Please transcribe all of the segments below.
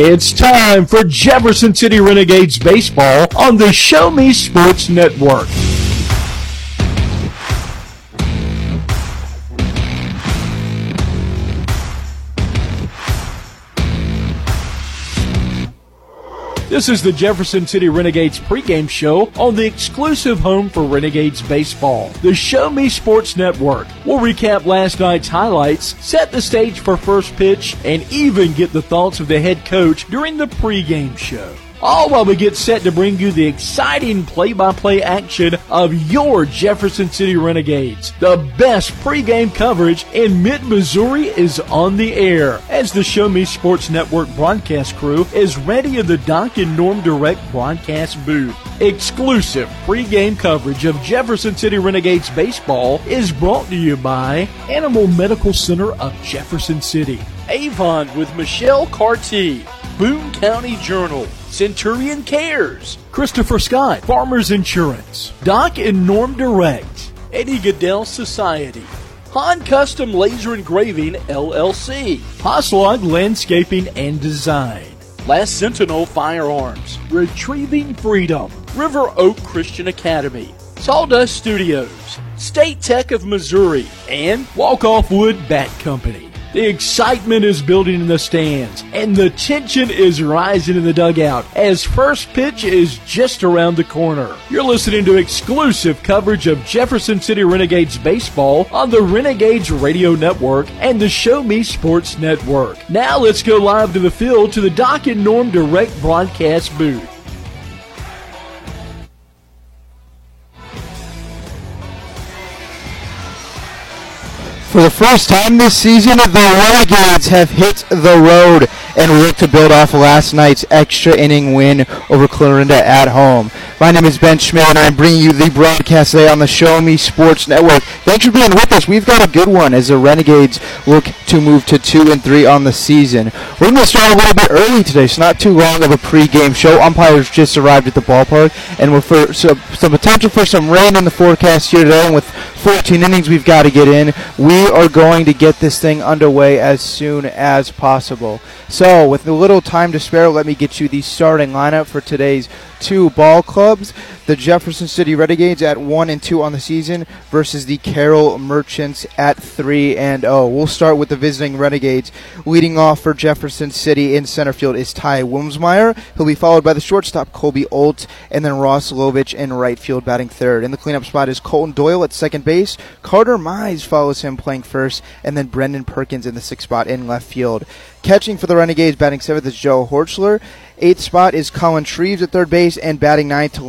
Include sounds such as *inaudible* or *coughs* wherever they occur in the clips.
It's time for Jefferson City Renegades baseball on the Show Me Sports Network. This is the Jefferson City Renegades pregame show on the exclusive home for Renegades baseball, the Show Me Sports Network. We'll recap last night's highlights, set the stage for first pitch, and even get the thoughts of the head coach during the pregame show all while we get set to bring you the exciting play-by-play action of your Jefferson City Renegades. The best pregame coverage in mid-Missouri is on the air as the Show Me Sports Network broadcast crew is ready in the Doc and Norm Direct broadcast booth. Exclusive pregame coverage of Jefferson City Renegades baseball is brought to you by Animal Medical Center of Jefferson City, Avon with Michelle Carty, Boone County Journal, Centurion Cares, Christopher Scott, Farmers Insurance, Doc and Norm Direct, Eddie Gaedel Society, Han Custom Laser Engraving LLC, Hoslag Landscaping and Design, Last Sentinel Firearms, Retrieving Freedom, River Oak Christian Academy, Sawdust Studios, State Tech of Missouri, and Walk Off Wood Bat Company. The excitement is building in the stands, and the tension is rising in the dugout as first pitch is just around the corner. You're listening to exclusive coverage of Jefferson City Renegades baseball on the Renegades Radio Network and the Show Me Sports Network. Now let's go live to the field to the Doc and Norm Direct broadcast booth. For the first time this season, the Renegades have hit the road and look to build off last night's extra inning win over Clarinda at home. My name is Ben Schmidt, and I'm bringing you the broadcast today on the Show Me Sports Network. Thanks for being with us. We've got a good one as the Renegades look to move to two and three on the season. We're going to start a little bit early today, so not too long of a pregame show. Umpires just arrived at the ballpark, and we're for some, some potential for some rain in the forecast here today. And with 14 innings we've got to get in, we are going to get this thing underway as soon as possible. So, with a little time to spare, let me get you the starting lineup for today's two ball clubs. The Jefferson City Renegades at 1 and 2 on the season versus the Carroll Merchants at 3 and 0. We'll start with the visiting Renegades. Leading off for Jefferson City in center field is Ty Wilmsmeyer. He'll be followed by the shortstop Colby Olt and then Ross Lovich in right field batting third. In the cleanup spot is Colton Doyle at second base. Carter Mize follows him playing first and then Brendan Perkins in the sixth spot in left field. Catching for the Renegades batting seventh is Joe Horchler. Eighth spot is Colin Shreves at third base, and batting ninth to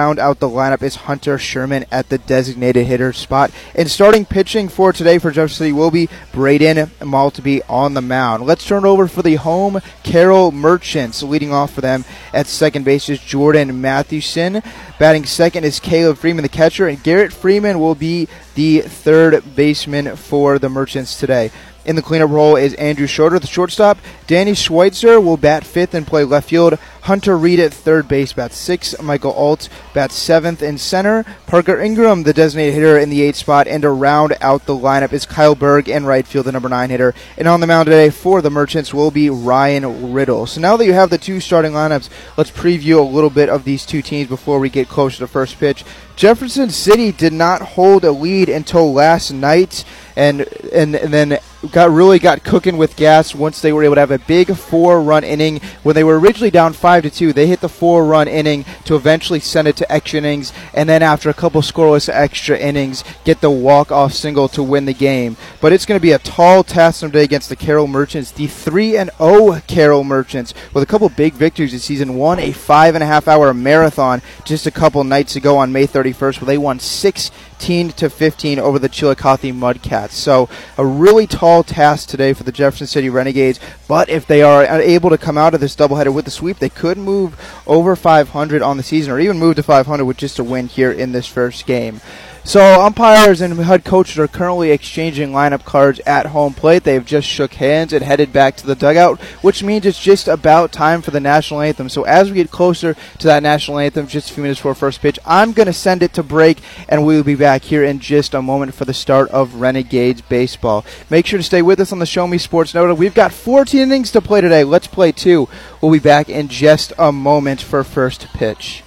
round out the lineup is Hunter Sherman at the designated hitter spot. And starting pitching for today for Jefferson City will be Braden Maltby on the mound. Let's turn over for the home Carroll Merchants. Leading off for them at second base is Jordan Mathewson. Batting second is Caleb Freeman, the catcher, and Garrett Freeman will be the third baseman for the Merchants today. In the cleanup role is Andrew Schroeder, the shortstop. Danny Schweitzer will bat fifth and play left field. Hunter Reed at third base bats sixth. Michael Alt bats seventh in center. Parker Ingram, the designated hitter, in the eighth spot. And to round out the lineup is Kyle Berg in right field, the number nine hitter. And on the mound today for the Merchants will be Ryan Riddle. So now that you have the two starting lineups, let's preview a little bit of these two teams before we get closer to first pitch. Jefferson City did not hold a lead until last night, and and, and then got really got cooking with gas once they were able to have a big four-run inning when they were originally down five to two. They hit the four-run inning to eventually send it to extra innings, and then after a couple scoreless extra innings, get the walk-off single to win the game. But it's going to be a tall task today against the Carroll Merchants, the three and zero Carroll Merchants, with a couple big victories this season. Won a five and a half hour marathon just a couple nights ago on May 31st, where they won six 16 to 15 over the Chillicothe Mudcats. So a really tall task today for the Jefferson City Renegades, but if they are able to come out of this doubleheader with the sweep, they could move over 500 on the season or even move to 500 with just a win here in this first game. So umpires and head coaches are currently exchanging lineup cards at home plate. They've just shook hands and headed back to the dugout, which means it's just about time for the national anthem. So as we get closer to that national anthem, just a few minutes before first pitch, I'm going to send it to break, and we'll be back here in just a moment for the start of Renegades baseball. Make sure to stay with us on the Show Me Sports Network. We've got 14 innings to play today. Let's play two. We'll be back in just a moment for first pitch.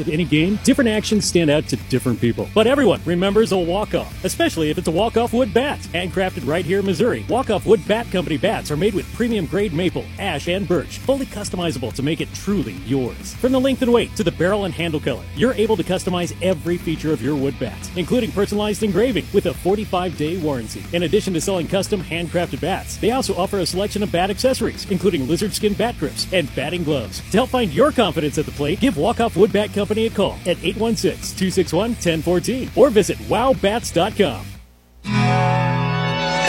Of any game, different actions stand out to different people. But everyone remembers a walk-off, especially if it's a walk-off wood bat. Handcrafted right here in Missouri, walk-off wood bat company bats are made with premium grade maple, ash, and birch, fully customizable to make it truly yours. From the length and weight to the barrel and handle color, you're able to customize every feature of your wood bat, including personalized engraving with a 45-day warranty. In addition to selling custom handcrafted bats, they also offer a selection of bat accessories, including lizard skin bat grips and batting gloves. To help find your confidence at the plate, give Walk Off Wood Bat Company Company a call at 816 261 1014 or visit wowbats.com.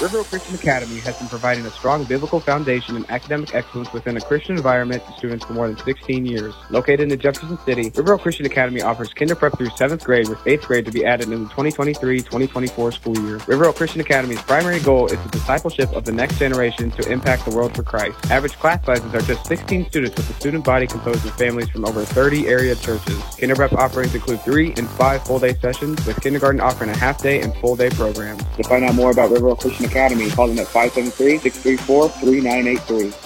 River Oak Christian Academy has been providing a strong biblical foundation and academic excellence within a Christian environment to students for more than 16 years. Located in Jefferson City, River Oak Christian Academy offers kinder prep through 7th grade with 8th grade to be added in the 2023-2024 school year. River Oak Christian Academy's primary goal is the discipleship of the next generation to impact the world for Christ. Average class sizes are just 16 students with a student body composed of families from over 30 area churches. Kinder prep offerings include 3 and 5 full-day sessions with kindergarten offering a half-day and full-day programs. To find out more about River Oak Christian Academy. Call them at 573-634-3983.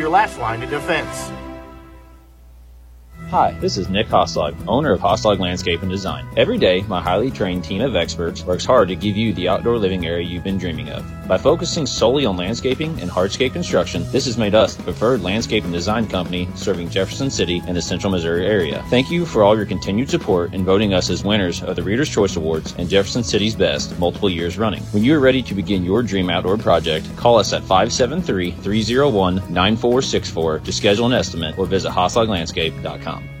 your your last line of defense. Hi, this is Nick Hoslag, owner of Hoslag Landscape and Design. Every day, my highly trained team of experts works hard to give you the outdoor living area you've been dreaming of. By focusing solely on landscaping and hardscape construction, this has made us the preferred landscape and design company serving Jefferson City and the central Missouri area. Thank you for all your continued support in voting us as winners of the Reader's Choice Awards and Jefferson City's Best multiple years running. When you are ready to begin your dream outdoor project, call us at 573 301 9464 to schedule an estimate or visit hoslaglandscape.com.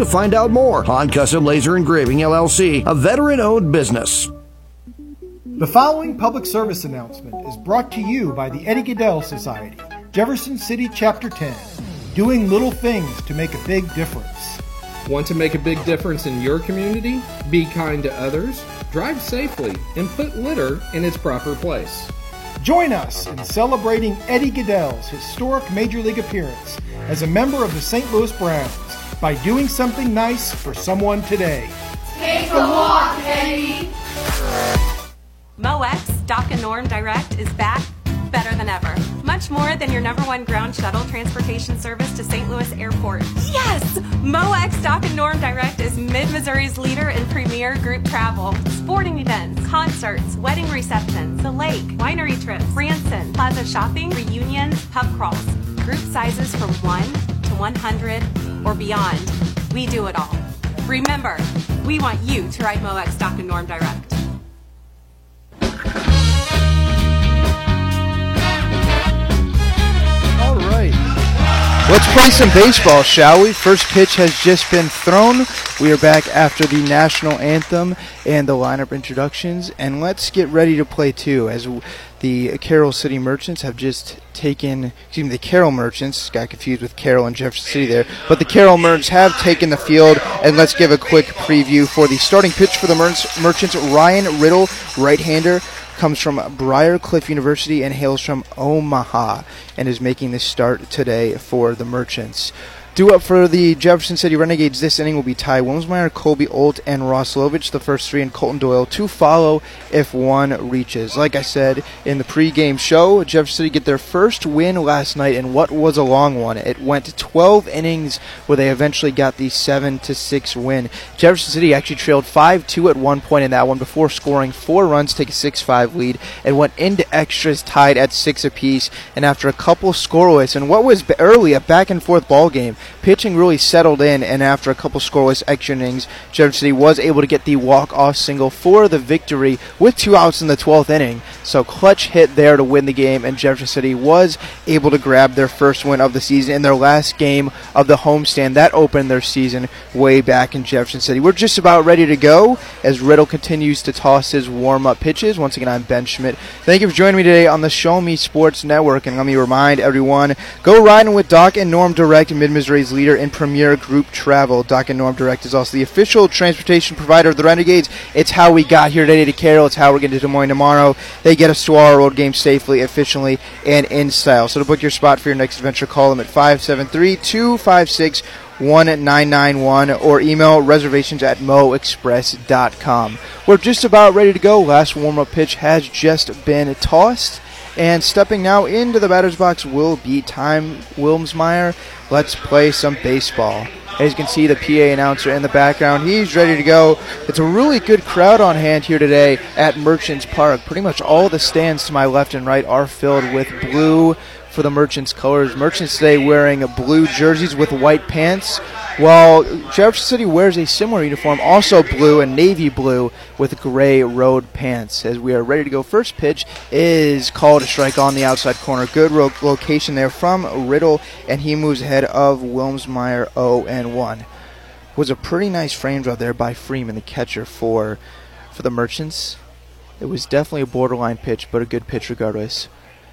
to find out more on Custom Laser Engraving LLC, a veteran owned business. The following public service announcement is brought to you by the Eddie Gaedel Society, Jefferson City Chapter 10. doing little things to make a big difference. Want to make a big difference in your community? Be kind to others, drive safely, and put litter in its proper place. Join us in celebrating Eddie Gaedel's historic Major League appearance as a member of the St. Louis Browns by doing something nice for someone today. Take a walk, Eddie! MoX Doc and Norm Direct is back better than ever. Much more than your number one ground shuttle transportation service to St. Louis Airport. Yes! MoX Doc and Norm Direct is Mid Missouri's leader in premier group travel, sporting events, concerts, wedding receptions, the lake, winery trips, Branson, plaza shopping, reunions, pub crawls. Group sizes from 1 to 100 or beyond. We do it all. Remember, we want you to ride MoX Doc and Norm Direct. All right. Let's play some baseball, shall we? First pitch has just been thrown. We are back after the national anthem and the lineup introductions, and let's get ready to play too. As the Carroll City Merchants have just taken, excuse me, the Carroll Merchants got confused with Carroll and Jefferson City there, but the Carroll Merchants have taken the field, and let's give a quick preview for the starting pitch for the Merchants. Ryan Riddle, right-hander comes from Briar Cliff University and hails from Omaha and is making the start today for the Merchants. Due up for the Jefferson City Renegades this inning will be Ty Wilmsmeyer, Colby Olt, and Ross Lovich, the first three, and Colton Doyle to follow if one reaches. Like I said in the pregame show, Jefferson City get their first win last night in what was a long one. It went 12 innings where they eventually got the 7 to 6 win. Jefferson City actually trailed 5 2 at one point in that one before scoring four runs, to take a 6 5 lead, and went into extras tied at 6 apiece. And after a couple scoreless, and what was early a back and forth ball game, pitching really settled in, and after a couple scoreless extra innings, Jefferson City was able to get the walk-off single for the victory with two outs in the 12th inning. So clutch hit there to win the game, and Jefferson City was able to grab their first win of the season in their last game of the homestand. That opened their season way back in Jefferson City. We're just about ready to go as Riddle continues to toss his warm-up pitches. Once again, I'm Ben Schmidt. Thank you for joining me today on the Show Me Sports Network, and let me remind everyone, go riding with Doc and Norm Direct in Mid-Missouri Missouri's leader in premier group travel. Doc and Norm Direct is also the official transportation provider of the Renegades. It's how we got here today to Carroll. It's how we're getting to Des Moines tomorrow. They get us to our road game safely, efficiently, and in style. So to book your spot for your next adventure, call them at 573 256 1991 or email reservations at moexpress.com. We're just about ready to go. Last warm up pitch has just been tossed. And stepping now into the batter's box will be Ty Wilmsmeyer. Let's play some baseball. As you can see, the PA announcer in the background, he's ready to go. It's a really good crowd on hand here today at Merchants Park. Pretty much all the stands to my left and right are filled with blue for the Merchants colors. Merchants today wearing blue jerseys with white pants, while Jefferson City wears a similar uniform, also blue and navy blue with gray road pants. As we are ready to go, first pitch is called a strike on the outside corner. Good ro- location there from Riddle, and he moves ahead of Wilmsmeyer 0 and 1. Was a pretty nice frame draw there by Freeman, the catcher for for the Merchants. It was definitely a borderline pitch, but a good pitch regardless.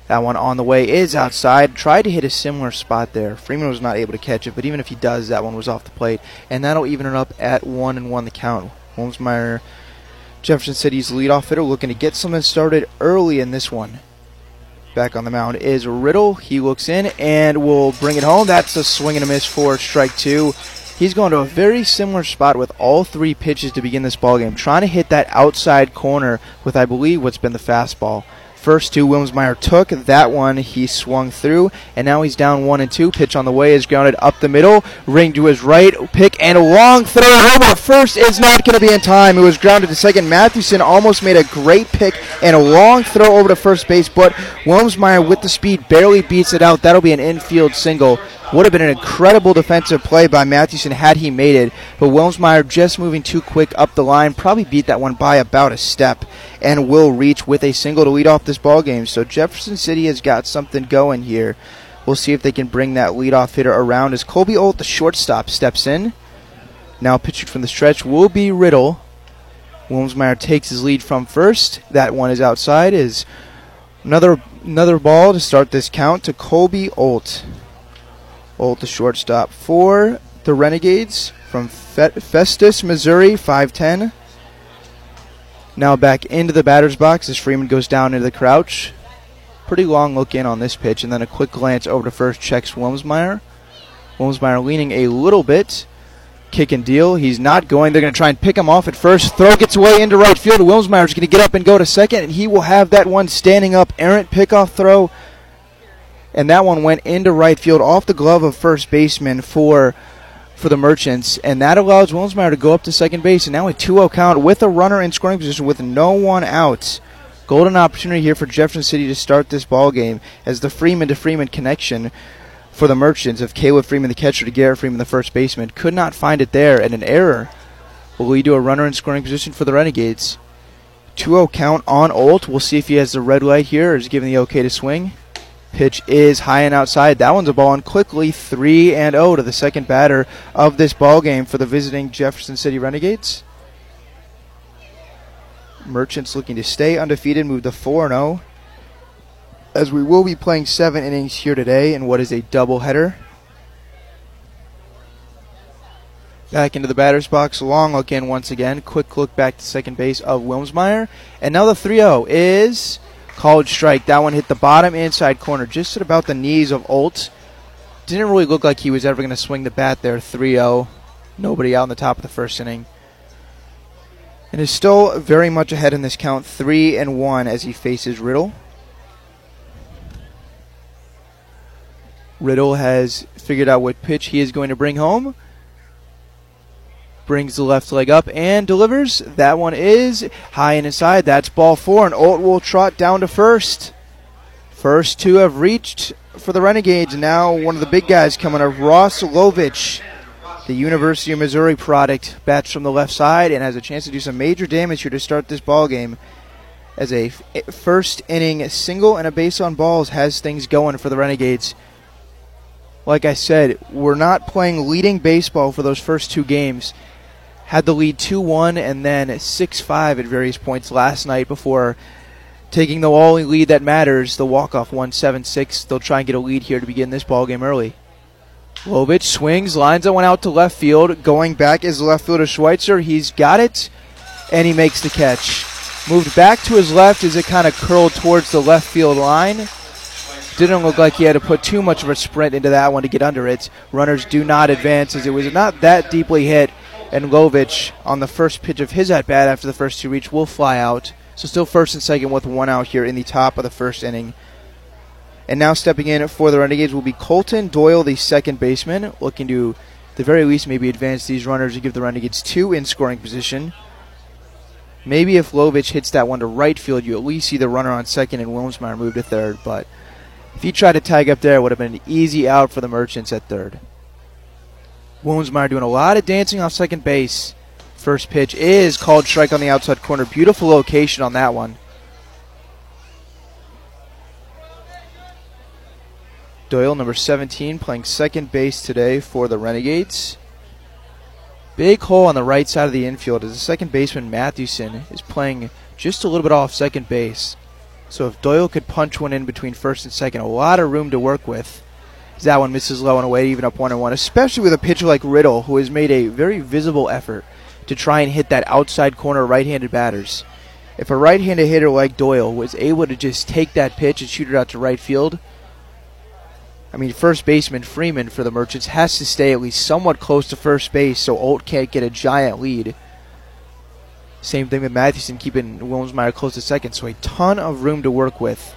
That one on the way is outside. Tried to hit a similar spot there. Freeman was not able to catch it, but even if he does, that one was off the plate. And that'll even it up at 1 and 1 the count. Wilmsmeyer, Jefferson City's leadoff hitter, looking to get something started early in this one. Back on the mound is Riddle. He looks in and will bring it home. That's a swing and a miss for strike two. He's going to a very similar spot with all three pitches to begin this ball game, trying to hit that outside corner with, I believe, what's been the fastball. First two Wilmsmeyer took. That one he swung through, and now he's down one and two. Pitch on the way is grounded up the middle. Ring to his right. Pick and a long throw over first is not going to be in time. It was grounded to second. Mathewson almost made a great pick and a long throw over to first base, but Wilmsmeyer with the speed barely beats it out. That'll be an infield single. Would have been an incredible defensive play by Mathewson had he made it, but Wilmsmeyer just moving too quick up the line, probably beat that one by about a step, and will reach with a single to lead off this ball game. So Jefferson City has got something going here. We'll see if they can bring that leadoff hitter around as Colby Olt, the shortstop, steps in. Now pitching from the stretch will be Riddle. Wilmsmeyer takes his lead from first. That one is outside. Is another another ball to start this count to Colby Olt. Olt the shortstop for the Renegades from Festus, Missouri, 5'10. Now back into the batter's box as Freeman goes down into the crouch. Pretty long look in on this pitch, and then a quick glance over to first checks Wilmsmeyer. Wilmsmeyer leaning a little bit. Kick and deal. He's not going. They're going to try and pick him off at first. Throw gets away into right field. Wilmsmeyer's going to get up and go to second, and he will have that one standing up. Errant pickoff throw. And that one went into right field off the glove of first baseman for for the Merchants, and that allows Wilmsmeyer to go up to second base. And now a 2 0 count with a runner in scoring position with no one out. Golden opportunity here for Jefferson City to start this ball game as the Freeman to Freeman connection for the Merchants of Caleb Freeman, the catcher, to Garrett Freeman, the first baseman. Could not find it there, and an error will lead to a runner in scoring position for the Renegades. 2 0 count on Olt. We'll see if he has the red light here or is given the okay to swing. Pitch is high and outside. That one's a ball and quickly 3 and 0 to the second batter of this ball game for the visiting Jefferson City Renegades. Merchants looking to stay undefeated, move to 4 0. As we will be playing seven innings here today in what is a doubleheader. Back into the batter's box, long look in once again. Quick look back to second base of Wilmsmeyer. And now the 3 0 is called strike. That one hit the bottom inside corner, just at about the knees of Olt. Didn't really look like he was ever going to swing the bat there. 3 0. Nobody out in the top of the first inning and is still very much ahead in this count, three and one as he faces Riddle. Riddle has figured out what pitch he is going to bring home. Brings the left leg up and delivers. That one is high and inside. That's ball four, and Olt will trot down to first. First two have reached for the Renegades. Now one of the big guys coming up, Ross Lovich the University of Missouri product bats from the left side and has a chance to do some major damage here to start this ball game. As a first inning single and a base on balls has things going for the Renegades. Like I said, we're not playing leading baseball for those first two games. Had the lead 2 1 and then 6 5 at various points last night before taking the only lead that matters, the walk off 1 7 6. They'll try and get a lead here to begin this ball game early. Lovich swings, lines that one out to left field. Going back is left fielder Schweitzer. He's got it, and he makes the catch. Moved back to his left as it kind of curled towards the left field line. Didn't look like he had to put too much of a sprint into that one to get under it. Runners do not advance as it was not that deeply hit, and Lovich on the first pitch of his at bat after the first two reach will fly out. So still first and second with one out here in the top of the first inning. And now stepping in for the Renegades will be Colton Doyle, the second baseman, looking to, the very least, maybe advance these runners to give the Renegades two in scoring position. Maybe if Lovich hits that one to right field, you at least see the runner on second and Wilmsmeyer move to third. But if he tried to tag up there, it would have been an easy out for the Merchants at third. Wilmsmeyer doing a lot of dancing off second base. First pitch is called strike on the outside corner. Beautiful location on that one. Doyle, number 17, playing second base today for the Renegades. Big hole on the right side of the infield as the second baseman Mathewson is playing just a little bit off second base. So if Doyle could punch one in between first and second, a lot of room to work with. That one misses low and away, even up one and one, especially with a pitcher like Riddle, who has made a very visible effort to try and hit that outside corner right-handed batters. If a right-handed hitter like Doyle was able to just take that pitch and shoot it out to right field, I mean, first baseman Freeman for the Merchants has to stay at least somewhat close to first base so Olt can't get a giant lead. Same thing with Mathewson keeping Wilmsmeyer close to second, so a ton of room to work with.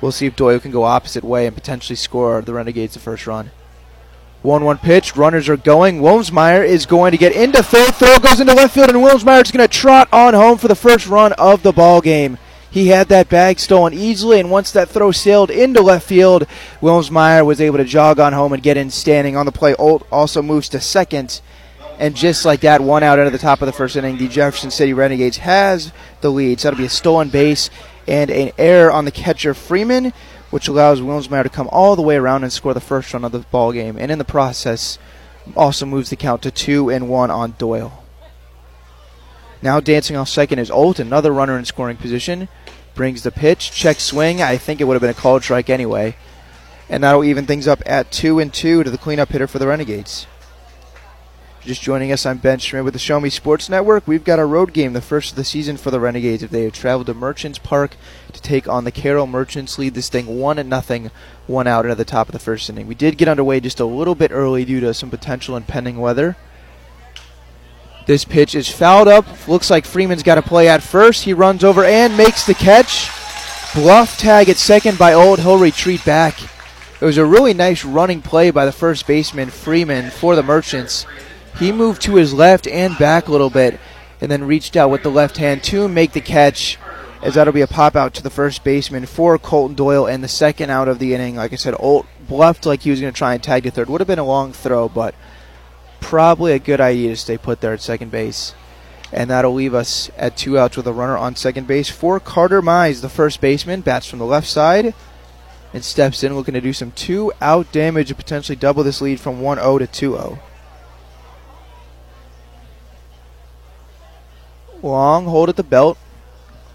We'll see if Doyle can go opposite way and potentially score the Renegades the first run. 1 1 pitch. Runners are going. Wilmsmeyer is going to get into third. Throw goes into left field, and Wilmsmeyer is going to trot on home for the first run of the ball game. He had that bag stolen easily, and once that throw sailed into left field, Wilmsmeyer was able to jog on home and get in standing on the play. Olt also moves to second. And just like that, one out into the top of the first inning, the Jefferson City Renegades has the lead. So that'll be a stolen base and an error on the catcher Freeman, which allows Wilmsmeyer to come all the way around and score the first run of the ball game. And in the process, also moves the count to two and one on Doyle. Now dancing off second is Olt, another runner in scoring position. Brings the pitch, check swing. I think it would have been a called strike anyway. And that'll even things up at 2 and 2 to the cleanup hitter for the Renegades. Just joining us, I'm Ben Schmidt with the Show Me Sports Network. We've got a road game, the first of the season for the Renegades. If they have traveled to Merchants Park to take on the Carroll Merchants, lead this thing one and nothing, one out into the top of the first inning. We did get underway just a little bit early due to some potential impending weather. This pitch is fouled up. Looks like Freeman's got to play at first. He runs over and makes the catch. Bluff tag at second by Olt. He'll retreat back. It was a really nice running play by the first baseman, Freeman, for the Merchants. He moved to his left and back a little bit and then reached out with the left hand to make the catch as that'll be a pop out to the first baseman for Colton Doyle and the second out of the inning. Like I said, Olt bluffed like he was going to try and tag to third. Would have been a long throw, but probably a good idea to stay put there at second base. And that'll leave us at two outs with a runner on second base for Carter Mize, the first baseman. Bats from the left side and steps in looking to do some two out damage and potentially double this lead from 1 0 to 2 0. Long hold at the belt.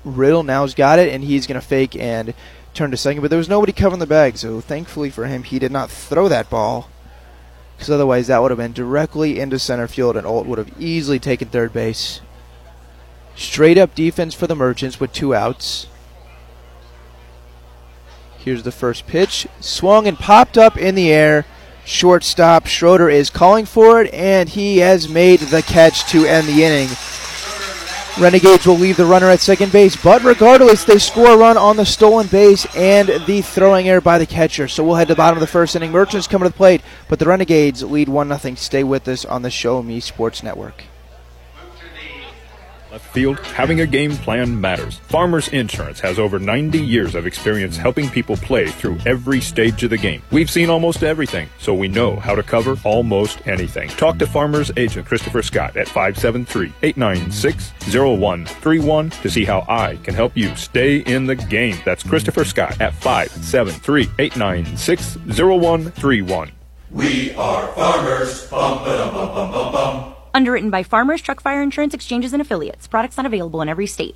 Riddle now's got it, and he's going to fake and turn to second. But there was nobody covering the bag, so thankfully for him, he did not throw that ball. Because otherwise, that would have been directly into center field, and Olt would have easily taken third base. Straight up defense for the Merchants with two outs. Here's the first pitch. Swung and popped up in the air. Shortstop Schroeder is calling for it, and he has made the catch to end the inning. Renegades will leave the runner at second base, but regardless, they score a run on the stolen base and the throwing error by the catcher. So we'll head to the bottom of the first inning. Merchants coming to the plate, but the Renegades lead 1 0. Stay with us on the Show Me Sports Network. Left field, having a game plan matters. Farmers Insurance has over 90 years of experience helping people play through every stage of the game. We've seen almost everything, so we know how to cover almost anything. Talk to Farmers Agent Christopher Scott at 573-896-0131 to see how I can help you stay in the game. That's Christopher Scott at 573-896-0131. We are farmers. Bum, ba-dum, bum, bum, bum, bum. Underwritten by Farmers Truck Fire Insurance Exchanges and Affiliates. Products not available in every state.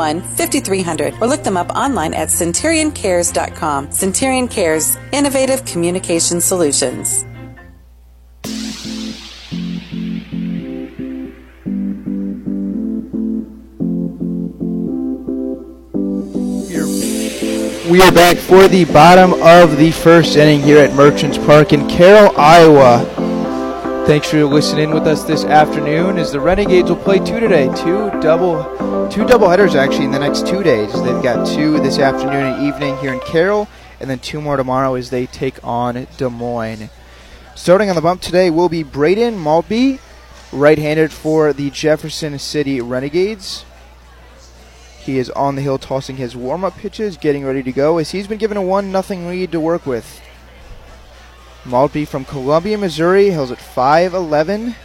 5300 or look them up online at centurioncares.com. Centurion Cares, innovative communication solutions. We are back for the bottom of the first inning here at Merchants Park in Carroll, Iowa. Thanks for listening with us this afternoon. As the Renegades will play two today, two double, two double headers actually in the next two days. They've got two this afternoon and evening here in Carroll, and then two more tomorrow as they take on Des Moines. Starting on the bump today will be Braden Maltby, right-handed for the Jefferson City Renegades. He is on the hill tossing his warm-up pitches, getting ready to go as he's been given a one nothing lead to work with. Maltby from Columbia, Missouri, hails at 5'11",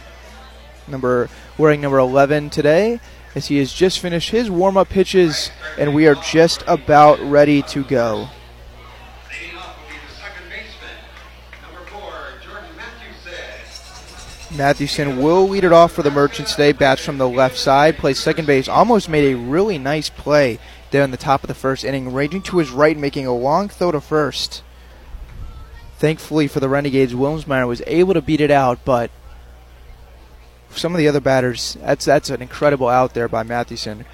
number wearing number 11 today, as he has just finished his warm-up pitches, and we are just about ready to go. Mathewson will lead it off for the Merchants today. Bats from the left side, plays second base. Almost made a really nice play there in the top of the first inning, ranging to his right, making a long throw to first. Thankfully for the Renegades, Wilmsmeyer was able to beat it out, but some of the other batters, that's that's an incredible out there by Mathewson.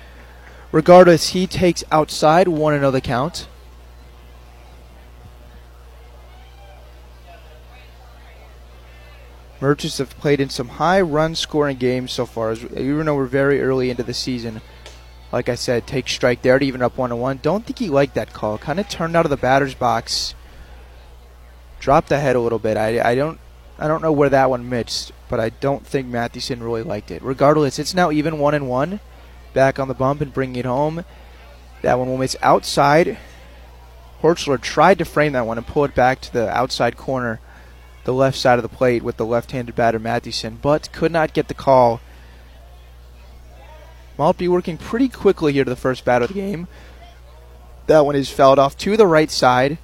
Regardless, he takes outside one another count. Merchants have played in some high run scoring games so far. As, even though we're very early into the season, like I said, take strike there to even up one to one. Don't think he liked that call. Kind of turned out of the batter's box, dropped the head a little bit. I, I don't I don't know where that one missed, but I don't think Mathewson really liked it. Regardless, it's now even one and one. Back on the bump and bringing it home. That one will miss outside. Horchler tried to frame that one and pull it back to the outside corner, the left side of the plate with the left-handed batter Mathewson, but could not get the call. Maltby working pretty quickly here to the first bat of the game. That one is fouled off to the right side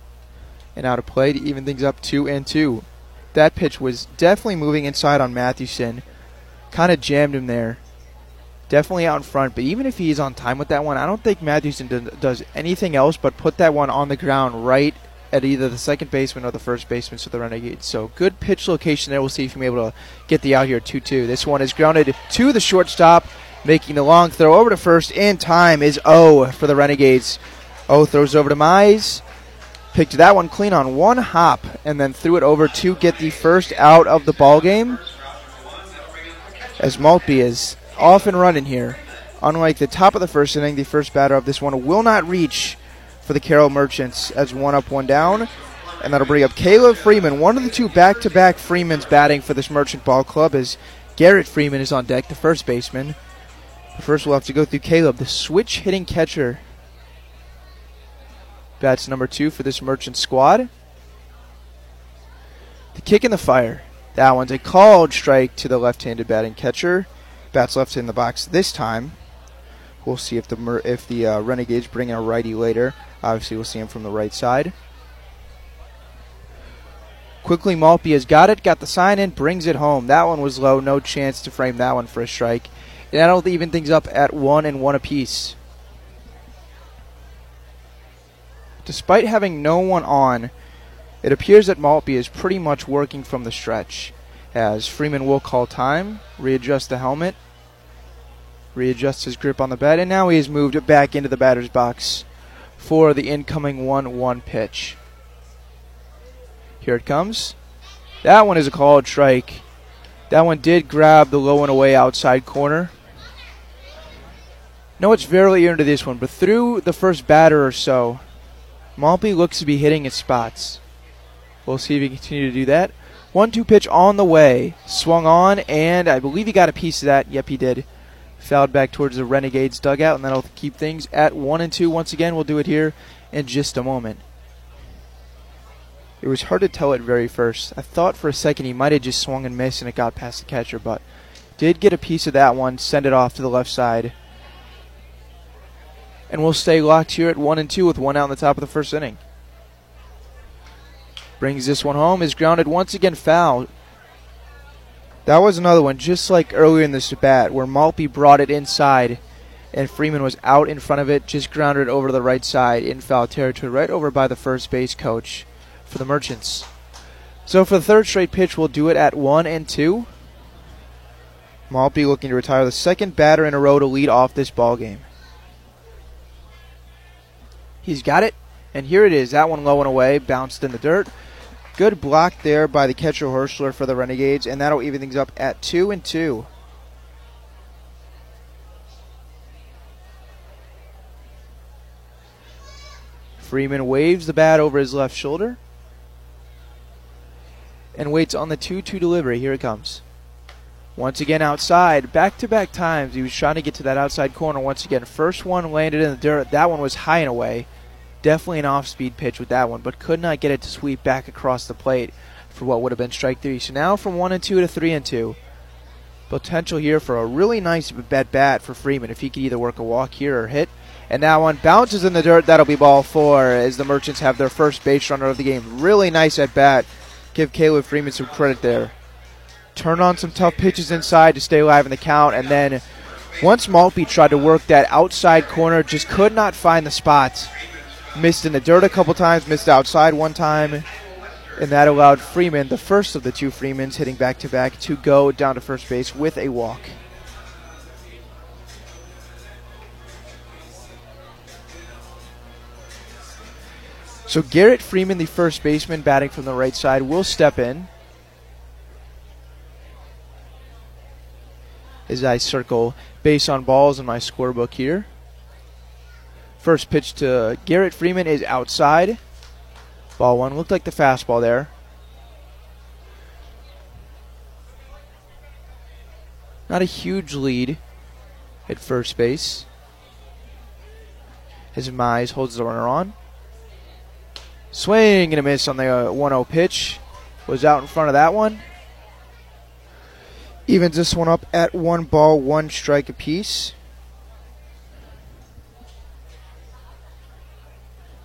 and out of play to even things up two and two. That pitch was definitely moving inside on Mathewson. Kind of jammed him there. Definitely out in front, but even if he's on time with that one, I don't think Mathewson does anything else but put that one on the ground right at either the second baseman or the first baseman for the Renegades. So good pitch location there. We'll see if he's able to get the out here 2 2. This one is grounded to the shortstop, making the long throw over to first in time is O for the Renegades. O throws over to Mize. Picked that one clean on one hop and then threw it over to get the first out of the ball game. As Maltby is off and running here. Unlike the top of the first inning, the first batter of this one will not reach for the Carroll Merchants as one up, one down. And that'll bring up Caleb Freeman, one of the two back to back Freemans batting for this Merchant Ball Club as Garrett Freeman is on deck, the first baseman. First, we'll have to go through Caleb, the switch hitting catcher. Bats number two for this Merchant squad. The kick in the fire. That one's a called strike to the left handed batting catcher. Bats left in the box this time. We'll see if the if the uh, Renegades bring in a righty later. Obviously, we'll see him from the right side. Quickly, Maltby has got it, got the sign in, brings it home. That one was low, no chance to frame that one for a strike. And that'll even things up at one and one apiece. Despite having no one on, it appears that Maltby is pretty much working from the stretch as Freeman will call time, readjust the helmet, readjust his grip on the bat, and now he has moved back into the batter's box for the incoming 1 1 pitch. Here it comes. That one is a called strike. That one did grab the low and away outside corner. No, it's very early into this one, but through the first batter or so, Maltby looks to be hitting his spots. We'll see if he can continue to do that. One two pitch on the way. Swung on, and I believe he got a piece of that. Yep, he did. Fouled back towards the Renegades dugout, and that'll keep things at one and two. Once again, we'll do it here in just a moment. It was hard to tell at very first. I thought for a second he might have just swung and missed and it got past the catcher, but did get a piece of that one, send it off to the left side. And we'll stay locked here at one and two with one out in the top of the first inning. Brings this one home. Is grounded once again foul. That was another one, just like earlier in this bat, where Maltby brought it inside and Freeman was out in front of it, just grounded over the right side in foul territory, right over by the first base coach for the Merchants. So for the third straight pitch, we'll do it at one and two. Maltby looking to retire the second batter in a row to lead off this ball game. He's got it, and here it is. That one low and away, bounced in the dirt. Good block there by the catcher Horchler for the Renegades, and that'll even things up at two and two. Freeman waves the bat over his left shoulder and waits on the 2 2 delivery. Here it comes. Once again outside, back to back times. He was trying to get to that outside corner once again. First one landed in the dirt. That one was high and away. Definitely an off speed pitch with that one, but could not get it to sweep back across the plate for what would have been strike three. So now from one and two to three and two. Potential here for a really nice bet bat for Freeman if he could either work a walk here or hit. And that one bounces in the dirt. That'll be ball four as the Merchants have their first base runner of the game. Really nice at bat. Give Caleb Freeman some credit there. Turn on some tough pitches inside to stay alive in the count. And then once Maltby tried to work that outside corner, just could not find the spots missed in the dirt a couple times, missed outside one time, and that allowed Freeman, the first of the two Freemans hitting back to back, to go down to first base with a walk. So Garrett Freeman, the first baseman, batting from the right side, will step in. As I circle base on balls in my scorebook here. First pitch to Garrett Freeman is outside. Ball one looked like the fastball there. Not a huge lead at first base. As Mize holds the runner on. Swing and a miss on the uh, 1 0 pitch. Was out in front of that one. Evens this one up at one ball, one strike apiece.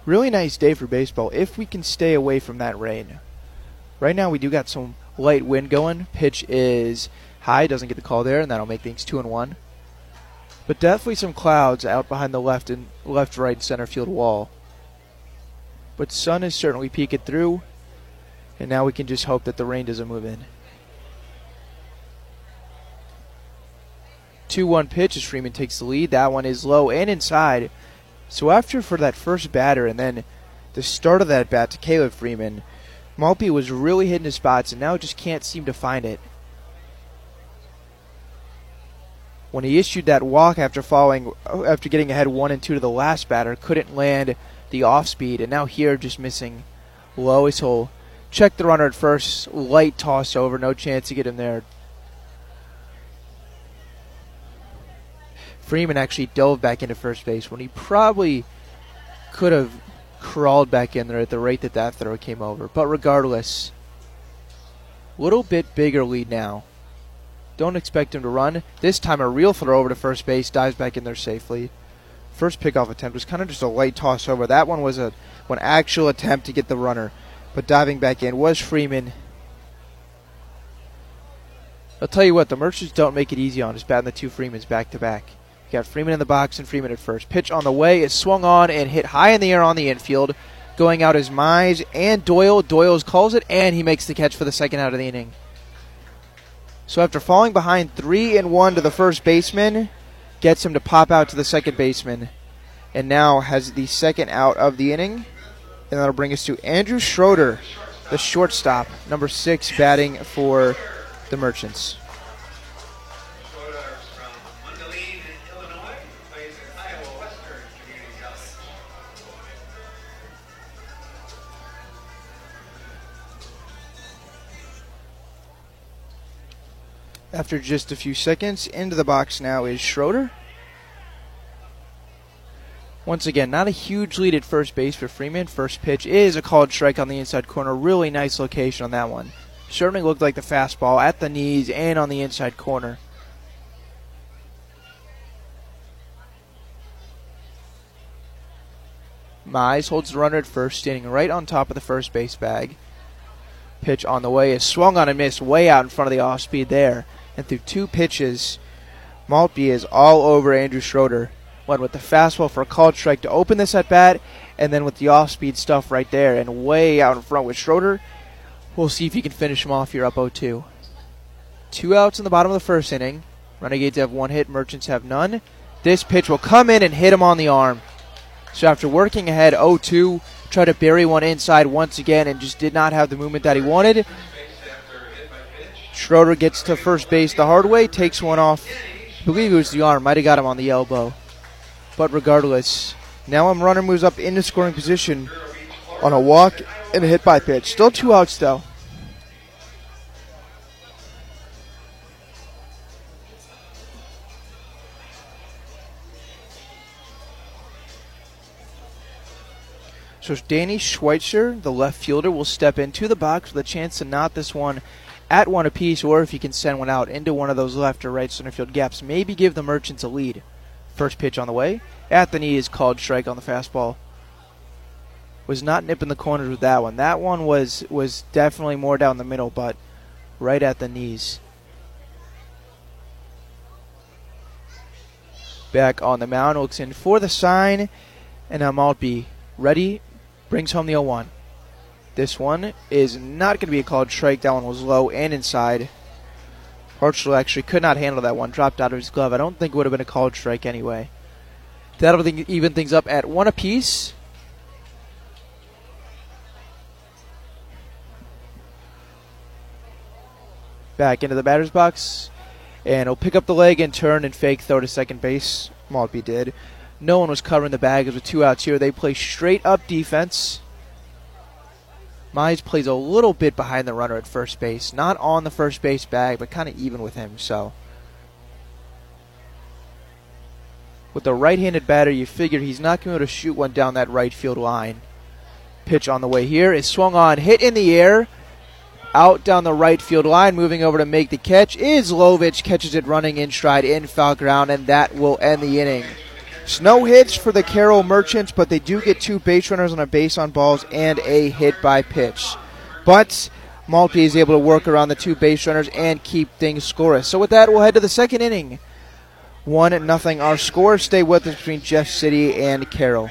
Really nice day for baseball if we can stay away from that rain. Right now we do got some light wind going. Pitch is high, doesn't get the call there, and that'll make things two and one. But definitely some clouds out behind the left and left right center field wall. But sun is certainly peeking through, and now we can just hope that the rain doesn't move in. 2 1 pitch as Freeman takes the lead. That one is low and inside. So after for that first batter and then the start of that bat to Caleb Freeman, Maltby was really hitting his spots and now just can't seem to find it. When he issued that walk after falling uh, after getting ahead one and two to the last batter, couldn't land the off speed, and now here just missing low. He'll check the runner at first, light toss over, no chance to get him there. Freeman actually dove back into first base when he probably could have crawled back in there at the rate that that throw came over. But regardless, little bit bigger lead now. Don't expect him to run. This time a real throw over to first base, dives back in there safely. First pickoff attempt was kind of just a light toss over. That one was a an actual attempt to get the runner, but diving back in was Freeman. I'll tell you what, the Merchants don't make it easy on us batting the two Freemans back to back. Got Freeman in the box and Freeman at first. Pitch on the way is swung on and hit high in the air on the infield. Going out is Mize and Doyle. Doyle calls it and he makes the catch for the second out of the inning. So after falling behind three and one to the first baseman, gets him to pop out to the second baseman, and now has the second out of the inning. And that'll bring us to Andrew Schroeder, the shortstop, number six, batting for the Merchants. After just a few seconds, into the box now is Schroeder. Once again, not a huge lead at first base for Freeman. First pitch is a called strike on the inside corner. Really nice location on that one. Certainly looked like the fastball at the knees and on the inside corner. Mize holds the runner at first, standing right on top of the first base bag. Pitch on the way is swung on and missed way out in front of the off speed there and through two pitches, Maltby is all over Andrew Schroeder. Went with the fastball for a called strike to open this at bat, and then with the off speed stuff right there and way out in front with Schroeder. We'll see if he can finish him off here up 0 2. Two outs in the bottom of the first inning. Renegades have one hit, Merchants have none. This pitch will come in and hit him on the arm. So after working ahead 0 2, tried to bury one inside once again and just did not have the movement that he wanted. Schroeder gets to first base the hard way, takes one off. I believe it was the arm, might have got him on the elbow. But regardless, now I'm runner moves up into scoring position on a walk and a hit by pitch. Still two outs though. So Danny Schweitzer, the left fielder, will step into the box with a chance to knot this one at one apiece, or if he can send one out into one of those left or right center field gaps, maybe give the Merchants a lead. First pitch on the way. At the knee is called strike on the fastball. Was not nipping the corners with that one. That one was was definitely more down the middle, but right at the knees. Back on the mound, looks in for the sign, and Maltby ready, brings home the 0 1. This one is not going to be a called strike. That one was low and inside. Horchler actually could not handle that one. Dropped out of his glove. I don't think it would have been a called strike anyway. That'll even things up at one apiece. Back into the batter's box. And he'll pick up the leg and turn and fake throw to second base. Maltby did. No one was covering the bag. As with two outs here, they play straight up defense. Mize plays a little bit behind the runner at first base. Not on the first base bag, but kind of even with him. So, with a right handed batter, you figure he's not going to shoot one down that right field line. Pitch on the way here is swung on, hit in the air, out down the right field line, moving over to make the catch is Lovich. Catches it running in stride in foul ground, and that will end the inning. Snow hits for the Carroll Merchants, but they do get two base runners on a base on balls and a hit by pitch. But Maltby is able to work around the two base runners and keep things scoreless. So with that, we'll head to the second inning. One nothing. Our score. Stay with us between Jeff City and Carroll.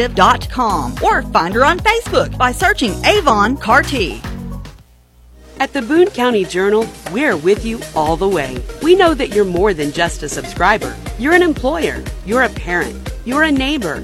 avonrepresentative.com or find her on Facebook by searching Avon Carty. At the Boone County Journal, we're with you all the way. We know that you're more than just a subscriber. You're an employer, you're a parent, you're a neighbor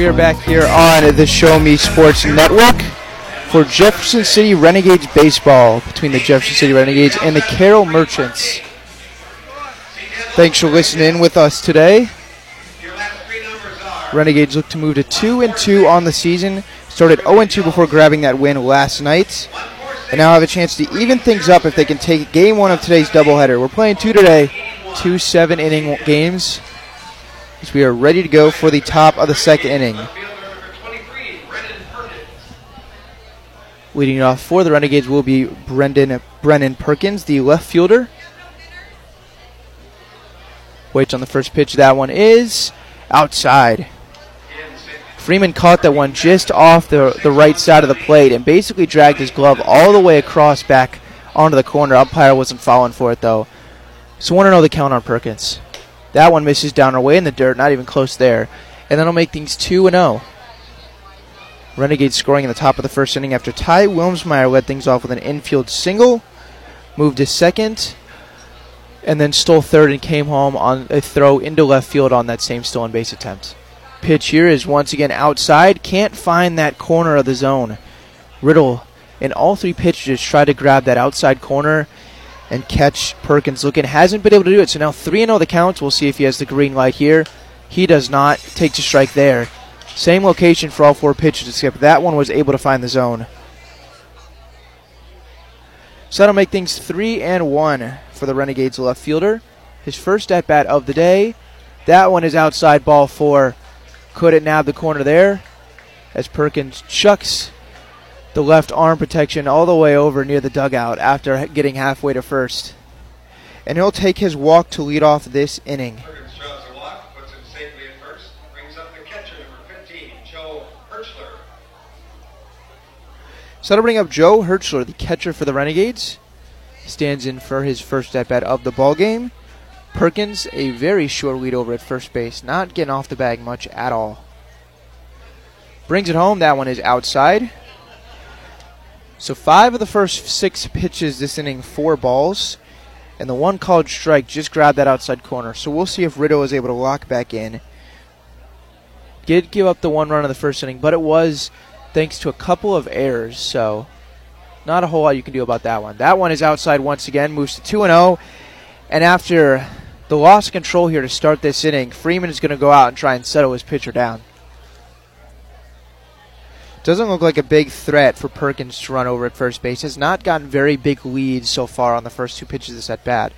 We are back here on the Show Me Sports Network for Jefferson City Renegades baseball between the Jefferson City Renegades and the Carroll Merchants. Thanks for listening with us today. Renegades look to move to 2 and 2 on the season. Started 0 and 2 before grabbing that win last night. And now have a chance to even things up if they can take game one of today's doubleheader. We're playing two today, two seven inning games as we are ready to go for the top of the second inning. Leading off for the Renegades will be Brendan Brennan Perkins, the left fielder. Waits on the first pitch. That one is outside. Freeman caught that one just off the, the right side of the plate and basically dragged his glove all the way across back onto the corner. Umpire wasn't falling for it though. So 1 0 the count on Perkins. That one misses down our way in the dirt, not even close there. And that'll make things 2 and 0. Renegades scoring in the top of the first inning after Ty Wilmsmeyer led things off with an infield single, moved to second, and then stole third and came home on a throw into left field on that same stolen base attempt. Pitch here is once again outside, can't find that corner of the zone. Riddle in all three pitches try to grab that outside corner and catch Perkins looking. Hasn't been able to do it, so now 3 0 the count. We'll see if he has the green light here. He does not. Takes a strike there. Same location for all four pitches, except that one was able to find the zone. So that'll make things 3 and 1 for the Renegades left fielder. His first at bat of the day. That one is outside ball four. Could it nab the corner there as Perkins chucks the left arm protection all the way over near the dugout after getting halfway to first. And he'll take his walk to lead off this inning. So that'll bring up Joe Horchler, the catcher for the Renegades. Stands in for his first at bat of the ball game. Perkins, a very short lead over at first base, not getting off the bag much at all. Brings it home. That one is outside. So five of the first six pitches this inning, four balls, and the one called strike just grabbed that outside corner. So we'll see if Riddle is able to lock back in. Did give up the one run in the first inning, but it was thanks to a couple of errors. So not a whole lot you can do about that one. That one is outside once again, moves to 2 and 0. And after the loss of control here to start this inning, Freeman is going to go out and try and settle his pitcher down. Doesn't look like a big threat for Perkins to run over at first base. Has not gotten very big leads so far on the first two pitches of this at bat.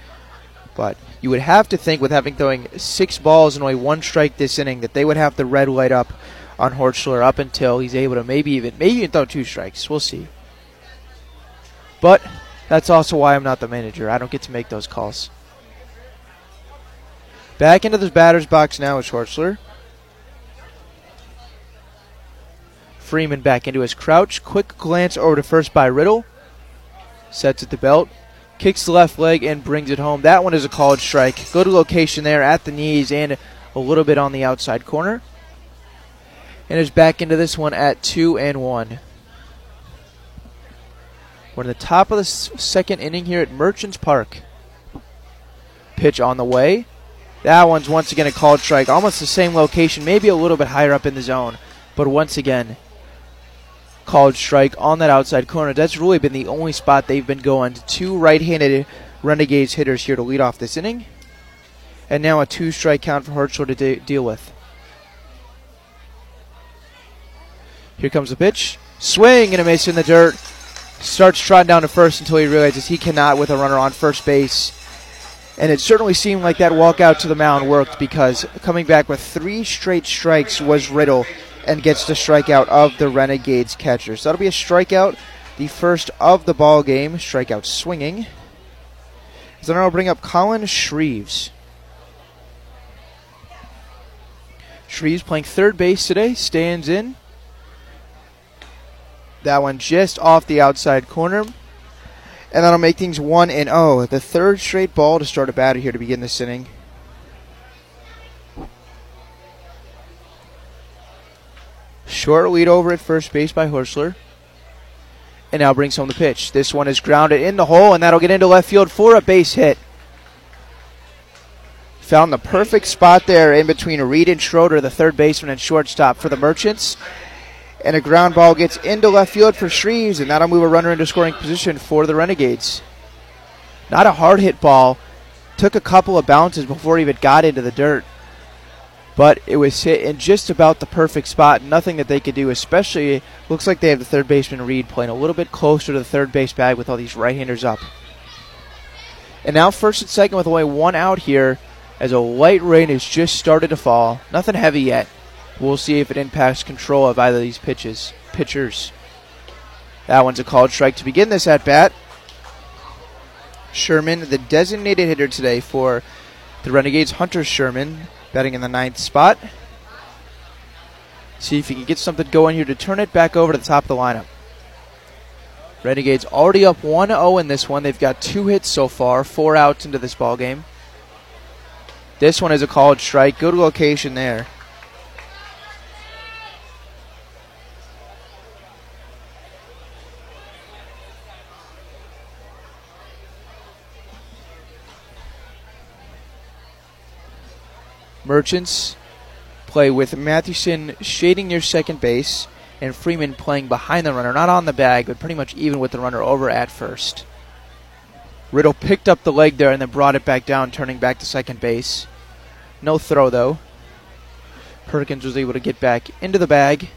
But you would have to think, with having throwing six balls and only one strike this inning, that they would have the red light up on Horchler up until he's able to maybe even maybe even throw two strikes. We'll see. But that's also why I'm not the manager. I don't get to make those calls. Back into the batter's box now is Horchler. Freeman back into his crouch. Quick glance over to first by Riddle. Sets at the belt. Kicks the left leg and brings it home. That one is a called strike. Good location there at the knees and a little bit on the outside corner. And is back into this one at two and one. We're in the top of the second inning here at Merchants Park. Pitch on the way. That one's once again a called strike. Almost the same location, maybe a little bit higher up in the zone. But once again, called strike on that outside corner. That's really been the only spot they've been going. Two right handed Renegades hitters here to lead off this inning. And now a two strike count for Horchler to de- deal with. Here comes the pitch. Swing and a miss in the dirt. Starts trotting down to first until he realizes he cannot with a runner on first base. And it certainly seemed like that walk out to the mound worked because coming back with three straight strikes was Riddle and gets the strikeout of the Renegades catcher. So that'll be a strikeout, the first of the ball game. Strikeout swinging. So now I'll bring up Colin Shreves. Shreves playing third base today, stands in. That one just off the outside corner. And that'll make things 1 and 0. The third straight ball to start a batter here to begin this inning. Short lead over at first base by Horchler. And now brings home the pitch. This one is grounded in the hole, and that'll get into left field for a base hit. Found the perfect spot there in between Reed and Schroeder, the third baseman and shortstop for the Merchants. And a ground ball gets into left field for Shreves, and that'll move a runner into scoring position for the Renegades. Not a hard hit ball. Took a couple of bounces before he even got into the dirt. But it was hit in just about the perfect spot. Nothing that they could do, especially looks like they have the third baseman Reed playing a little bit closer to the third base bag with all these right handers up. And now first and second with only one out here as a light rain has just started to fall. Nothing heavy yet. We'll see if it impacts control of either of these pitches. Pitchers. That one's a called strike to begin this at bat. Sherman, the designated hitter today for the Renegades, Hunter Sherman, batting in the ninth spot. See if he can get something going here to turn it back over to the top of the lineup. Renegades already up 1 0 in this one. They've got two hits so far, four outs into this ball game. This one is a called strike. Good location there. Merchants play with Mathewson shading near second base and Freeman playing behind the runner, not on the bag, but pretty much even with the runner over at first. Riddle picked up the leg there and then brought it back down, turning back to second base. No throw, though. Perkins was able to get back into the bag.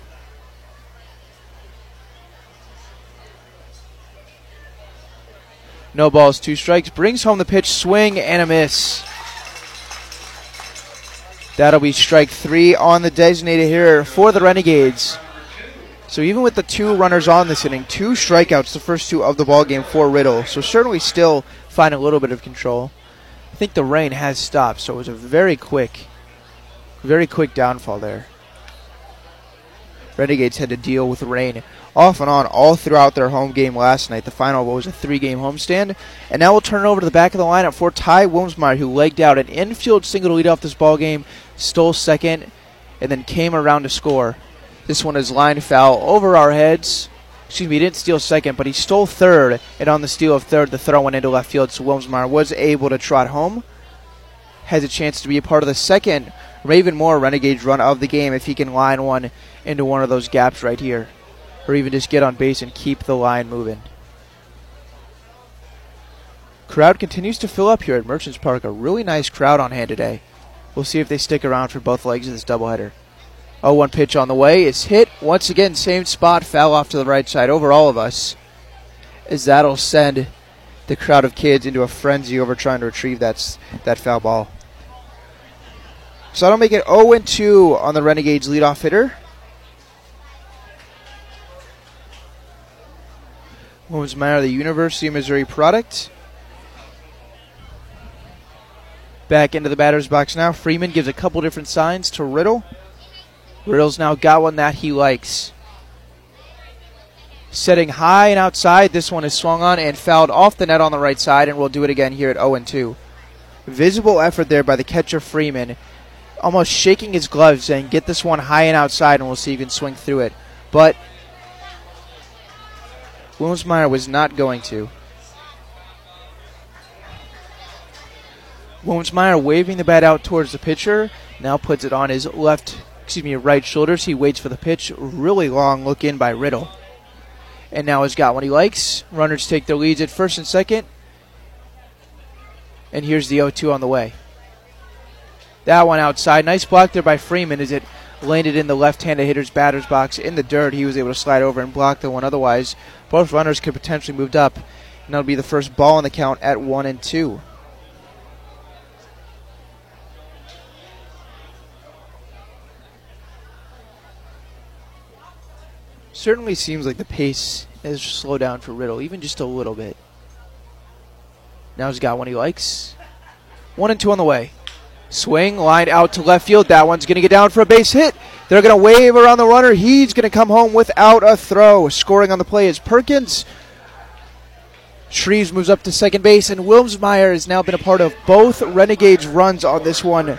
No balls, two strikes. Brings home the pitch, swing, and a miss. That'll be strike three on the designated hitter for the Renegades. So even with the two runners on this inning, two strikeouts, the first two of the ball game for Riddle. So certainly still finding a little bit of control. I think the rain has stopped, so it was a very quick, very quick downfall there. Renegades had to deal with rain off and on all throughout their home game last night. The final was a three-game homestand, and now we'll turn it over to the back of the lineup for Ty Wilmsmeyer, who legged out an infield single to lead off this ball game, stole second, and then came around to score. This one is line foul over our heads. Excuse me, he didn't steal second, but he stole third, and on the steal of third, the throw went into left field, so Wilmsmeyer was able to trot home. Has a chance to be a part of the second Raven Moore Renegades run of the game if he can line one into one of those gaps right here or even just get on base and keep the line moving. Crowd continues to fill up here at Merchants Park. A really nice crowd on hand today. We'll see if they stick around for both legs of this doubleheader. 0 1 pitch on the way. It's hit once again, same spot, foul off to the right side over all of us. As that'll send the crowd of kids into a frenzy over trying to retrieve that, that foul ball. So that'll make it 0 2 on the Renegades leadoff hitter. Wilmsmeyer, the University of Missouri product. Back into the batter's box now. Freeman gives a couple different signs to Riddle. Riddle's now got one that he likes. Setting high and outside. This one is swung on and fouled off the net on the right side, and we'll do it again here at 0 2. Visible effort there by the catcher Freeman, almost shaking his gloves, saying, Get this one high and outside, and we'll see if you can swing through it. But Wilmsmeyer was not going to. Wilmsmeyer waving the bat out towards the pitcher, now puts it on his left, excuse me, right shoulders. He waits for the pitch. Really long look in by Riddle. And now he's got what he likes. Runners take their leads at first and second. And here's the 0 2 on the way. That one outside. Nice block there by Freeman Is it landed in the left handed hitter's batter's box in the dirt. He was able to slide over and block the one. Otherwise, both runners could potentially moved up. And that'll be the first ball in the count at 1 and 2. Certainly seems like the pace has slowed down for Riddle, even just a little bit. Now he's got one he likes. One and two on the way. Swing, line out to left field. That one's going to get down for a base hit. They're going to wave around the runner. He's going to come home without a throw. Scoring on the play is Perkins. Shreves moves up to second base, and Wilmsmeyer has now been a part of both Renegades' runs on this one.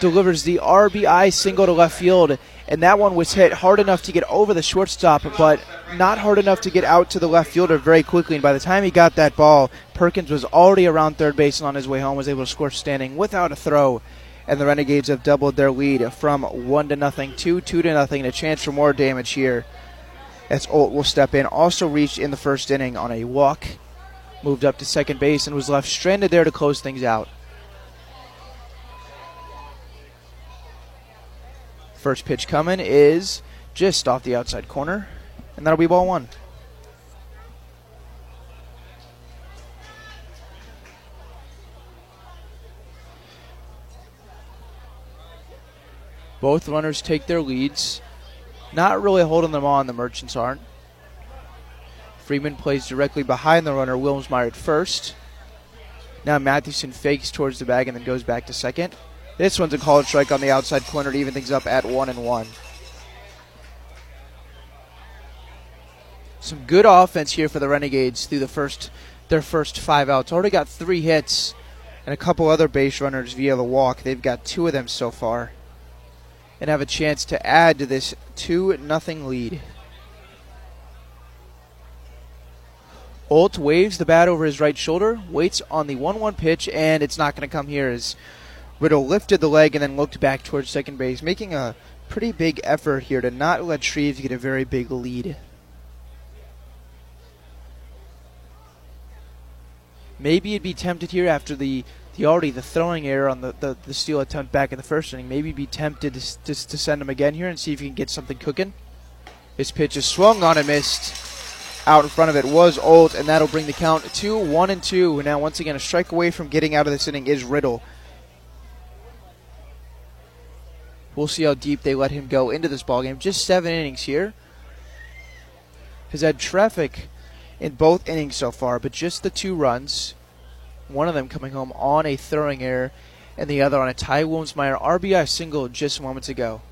Delivers the RBI single to left field, and that one was hit hard enough to get over the shortstop, but not hard enough to get out to the left fielder very quickly. And by the time he got that ball, Perkins was already around third base and on his way home was able to score standing without a throw. And the Renegades have doubled their lead from one to nothing to two to nothing. And a chance for more damage here. As Olt will step in, also reached in the first inning on a walk, moved up to second base and was left stranded there to close things out. First pitch coming is just off the outside corner, and that'll be ball one. Both runners take their leads. Not really holding them on, the Merchants aren't. Freeman plays directly behind the runner, Wilmsmeyer at first. Now Mathewson fakes towards the bag and then goes back to second. This one's a called strike on the outside corner to even things up at one and one. Some good offense here for the Renegades through the first their first five outs. Already got three hits and a couple other base runners via the walk. They've got two of them so far. And have a chance to add to this two nothing lead. Olt waves the bat over his right shoulder, waits on the 1 1 pitch, and it's not going to come here as Riddle lifted the leg and then looked back towards second base, making a pretty big effort here to not let Shreves get a very big lead. Maybe you'd be tempted here after the, already the throwing error on the, the, the steal attempt back in the first inning. Maybe be tempted to, to, to send him again here and see if you can get something cooking. His pitch is swung on and missed. Out in front of it was Olt, and that'll bring the count to one and two. Now, once again, a strike away from getting out of this inning is Riddle. We'll see how deep they let him go into this ballgame. Just seven innings here. Has had traffic in both innings so far, but just the two runs. One of them coming home on a throwing error, and the other on a Ty Wilmsmeyer RBI single just moments ago.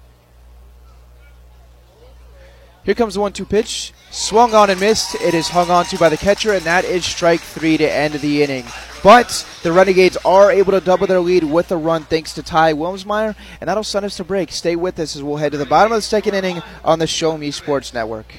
Here comes the one-two pitch. Swung on and missed. It is hung on to by the catcher, and that is strike three to end the inning. But the Renegades are able to double their lead with a run thanks to Ty Wilmsmeyer, and that'll send us to break. Stay with us as we'll head to the bottom of the second inning on the Show Me Sports Network.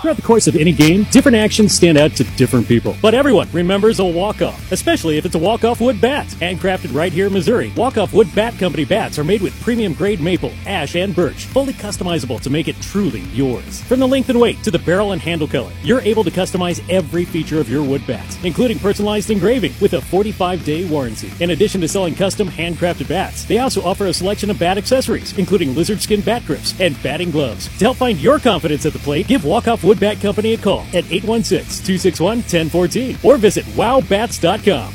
Throughout the course of any game, different actions stand out to different people. But everyone remembers a walk-off, especially if it's a walk-off wood bat. Handcrafted right here in Missouri, walk-off wood bat company bats are made with premium grade maple, ash, and birch, fully customizable to make it truly yours. From the length and weight to the barrel and handle color, you're able to customize every feature of your wood bat, including personalized engraving with a 45-day warranty. In addition to selling custom handcrafted bats, they also offer a selection of bat accessories, including lizard skin bat grips and batting gloves. To help find your confidence at the plate, give Walk-Off Wood Bat Company a call at 816-261-1014 or visit wowbats.com.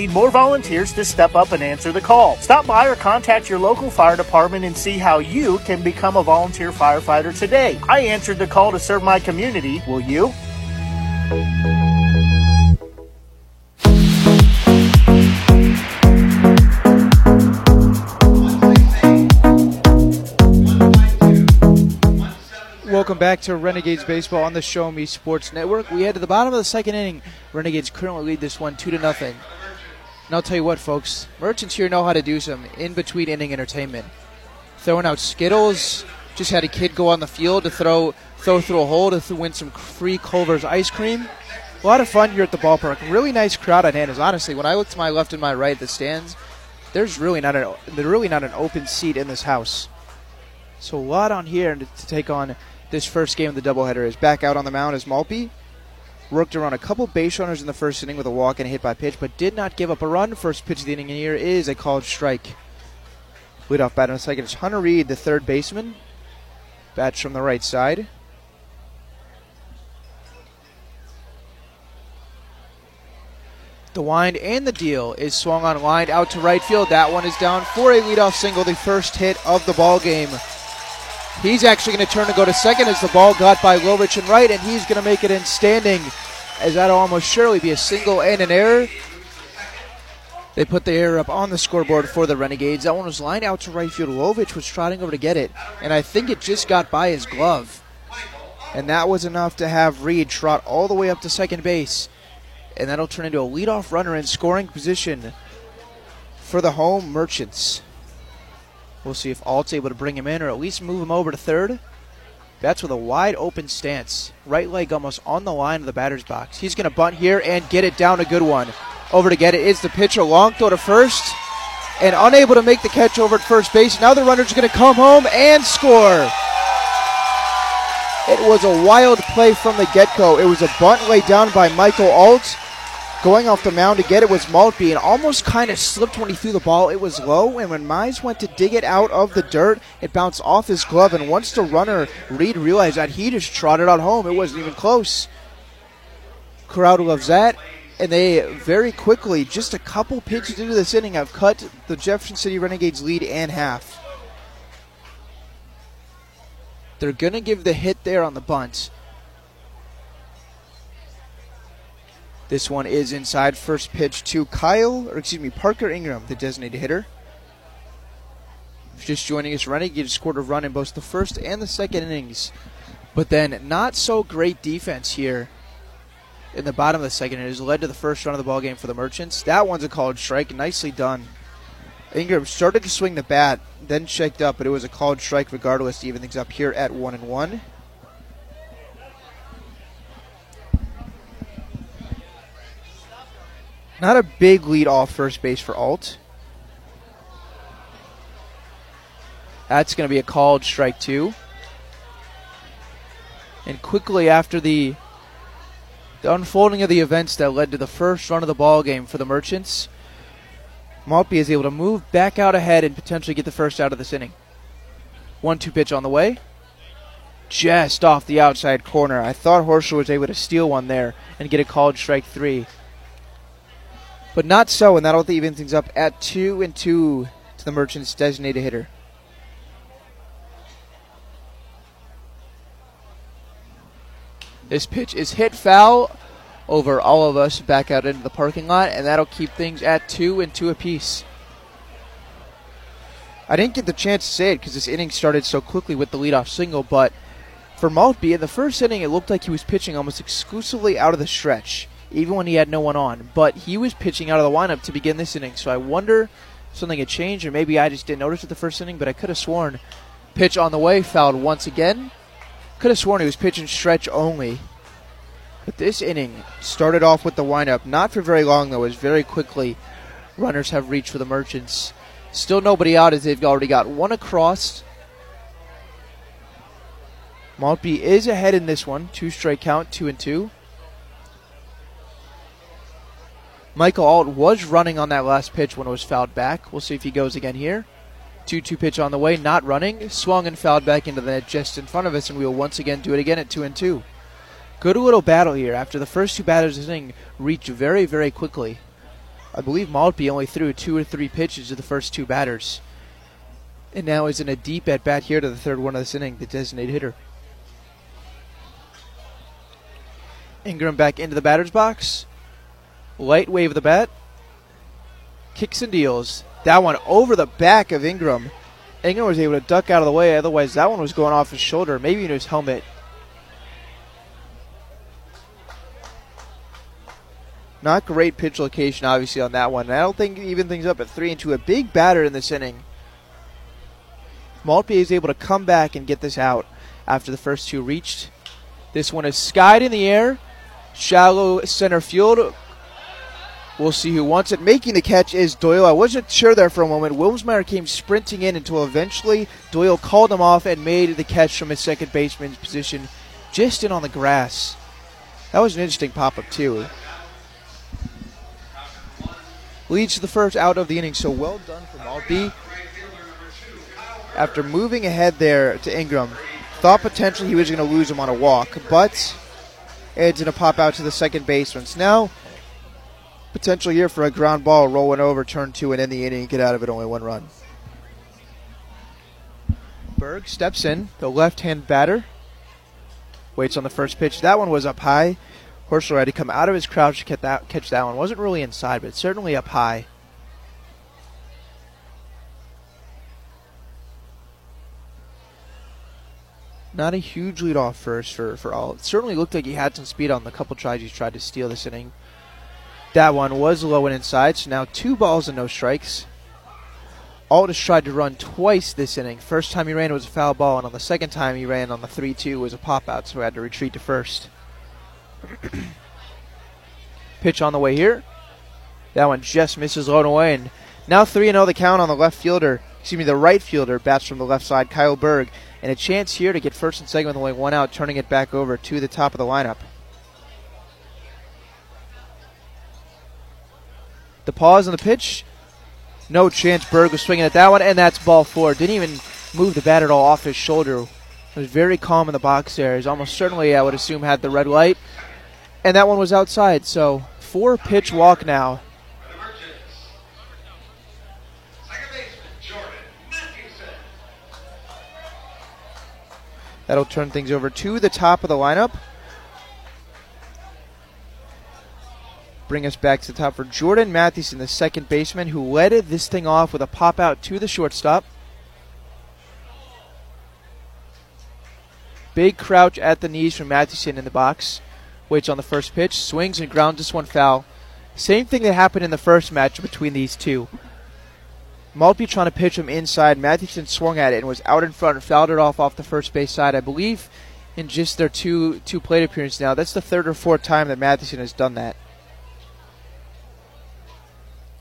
more volunteers to step up and answer the call. Stop by or contact your local fire department and see how you can become a volunteer firefighter today. I answered the call to serve my community. Will you? Welcome back to Renegades Baseball on the Show Me Sports Network. We head to the bottom of the second inning. Renegades currently lead this one 2 to nothing. And I'll tell you what, folks, merchants here know how to do some in between inning entertainment. Throwing out Skittles, just had a kid go on the field to throw throw through a hole to win some free Culver's ice cream. A lot of fun here at the ballpark. Really nice crowd on hand. Is honestly, when I look to my left and my right, the stands, there's really not a there's really not an open seat in this house. So a lot on here to, to take on this first game of the doubleheader. Is back out on the mound is Maltby. Worked around a couple base runners in the first inning with a walk and a hit by pitch, but did not give up a run. First pitch of the inning here is a called strike. Leadoff batter in the second is Hunter Reed, the third baseman. Bats from the right side. The wind and the deal is swung on line out to right field. That one is down for a leadoff single, the first hit of the ball game. He's actually going to turn and go to second as the ball got by Lovich and Wright, and he's going to make it in standing, as that'll almost surely be a single and an error. They put the error up on the scoreboard for the Renegades. That one was lined out to right field. Lovich was trotting over to get it, and I think it just got by his glove. And that was enough to have Reed trot all the way up to second base. And that'll turn into a leadoff runner in scoring position for the home merchants. We'll see if Alt's able to bring him in or at least move him over to third. That's with a wide open stance. Right leg almost on the line of the batter's box. He's going to bunt here and get it down a good one. Over to get it is the pitcher. Long throw to first. And unable to make the catch over at first base. Now the runner's going to come home and score. It was a wild play from the get go. It was a bunt laid down by Michael Alt. Going off the mound to get it was Maltby and almost kind of slipped when he threw the ball. It was low, and when Mize went to dig it out of the dirt, it bounced off his glove. And once the runner, Reed, realized that, he just trotted on home. It wasn't even close. Crowd loves that. And they very quickly, just a couple pitches into this inning, have cut the Jefferson City Renegades lead in half. They're going to give the hit there on the bunt. This one is inside. First pitch to Kyle, or excuse me, Parker Ingram, the designated hitter. Just joining us, Renegades scored a run in both the first and the second innings, but then not so great defense here in the bottom of the second. It has led to the first run of the ball game for the Merchants. That one's a called strike. Nicely done. Ingram started to swing the bat, then checked up, but it was a called strike regardless to even things up here at one and one. Not a big lead off first base for Alt. That's going to be a called strike two. And quickly after the the unfolding of the events that led to the first run of the ball game for the Merchants, Maltby is able to move back out ahead and potentially get the first out of this inning. One-two pitch on the way, just off the outside corner. I thought Horchler was able to steal one there and get a called strike three. But not so, and that'll even things up at two and two to the Merchants' designated hitter. This pitch is hit foul over all of us back out into the parking lot, and that'll keep things at two and two apiece. I didn't get the chance to say it because this inning started so quickly with the leadoff single, but for Maltby, in the first inning, it looked like he was pitching almost exclusively out of the stretch even when he had no one on. But he was pitching out of the lineup to begin this inning, so I wonder something had changed, or maybe I just didn't notice it the first inning. But I could have sworn pitch on the way fouled once again. Could have sworn he was pitching stretch only. But this inning started off with the windup, not for very long though, as very quickly runners have reached for the Merchants. Still nobody out as they've already got one across. Maltby is ahead in this one. Two straight count, two and two. Michael Alt was running on that last pitch when it was fouled back. We'll see if he goes again here. 2 2 pitch on the way, not running. Swung and fouled back into the net just in front of us, and we will once again do it again at 2 and 2. Good little battle here after the first two batters of inning reached very, very quickly. I believe Maltby only threw two or three pitches to the first two batters. And now is in a deep at bat here to the third one of this inning, the designated hitter. Ingram back into the batter's box. Light wave of the bat. Kicks and deals. That one over the back of Ingram. Ingram was able to duck out of the way, otherwise, that one was going off his shoulder, maybe into his helmet. Not great pitch location, obviously, on that one. And I don't think even things up at three and two. A big batter in this inning. Maltby is able to come back and get this out after the first two reached. This one is skied in the air, shallow center field. We'll see who wants it. Making the catch is Doyle. I wasn't sure there for a moment. Wilmsmeyer came sprinting in until eventually Doyle called him off and made the catch from his second baseman's position just in on the grass. That was an interesting pop up, too. Leads to the first out of the inning, so well done from Maltby. After moving ahead there to Ingram, thought potentially he was going to lose him on a walk, but Ed's going to pop out to the second baseman. So now, potential here for a ground ball rolling over, turn two, and end the inning, get out of it only one run. Berg steps in, the left hand batter. Waits on the first pitch. That one was up high. Horchler had to come out of his crouch to catch that, catch that one. Wasn't really inside, but certainly up high. Not a huge lead off first for, for all. It certainly looked like he had some speed on the couple tries he tried to steal this inning. That one was low and inside, so now two balls and no strikes. Aldis tried to run twice this inning. First time he ran was a foul ball, and on the second time he ran on the 3 2 was a pop out, so he had to retreat to first. *coughs* Pitch on the way here. That one just misses low and away, and now 3 0 the count on the left fielder. Excuse me, the right fielder bats from the left side, Kyle Berg and a chance here to get first and second with only one out, turning it back over to the top of the lineup. The pause on the pitch. No chance. Berg was swinging at that one, and that's ball four. Didn't even move the bat at all off his shoulder. It Was very calm in the box there. He's almost certainly, I would assume, had the red light. And that one was outside. So four pitch walk now. That'll turn things over to the top of the lineup. Bring us back to the top for Jordan Mathewson, the second baseman, who led this thing off with a pop out to the shortstop. Big crouch at the knees from Mathewson in the box. Waits on the first pitch, swings and grounds this one foul. Same thing that happened in the first match between these two. Maltby trying to pitch him inside. Mathewson swung at it and was out in front and fouled it off off the first base side. I believe in just their two two plate appearances now. That's the third or fourth time that Mathewson has done that.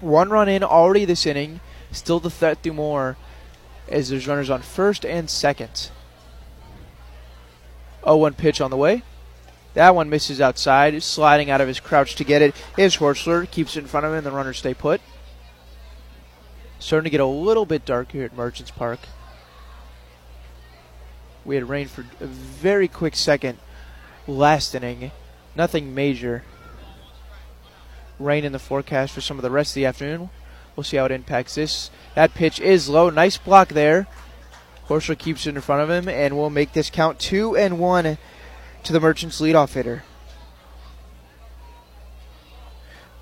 One run in already this inning. Still the threat through more as there's runners on first and second. 0-1 pitch on the way. That one misses outside, sliding out of his crouch to get it. Is Horchler keeps it in front of him, the runners stay put. Starting to get a little bit dark here at Merchants Park. We had rain for a very quick second last inning. Nothing major. Rain in the forecast for some of the rest of the afternoon. We'll see how it impacts this. That pitch is low. Nice block there. Horchler keeps it in front of him, and we'll make this count two and one to the Merchants leadoff hitter.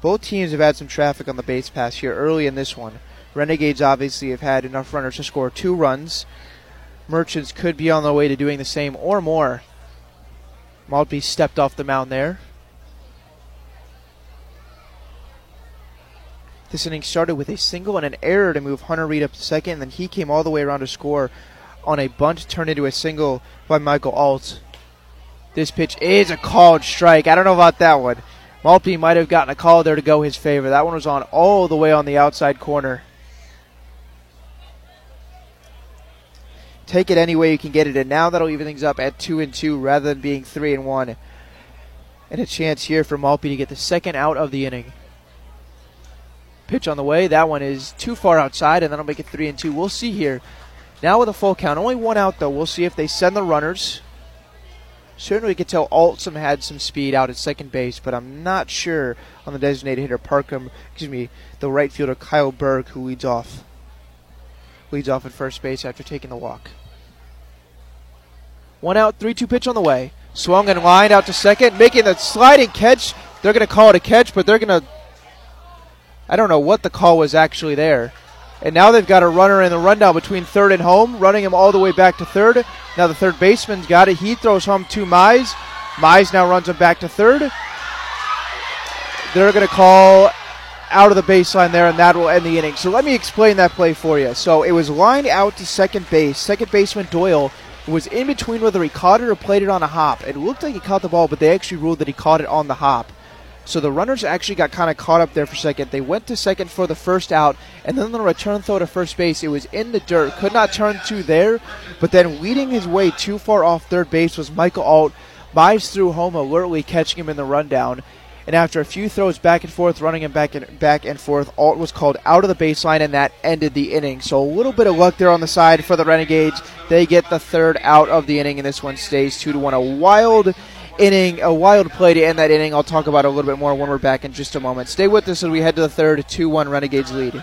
Both teams have had some traffic on the base pass here early in this one. Renegades obviously have had enough runners to score two runs. Merchants could be on their way to doing the same or more. Maltby stepped off the mound there. This inning started with a single and an error to move Hunter Reed up to second, and then he came all the way around to score on a bunt turned into a single by Michael Alt. This pitch is a called strike. I don't know about that one. Maltby might have gotten a call there to go his favor. That one was on all the way on the outside corner. Take it any way you can get it, and now that'll even things up at two and two rather than being three and one. And a chance here for Maltby to get the second out of the inning. Pitch on the way. That one is too far outside, and that'll make it three and two. We'll see here. Now with a full count, only one out though. We'll see if they send the runners. Certainly, we could tell Altsum had some speed out at second base, but I'm not sure on the designated hitter Parkham. Excuse me, the right fielder Kyle Berg, who leads off. Leads off at first base after taking the walk. One out, three-two pitch on the way. Swung and lined out to second, making the sliding catch. They're going to call it a catch, but they're going to. I don't know what the call was actually there. And now they've got a runner in the rundown between third and home, running him all the way back to third. Now the third baseman's got it. He throws home to Mize. Mize now runs him back to third. They're going to call out of the baseline there, and that will end the inning. So let me explain that play for you. So it was lined out to second base. Second baseman Doyle was in between whether he caught it or played it on a hop. It looked like he caught the ball, but they actually ruled that he caught it on the hop. So the runners actually got kind of caught up there for a second. They went to second for the first out, and then the return throw to first base. It was in the dirt, could not turn to there, but then leading his way too far off third base was Michael Alt. Mize through home, alertly catching him in the rundown. And after a few throws back and forth, running him back and back and forth, Alt was called out of the baseline, and that ended the inning. So a little bit of luck there on the side for the Renegades. They get the third out of the inning, and this one stays two to one. A wild inning, a wild play to end that inning. I'll talk about it a little bit more when we're back in just a moment. Stay with us as we head to the third, 2 1 Renegades lead.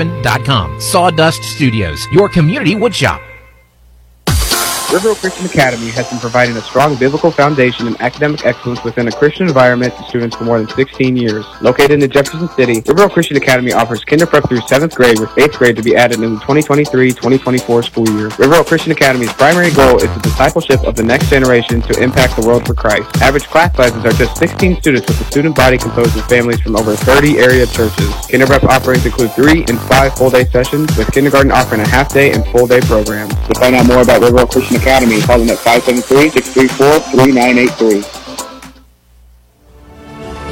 sawdust247 Sawdust Studios, your community woodshop. Riverville Christian Academy has been providing a strong biblical foundation and academic excellence within a Christian environment to students for more than 16 years. Located in Jefferson City, Riverville Christian Academy offers kinder prep through 7th grade with 8th grade to be added in the 2023-2024 school year. Riverville Christian Academy's primary goal is the discipleship of the next generation to impact the world for Christ. Average class sizes are just 16 students with a student body composed of families from over 30 area churches. Kinder prep offerings include 3 and 5 full-day sessions, with kindergarten offering a half-day and full-day programs. To find out more about Riverville Christian Academy, call them at 573-634-3983.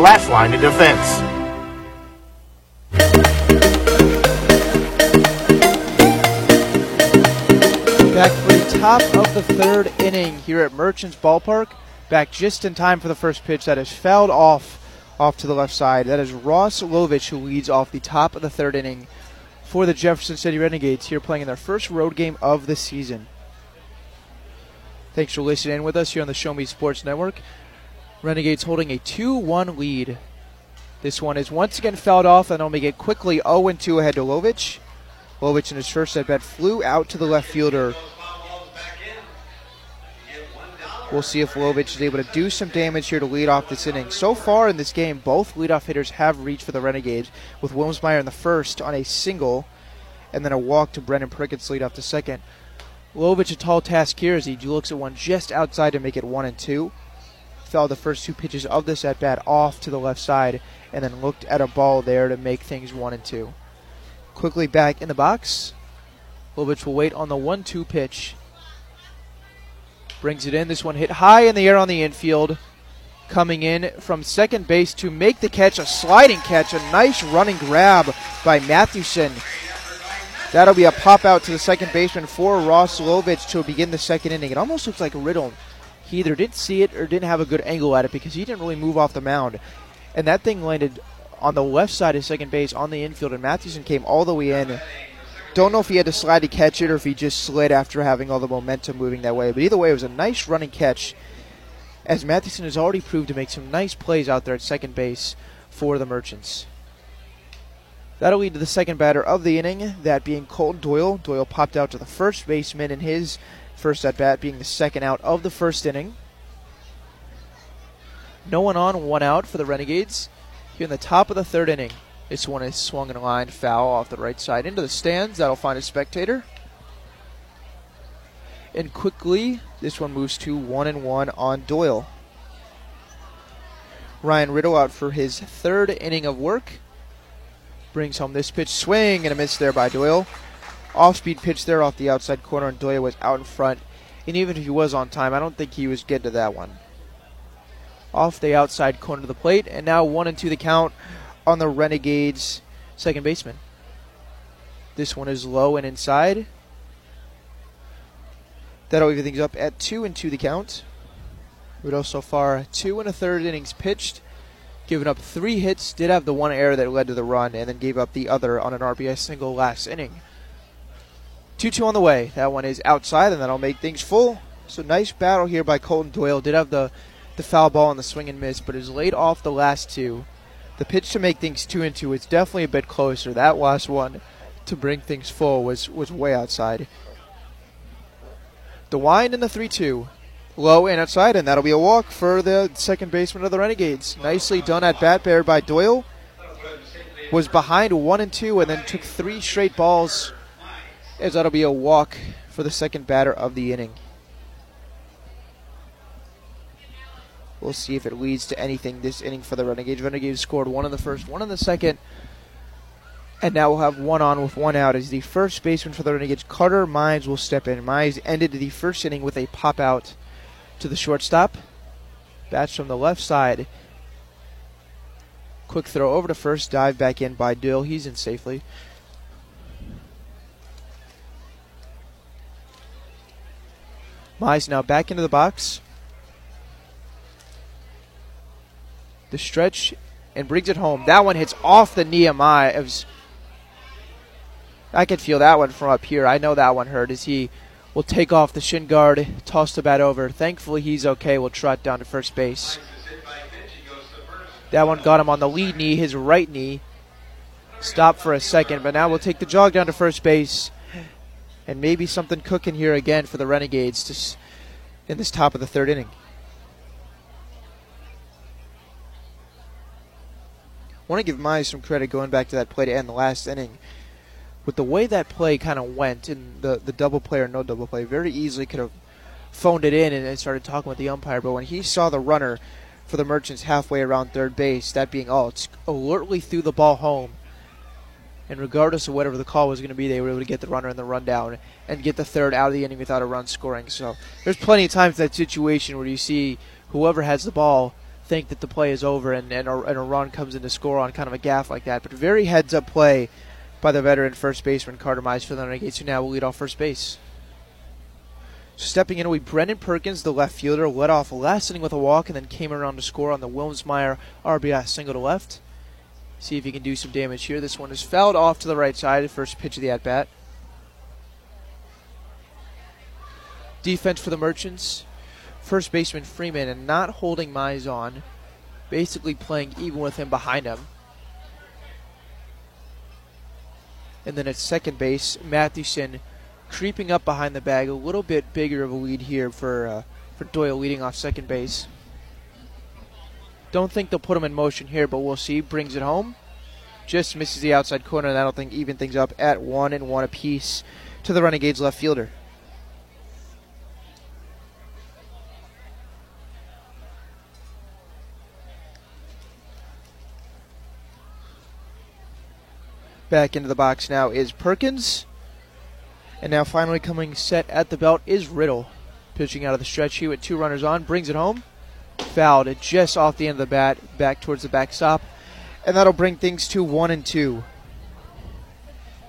last line of defense. Back for the top of the third inning here at Merchants Ballpark. Back just in time for the first pitch that is fouled off off to the left side. That is Ross Lovich who leads off the top of the third inning for the Jefferson City Renegades here playing in their first road game of the season. Thanks for listening in with us here on the Show Me Sports Network. Renegades holding a 2 1 lead. This one is once again fouled off, and it quickly 0 2 ahead to Lovich. Lovich in his first at bat flew out to the left fielder. We'll see if Lovich is able to do some damage here to lead off this inning. So far in this game, both leadoff hitters have reached for the Renegades, with Wilmsmeyer in the first on a single, and then a walk to Brendan Perkins lead off to second. Lovich a tall task here as he looks at one just outside to make it one and two fell the first two pitches of this at bat off to the left side and then looked at a ball there to make things one and two. Quickly back in the box. Lovich will wait on the one two pitch. Brings it in. This one hit high in the air on the infield. Coming in from second base to make the catch, a sliding catch, a nice running grab by Mathewson. That'll be a pop out to the second baseman for Ross Lovich to begin the second inning. It almost looks like Riddle he either didn't see it or didn't have a good angle at it because he didn't really move off the mound. And that thing landed on the left side of second base on the infield, and Mathewson came all the way in. Don't know if he had to slide to catch it or if he just slid after having all the momentum moving that way. But either way, it was a nice running catch as Mathewson has already proved to make some nice plays out there at second base for the Merchants. That'll lead to the second batter of the inning, that being Colton Doyle. Doyle popped out to the first baseman in his first at bat, being the second out of the first inning. No one on, one out for the Renegades. Here in the top of the third inning, this one is swung in a line foul off the right side into the stands. That'll find a spectator. And quickly, this one moves to one and one on Doyle. Ryan Riddle out for his third inning of work. Brings home this pitch, swing and a miss there by Doyle. Off speed pitch there off the outside corner, and Doyle was out in front. And even if he was on time, I don't think he was getting to that one. Off the outside corner of the plate, and now one and two the count on the Renegades second baseman. This one is low and inside. That'll even things up at two and two the count. Riddle so far two and a third innings pitched, giving up three hits. Did have the one error that led to the run, and then gave up the other on an RBI single last inning. 2 2 on the way. That one is outside, and that'll make things full. So nice battle here by Colton Doyle. Did have the, the foul ball on the swing and miss, but is laid off the last two. The pitch to make things 2 and 2 is definitely a bit closer. That last one to bring things full was, was way outside. The wind and the 3 2. Low and outside, and that'll be a walk for the second baseman of the Renegades. Nicely done at bat bear by Doyle. Was behind 1 and 2 and then took three straight balls as that'll be a walk for the second batter of the inning. We'll see if it leads to anything this inning for the Renegades. Renegades scored one in the first, one in the second, and now we'll have one on with one out as the first baseman for the Renegades, Carter Mize, will step in. Mize ended the first inning with a pop out to the shortstop. Bats from the left side. Quick throw over to first, dive back in by Dill. He's in safely. Mize now back into the box. The stretch and brings it home. That one hits off the knee of Mize. I could feel that one from up here. I know that one hurt as he will take off the shin guard, toss the bat over. Thankfully, he's okay. We'll trot down to first base. That one got him on the lead knee, his right knee. Stop for a second, but now we'll take the jog down to first base and maybe something cooking here again for the Renegades in this top of the third inning. I want to give Mize some credit going back to that play to end the last inning. With the way that play kind of went in the, the double play or no double play, very easily could have phoned it in and, started talking with the umpire. But when he saw the runner for the Merchants halfway around third base, that being Alt, it's alertly threw the ball home and regardless of whatever the call was going to be, they were able to get the runner in the rundown and get the third out of the inning without a run scoring. So there's plenty of times that situation where you see whoever has the ball think that the play is over and, and, a, and a run comes in to score on kind of a gaff like that. But very heads up play by the veteran first baseman Carter Mize for the Renegades, who now will lead off first base. Stepping in be Brendan Perkins, the left fielder, led off last inning with a walk and then came around to score on the Wilmsmeyer RBI single to left. See if he can do some damage here. This one is fouled off to the right side. First pitch of the at bat. Defense for the Merchants. First baseman Freeman and not holding Mize on. Basically playing even with him behind him. And then at second base, Mathewson creeping up behind the bag. A little bit bigger of a lead here for uh, for Doyle leading off second base. Don't think they'll put him in motion here, but we'll see. Brings it home. Just misses the outside corner, and that'll think even things up at one and one apiece to the Renegades left fielder. Back into the box now is Perkins. And now finally coming set at the belt is Riddle. Pitching out of the stretch here with two runners on, brings it home fouled it just off the end of the bat, back towards the backstop, and that'll bring things to one and two.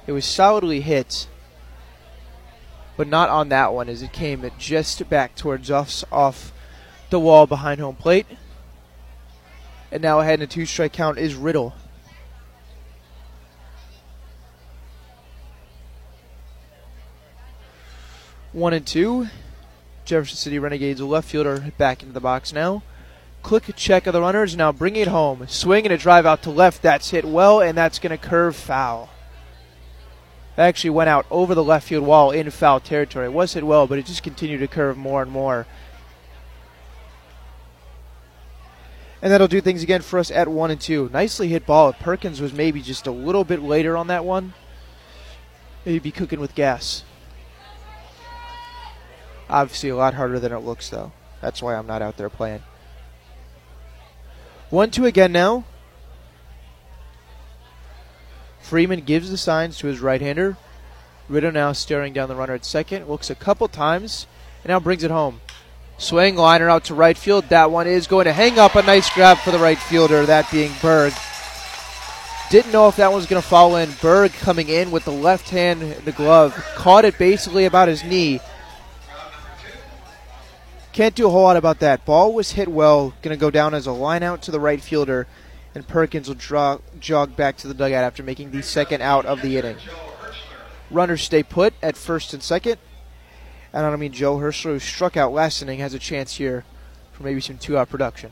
It was solidly hit, but not on that one as it came just back towards us off the wall behind home plate. And now ahead in a two strike count is Riddle. One and two. Jefferson City Renegades left fielder back into the box now. Click check of the runners. Now bring it home. Swing and a drive out to left. That's hit well, and that's going to curve foul. That actually went out over the left field wall in foul territory. It was hit well, but it just continued to curve more and more. And that'll do things again for us at one and two. Nicely hit ball. Perkins was maybe just a little bit later on that one. Maybe be cooking with gas. Obviously, a lot harder than it looks, though. That's why I'm not out there playing. 1 2 again now. Freeman gives the signs to his right hander. Riddle now staring down the runner at second. Looks a couple times and now brings it home. Swing liner out to right field. That one is going to hang up a nice grab for the right fielder, that being Berg. Didn't know if that one was going to fall in. Berg coming in with the left hand, the glove, caught it basically about his knee can't do a whole lot about that. Ball was hit well, going to go down as a line out to the right fielder, and Perkins will draw, jog back to the dugout after making the second out of the inning. Runners stay put at first and second. And I don't mean Joe Horchler, who struck out last inning, has a chance here for maybe some two out production.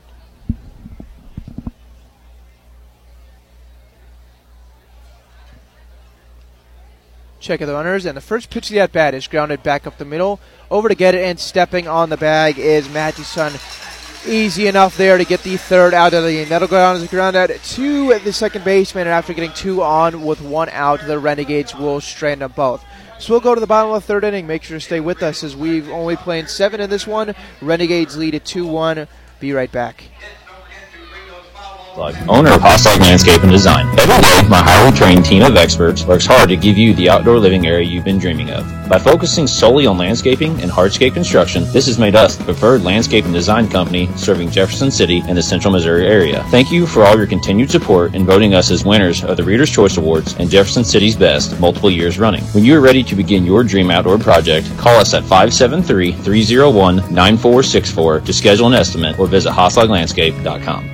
Check of the runners, and the first pitch of the at bat is grounded back up the middle. Over to get it, and stepping on the bag is Mathewson. Easy enough there to get the third out of the inning. That'll go down as a ground out to the second baseman, and after getting two on with one out, the Renegades will strand them both. So we'll go to the bottom of the third inning. Make sure to stay with us as we've only played seven in this one. Renegades lead at 2 1. Be right back. Plug, owner of Hoslag Landscape and Design. Every day, my highly trained team of experts works hard to give you the outdoor living area you've been dreaming of. By focusing solely on landscaping and hardscape construction, this has made us the preferred landscape and design company serving Jefferson City and the central Missouri area. Thank you for all your continued support in voting us as winners of the Reader's Choice Awards and Jefferson City's Best multiple years running. When you are ready to begin your dream outdoor project, call us at 573 301 9464 to schedule an estimate or visit hoslaglandscape.com.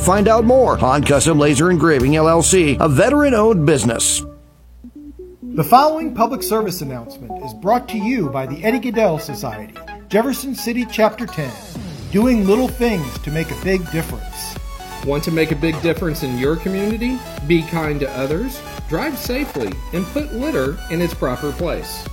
find out more. on Custom Laser Engraving LLC, a veteran owned business. The following public service announcement is brought to you by the Eddie Gaedel Society, Jefferson City Chapter 10, doing little things to make a big difference. Want to make a big difference in your community? Be kind to others, drive safely, and put litter in its proper place.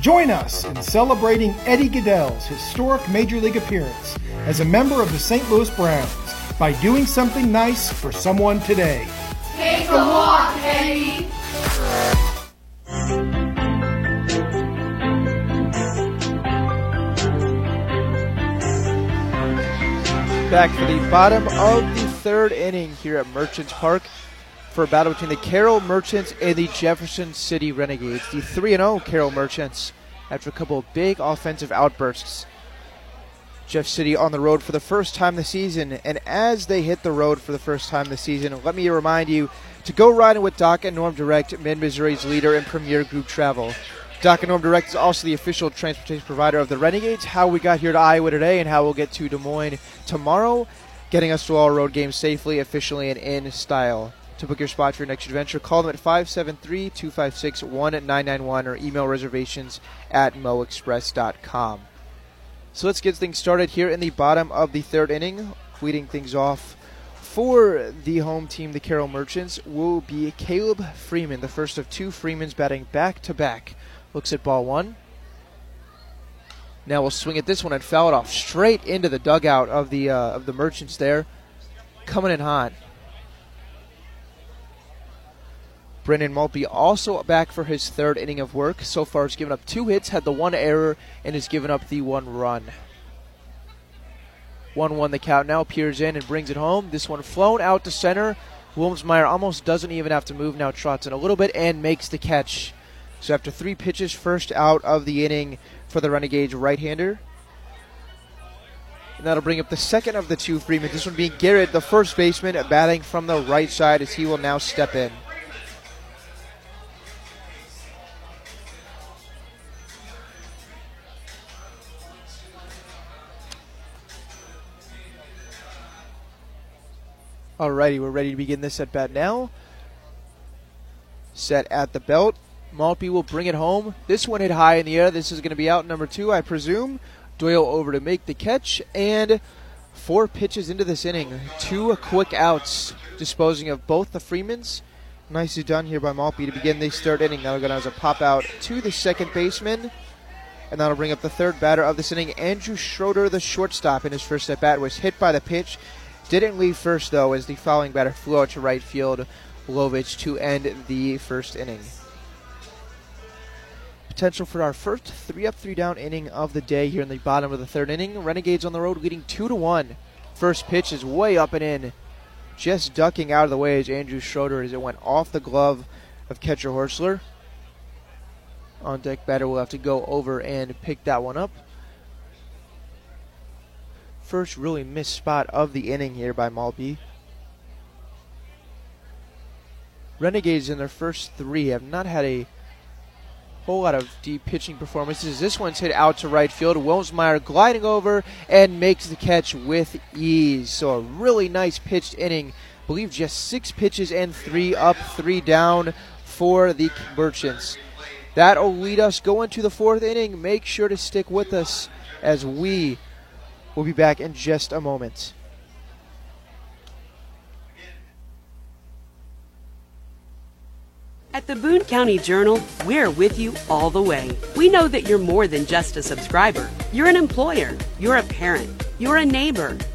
Join us in celebrating Eddie Gaedel's historic Major League appearance as a member of the St. Louis Browns by doing something nice for someone today. Take a walk, Eddie. Back to the bottom of the third inning here at Merchants Park for a battle between the Carroll Merchants and the Jefferson City Renegades. The 3 0 Carroll Merchants, after a couple of big offensive outbursts, Jeff City on the road for the first time this season. And as they hit the road for the first time this season, let me remind you to go riding with Doc and Norm Direct, Mid Missouri's leader in premier group travel. Doc and Norm Direct is also the official transportation provider of the Renegades. How we got here to Iowa today and how we'll get to Des Moines tomorrow, getting us to all road games safely, efficiently, and in style. To book your spot for your next adventure, call them at 573 256 1991 or email reservations at moexpress.com. So let's get things started here in the bottom of the third inning. Leading things off for the home team, the Carroll Merchants, will be Caleb Freeman, the first of two Freemans batting back to back. Looks at ball one. Now we'll swing at this one and foul it off straight into the dugout of the uh, of the Merchants there, coming in hot. Brendan Maltby also back for his third inning of work. So far, has given up two hits, had the one error, and has given up the one run. 1 1 the count now. Peers in and brings it home. This one flown out to center. Wilmsmeyer almost doesn't even have to move now, trots in a little bit and makes the catch. So after three pitches, first out of the inning for the Renegades right hander. And that'll bring up the second of the two Freeman. This one being Garrett, the first baseman, batting from the right side as he will now step in. Alrighty, we're ready to begin this at bat now. Set at the belt. Maltby will bring it home. This one hit high in the air. This is going to be out number two, I presume. Doyle over to make the catch, and four pitches into this inning. Two quick outs, disposing of both the Freemans. Nicely done here by Maltby to begin the third inning. Now we're going to a pop out to the second baseman. And that'll bring up the third batter of this inning, Andrew Schroeder, the shortstop, in his first at bat, was hit by the pitch didn't leave first, though, as the following batter flew out to right field. Lovich to end the first inning. Potential for our first three up, three down inning of the day here in the bottom of the third inning. Renegades on the road leading two to one. First pitch is way up and in, just ducking out of the way as Andrew Schroeder as it went off the glove of catcher Horchler. On deck batter will have to go over and pick that one up first really missed spot of the inning here by Maltby. Renegades in their first three have not had a whole lot of deep pitching performances. This one's hit out to right field. Wilmsmeyer gliding over and makes the catch with ease. So a really nice pitched inning. I believe just six pitches and three up, three down for the Merchants. That'll lead us going to the fourth inning. Make sure to stick with us as we We'll be back in just a moment. At the Boone County Journal, we're with you all the way. We know that you're more than just a subscriber. You're an employer, you're a parent, you're a neighbor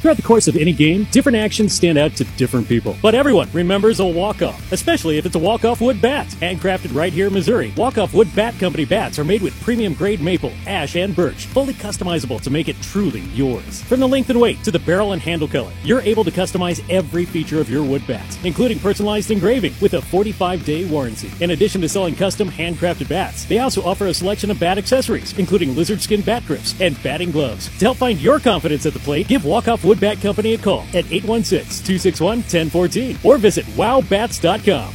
Throughout the course of any game, different actions stand out to different people. But everyone remembers a walk-off, especially if it's a walk-off wood bat. Handcrafted right here in Missouri, walk-off wood bat company bats are made with premium grade maple, ash, and birch, fully customizable to make it truly yours. From the length and weight to the barrel and handle color, you're able to customize every feature of your wood bat, including personalized engraving with a 45-day warranty. In addition to selling custom handcrafted bats, they also offer a selection of bat accessories, including lizard skin bat grips and batting gloves. To help find your confidence at the plate, give Walk-Off Wood Bat Company a call at 816 261 1014 or visit wowbats.com.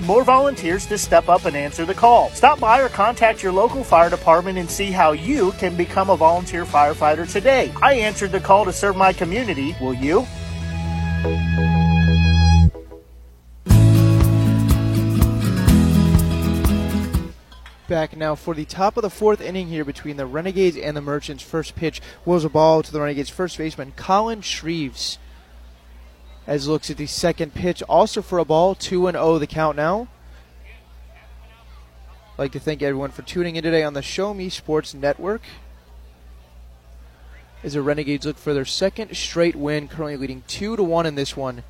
need more volunteers to step up and answer the call. Stop by or contact your local fire department and see how you can become a volunteer firefighter today. I answered the call to serve my community. Will you? Back now for the top of the fourth inning here between the Renegades and the Merchants. First pitch was a ball to the Renegades first baseman Colin Shreves as looks at the second pitch, also for a ball, 2 and 0 the count now. Like to thank everyone for tuning in today on the Show Me Sports Network. As the Renegades look for their second straight win, currently leading 2 to 1 in this one.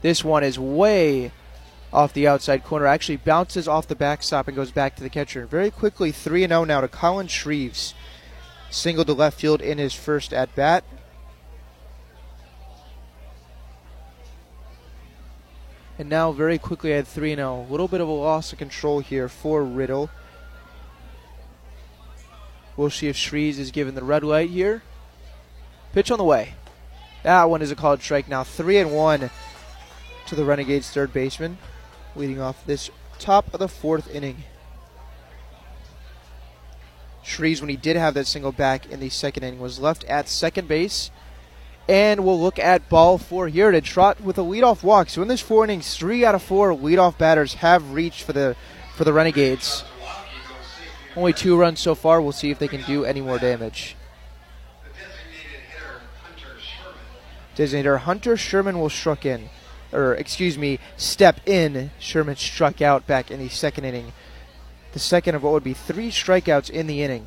This one is way off the outside corner, actually bounces off the backstop and goes back to the catcher. Very quickly, 3 0 now to Colin Shreves. Single to left field in his first at bat. And now, very quickly, at 3 0. A little bit of a loss of control here for Riddle. We'll see if Shreves is given the red light here. Pitch on the way. That one is a called strike. Now three and one to the Renegades third baseman, leading off this top of the fourth inning. Shreves, when he did have that single back in the second inning, was left at second base. And we'll look at ball four here to Trot with a leadoff walk. So in this four innings, three out of four leadoff batters have reached for the for the Renegades. Only two runs so far. We'll see if they can do any more damage. Designator Hunter Sherman will struck in, or excuse me, step in. Sherman struck out back in the second inning. The second of what would be three strikeouts in the inning.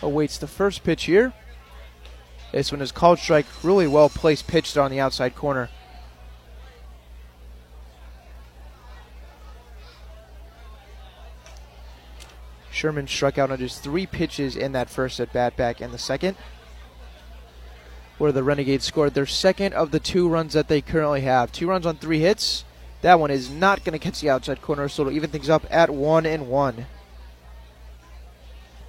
Awaits the first pitch here. This one is called strike, really well placed, pitched on the outside corner. Sherman struck out on just three pitches in that first at bat back in the second, where the Renegades scored their second of the two runs that they currently have. Two runs on three hits. That one is not going to catch the outside corner, so it'll even things up at one and one.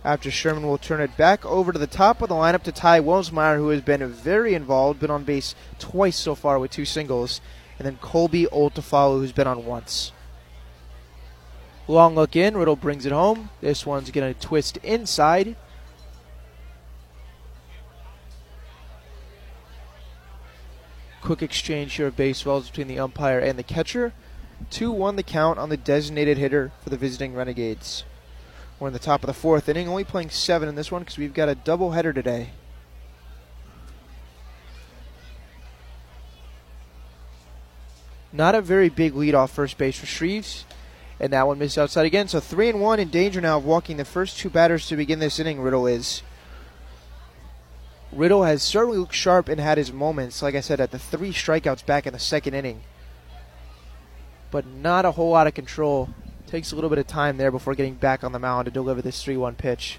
After Sherman will turn it back over to the top of the lineup to Ty Wilmsmeyer, who has been very involved, been on base twice so far with two singles, and then Colby Oltafalo, who's been on once. Long look in. Riddle brings it home. This one's going to twist inside. Quick exchange here of baseballs between the umpire and the catcher. 2 1 the count on the designated hitter for the visiting Renegades. We're in the top of the fourth inning, only playing seven in this one because we've got a doubleheader today. Not a very big lead off first base for Shreves and that one missed outside again. So three and one in danger now of walking the first two batters to begin this inning. Riddle is. Riddle has certainly looked sharp and had his moments, like I said, at the three strikeouts back in the second inning. But not a whole lot of control. Takes a little bit of time there before getting back on the mound to deliver this 3 1 pitch.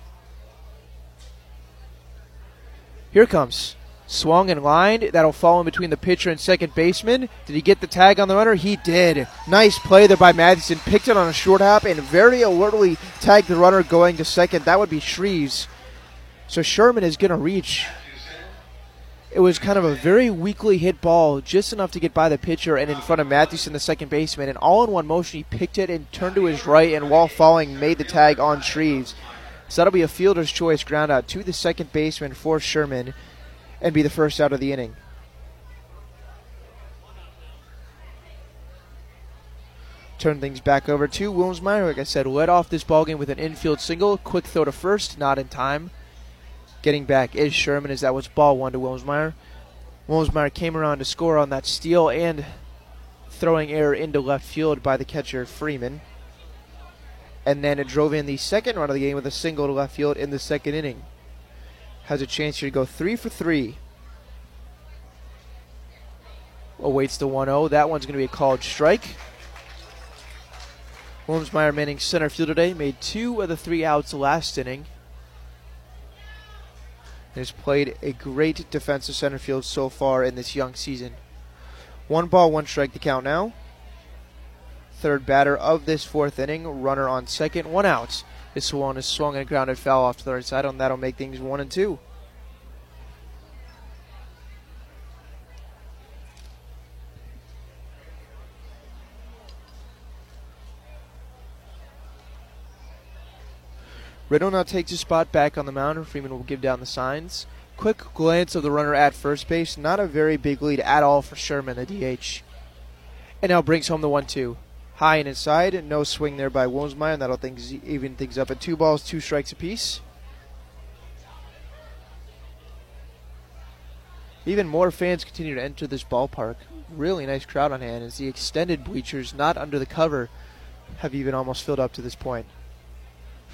Here comes Swung and lined. That'll fall in between the pitcher and second baseman. Did he get the tag on the runner? He did. Nice play there by Mathewson. Picked it on a short hop and very alertly tagged the runner going to second. That would be Shreves. So Sherman is going to reach. It was kind of a very weakly hit ball, just enough to get by the pitcher and in front of Mathewson, the second baseman. And all in one motion, he picked it and turned to his right, and while falling, made the tag on Shreves. So that'll be a fielder's choice ground out to the second baseman for Sherman and be the first out of the inning. Turn things back over to Wilmsmeyer. Like I said, led off this ballgame with an infield single. Quick throw to first, not in time. Getting back is Sherman as that was ball one to Wilmsmeyer. Wilmsmeyer came around to score on that steal and throwing error into left field by the catcher Freeman. And then it drove in the second run of the game with a single to left field in the second inning has a chance here to go three for three. Awaits the 1 0. That one's going to be a called strike. Wilmsmeyer manning center field today, made two of the three outs last inning. Has played a great defensive center field so far in this young season. One ball, one strike the count now. Third batter of this fourth inning, runner on second, one out. This one is swung and grounded foul off to the right side, and that'll make things one and two. Riddle now takes his spot back on the mound. and Freeman will give down the signs. Quick glance of the runner at first base. Not a very big lead at all for Sherman, the DH. And now brings home the 1 2 high and inside. And No swing there by Wilmsmeyer, that'll things, even things up at two balls, two strikes apiece. Even more fans continue to enter this ballpark. Really nice crowd on hand as the extended bleachers, not under the cover, have even almost filled up to this point.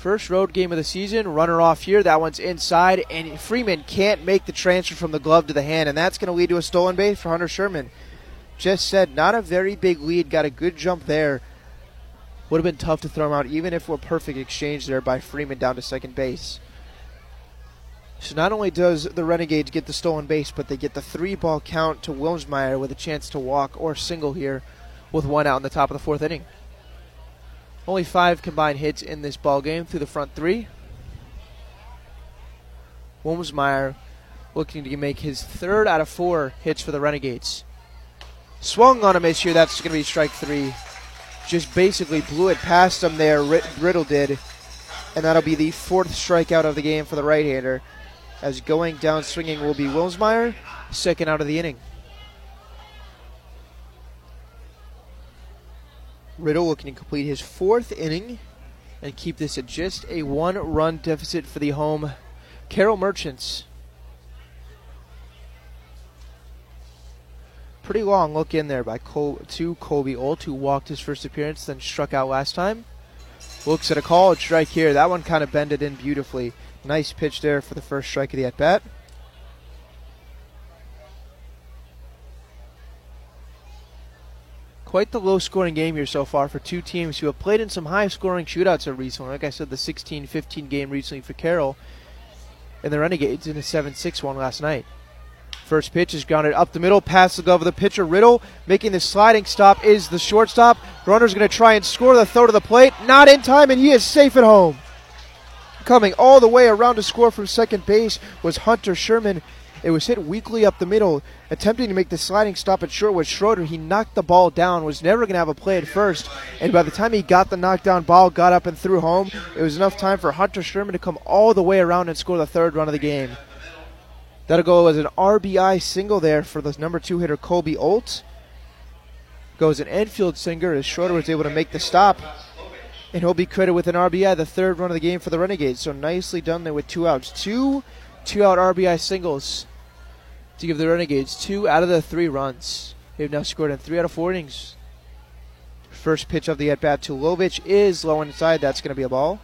First road game of the season, runner off here. That one's inside, and Freeman can't make the transfer from the glove to the hand, and that's going to lead to a stolen base for Hunter Sherman just said, not a very big lead. Got a good jump there. Would have been tough to throw him out, even if we're perfect exchange there by Freeman down to second base. So not only does the Renegades get the stolen base, but they get the three ball count to Wilmsmeyer with a chance to walk or single here with one out in the top of the fourth inning. Only five combined hits in this ball game through the front three. Wilmsmeyer looking to make his third out of four hits for the Renegades. Swung on a miss here. That's going to be strike three. Just basically blew it past him there. Riddle did. And that'll be the fourth strikeout of the game for the right hander. As going down swinging will be Wilmsmeyer, second out of the inning. Riddle looking to complete his fourth inning and keep this at just a one run deficit for the home Carroll Merchants. Pretty long look in there by Col- to Colby Olt, who walked his first appearance, then struck out last time. Looks at a call, strike here. That one kind of bended in beautifully. Nice pitch there for the first strike of the at bat. Quite the low scoring game here so far for two teams who have played in some high scoring shootouts recently. Like I said, the 16 15 game recently for Carroll and the Renegades in a 7 6 one last night. First pitch is grounded up the middle, past the glove of the pitcher. Riddle making the sliding stop is the shortstop. Runner's going to try and score the throw to the plate. Not in time, and he is safe at home. Coming all the way around to score from second base was Hunter Sherman. It was hit weakly up the middle, attempting to make the sliding stop at short with Schroeder. He knocked the ball down, was never going to have a play at first, and by the time he got the knockdown ball, got up and threw home, it was enough time for Hunter Sherman to come all the way around and score the third run of the game. That'll go as an RBI single there for the number two hitter Colby Olt. Goes an infield single as Schroeder was able to make the stop. And he'll be credited with an RBI, the third run of the game for the Renegades. So nicely done there with two outs. Two two out RBI singles to give the Renegades two out of the three runs. They've now scored in three out of four innings. First pitch of the at bat to Lovich is low inside. That's going to be a ball.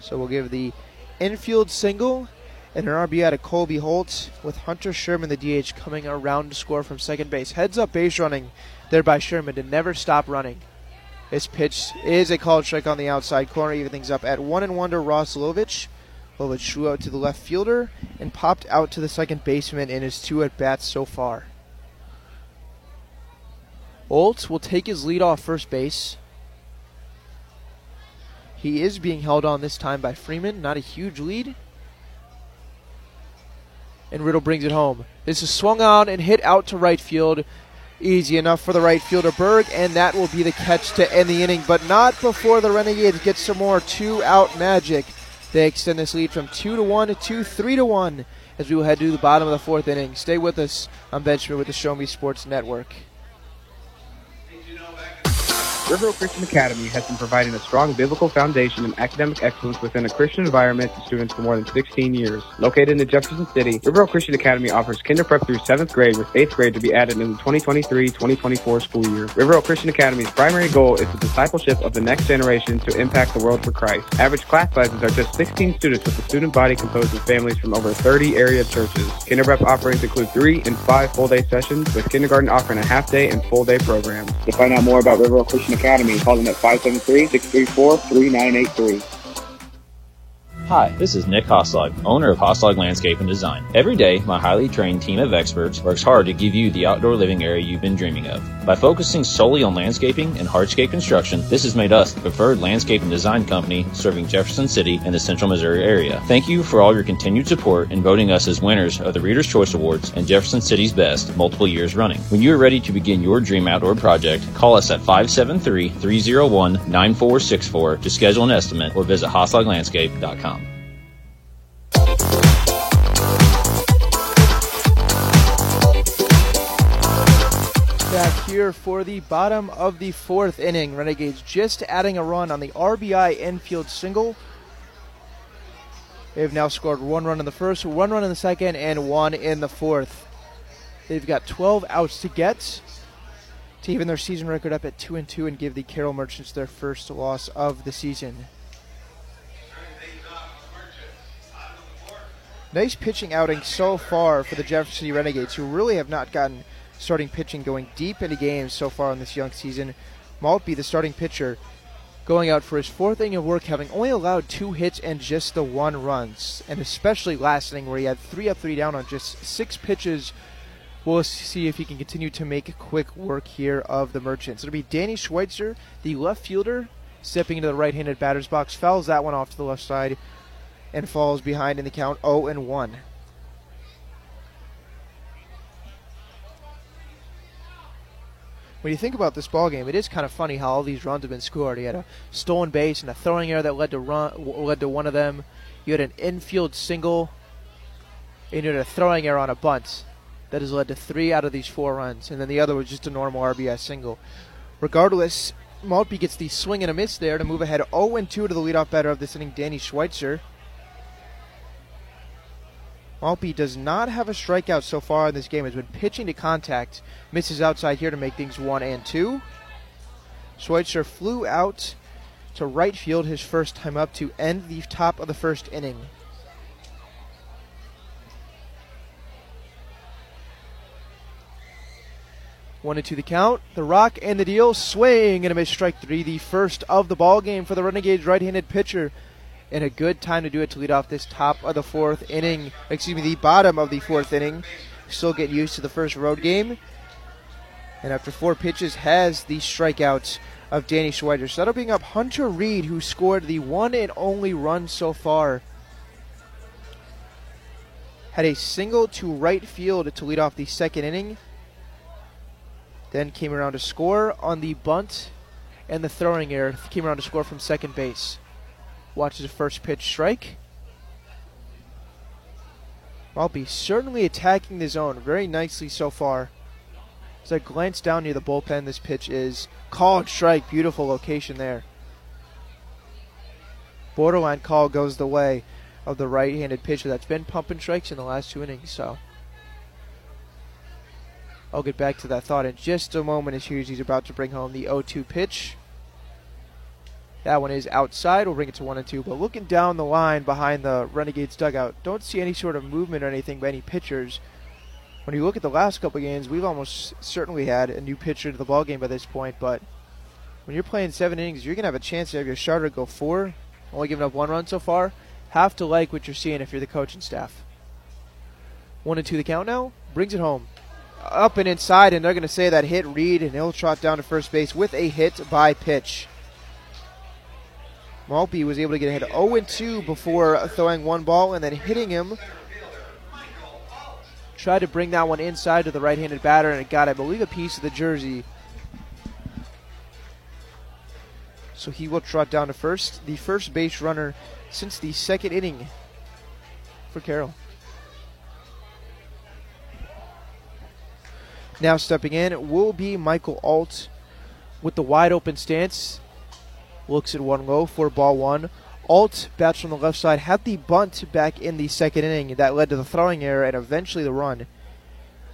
So we'll give the infield single and an RBI to Colby Olt with Hunter Sherman, the DH, coming around to score from second base. Heads up base running there by Sherman to never stop running. His pitch is a called strike on the outside corner, even things up at one and one to Ross Lovich. Lovich threw out to the left fielder and popped out to the second baseman in his two at bats so far. Olt will take his lead off first base. He is being held on this time by Freeman, not a huge lead. And Riddle brings it home. This is swung on and hit out to right field. Easy enough for the right fielder Berg, and that will be the catch to end the inning, but not before the Renegades get some more two out magic. They extend this lead from 2 to 1 to 2, 3 to 1 as we will head to the bottom of the fourth inning. Stay with us. I'm Benjamin with the Show Me Sports Network. River Oak Christian Academy has been providing a strong biblical foundation and academic excellence within a Christian environment to students for more than 16 years. Located in Jefferson City, River Oak Christian Academy offers kinder prep through 7th grade with 8th grade to be added in the 2023-2024 school year. River Oak Christian Academy's primary goal is the discipleship of the next generation to impact the world for Christ. Average class sizes are just 16 students with a student body composed of families from over 30 area churches. Kinder prep offerings include three and five full-day sessions with kindergarten offering a half-day and full-day programs. To find out more about River Oak Christian Academy, call them at 573-634-3983. Hi, this is Nick Hoslag, owner of Hoslag Landscape and Design. Every day, my highly trained team of experts works hard to give you the outdoor living area you've been dreaming of. By focusing solely on landscaping and hardscape construction, this has made us the preferred landscape and design company serving Jefferson City and the central Missouri area. Thank you for all your continued support in voting us as winners of the Reader's Choice Awards and Jefferson City's Best multiple years running. When you are ready to begin your dream outdoor project, call us at 573 301 9464 to schedule an estimate or visit hoslaglandscape.com. here for the bottom of the fourth inning. Renegades just adding a run on the RBI infield single. They've now scored one run in the first, one run in the second, and one in the fourth. They've got 12 outs to get to even their season record up at 2 and 2 and give the Carroll Merchants their first loss of the season. Nice pitching outing so far for the Jefferson Renegades, who really have not gotten starting pitching going deep into games so far in this young season. Maltby, the starting pitcher, going out for his fourth inning of work, having only allowed two hits and just the one runs, and especially last inning where he had three up, three down on just six pitches. We'll see if he can continue to make quick work here of the Merchants. It'll be Danny Schweitzer, the left fielder, stepping into the right-handed batter's box, fouls that one off to the left side. and falls behind in the count 0 and 1. When you think about this ball game, it is kind of funny how all these runs have been scored. You had a stolen base and a throwing error that led to run led to one of them. You had an infield single, and you had a throwing error on a bunt that has led to three out of these four runs, and then the other was just a normal RBI single. Regardless, Maltby gets the swing and a miss there to move ahead 0 2 to the leadoff batter of this inning, Danny Schweitzer. Maltby does not have a strikeout so far in this game. Has been pitching to contact. Misses outside here to make things one and two. Schweitzer flew out to right field his first time up to end the top of the first inning. One and two the count. The rock and the deal swing and a miss strike three. The first of the ball game for the Renegades right-handed pitcher and a good time to do it to lead off this top of the fourth inning. Excuse me, the bottom of the fourth inning. Still get used to the first road game. And after four pitches, has the strikeout of Danny Schweitzer. So that'll bring up Hunter Reed, who scored the one and only run so far. Had a single to right field to lead off the second inning. Then came around to score on the bunt and the throwing error. Came around to score from second base. Watches the first pitch strike. Maltby certainly attacking the zone very nicely so far. As I glance down near the bullpen, this pitch is called strike. Beautiful location there. Borderline call goes the way of the right handed pitcher that's been pumping strikes in the last two innings, so. I'll get back to that thought in just a moment as Hughes about to bring home the 0 2 pitch. That one is outside. We'll bring it to one and two. But looking down the line behind the Renegades dugout, don't see any sort of movement or anything by any pitchers. When you look at the last couple games, we've almost certainly had a new pitcher to the ball game by this point. But when you're playing seven innings, you're gonna have a chance to have your starter go four, only giving up one run so far. Have to like what you're seeing if you're the coaching staff. One and two the count now. Brings it home. Up and inside, and they're going to say that hit Reed, and he'll trot down to first base with a hit by pitch. Maltby was able to get ahead 0 2 before throwing one ball and then hitting him. Tried to bring that one inside to the right handed batter and it got, I believe, a piece of the jersey. So he will trot down to first. The first base runner since the second inning for Carroll. Now stepping in will be Michael Alt with the wide open stance looks at one low for ball one. Alt bats from the left side had the bunt back in the second inning that led to the throwing error and eventually the run.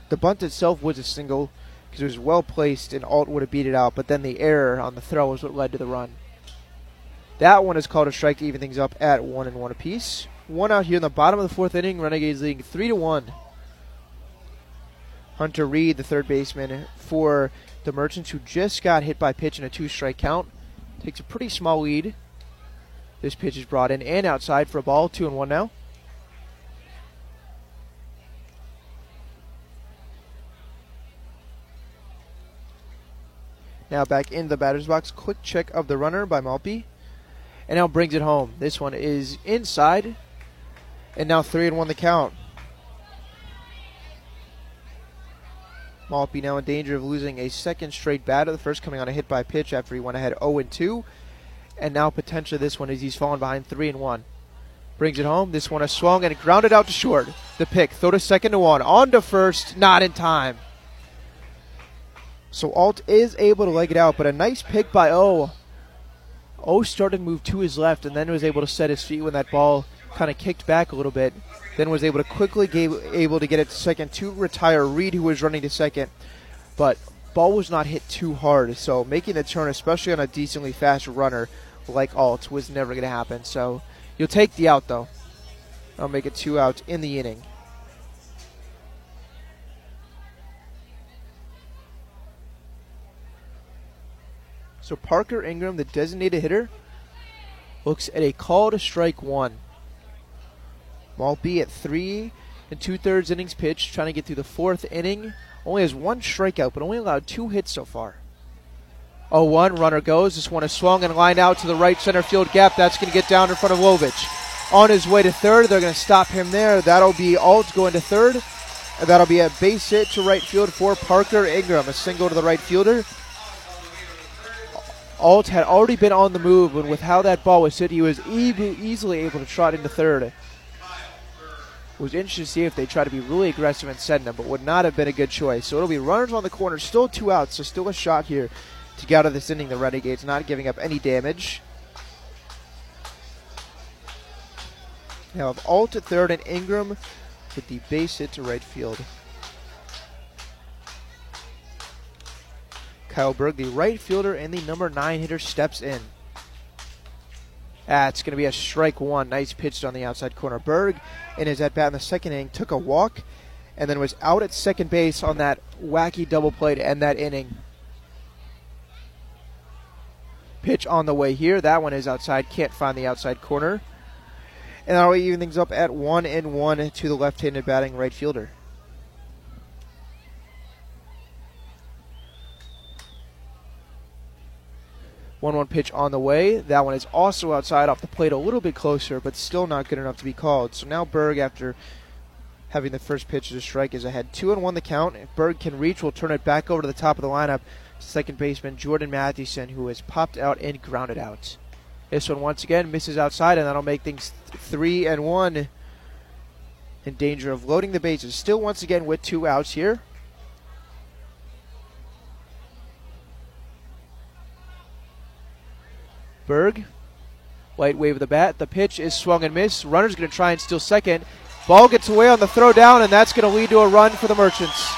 The bunt itself was a single because it was well placed and Alt would have beat it out, but then the error on the throw was what led to the run. That one is called a strike to even things up at one and one apiece. One out here in the bottom of the fourth inning. Renegades leading three to one. Hunter Reed, the third baseman for the Merchants, who just got hit by pitch in a two-strike count, Takes a pretty small lead. This pitch is brought in and outside for a ball. Two and one now. Now back in the batter's box. Quick check of the runner by Maltby. And now brings it home. This one is inside. And now three and one the count. Maltby now in danger of losing a second straight batter. The first coming on a hit by pitch after he went ahead 0 2. And now potentially this one as he's fallen behind 3 and 1. Brings it home. This one a swung and grounded out to short. The pick. Throw to second to one. On to first. Not in time. So Alt is able to leg it out, but a nice pick by O. O started to move to his left and then was able to set his feet when that ball kind of kicked back a little bit then was able to quickly gave, able to get it to second to retire Reed, who was running to second. But ball was not hit too hard, so making the turn, especially on a decently fast runner like Alt, was never going to happen. So you'll take the out though. I'll make it two out in the inning. So Parker Ingram, the designated hitter, looks at a call to strike one. Maltby at three and two thirds innings pitched, trying to get through the fourth inning. Only has one strikeout, but only allowed two hits so far. 0 1, runner goes. This one is swung and lined out to the right center field gap. That's going to get down in front of Lovich. on his way to third. They're going to stop him there. That'll be Alt going to third. And that'll be a base hit to right field for Parker Ingram, a single to the right fielder. Alt had already been on the move, and with how that ball was hit, he was e- easily able to trot into third. Was interesting to see if they try to be really aggressive and send him, but would not have been a good choice. So it'll be runners on the corner, still two outs, so still a shot here to get out of this inning. The Renegades not giving up any damage. Now have Alt at third and Ingram with the base hit to right field. Kyle Berg, the right fielder and the number nine hitter, steps in. Ah, That's going to be a strike one. Nice pitch on the outside corner. Berg, in his at bat in the second inning, took a walk and then was out at second base on that wacky double play to end that inning. Pitch on the way here. That one is outside. Can't find the outside corner. And that'll even things up at one and one to the left handed batting right fielder. 1 1 pitch on the way. That one is also outside off the plate, a little bit closer, but still not good enough to be called. So now Berg, after having the first pitch as a strike, is ahead. 2 and 1 the count. If Berg can reach, we'll turn it back over to the top of the lineup. Second baseman Jordan Mathewson, who has popped out and grounded out. This one once again misses outside, and that'll make things 3 and 1 in danger of loading the bases. Still, once again, with two outs here. Berg. White wave of the bat. The pitch is swung and missed. Runner's going to try and steal second. Ball gets away on the throw down, and that's going to lead to a run for the Merchants.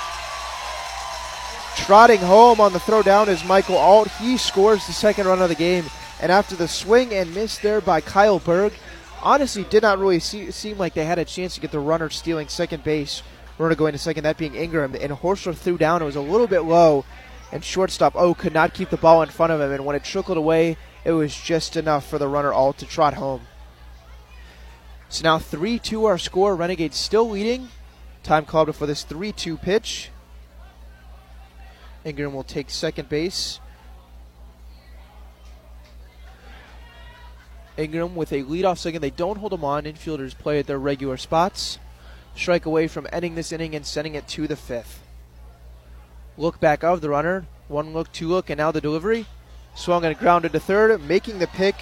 Trotting home on the throw down is Michael Alt. He scores the second run of the game. And after the swing and miss there by Kyle Berg, honestly did not really see, seem like they had a chance to get the runner stealing second base. Runner going to second, that being Ingram. And Horchler threw down. It was a little bit low. And shortstop O could not keep the ball in front of him. And when it trickled away, it was just enough for the runner all to trot home. So now 3 2 our score. Renegades still leading. Time called before this 3 2 pitch. Ingram will take second base. Ingram with a leadoff second. They don't hold him on. Infielders play at their regular spots. Strike away from ending this inning and sending it to the fifth. Look back of the runner. One look, two look, and now the delivery. Swung and grounded to third. Making the pick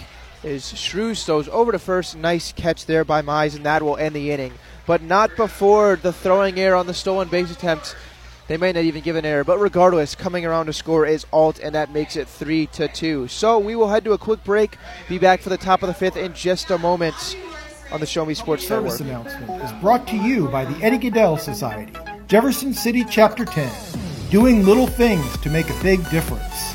is Shreves. Throws over to first. Nice catch there by Mize, and that will end the inning. But not before the throwing error on the stolen base attempt. They may not even give an error, but regardless, coming around to score is Alt, and that makes it three to two. So we will head to a quick break. Be back for the top of the fifth in just a moment on the Show Me Sports Service Network. announcement is brought to you by the Eddie Gaedel Society, Jefferson City Chapter 10, doing little things to make a big difference.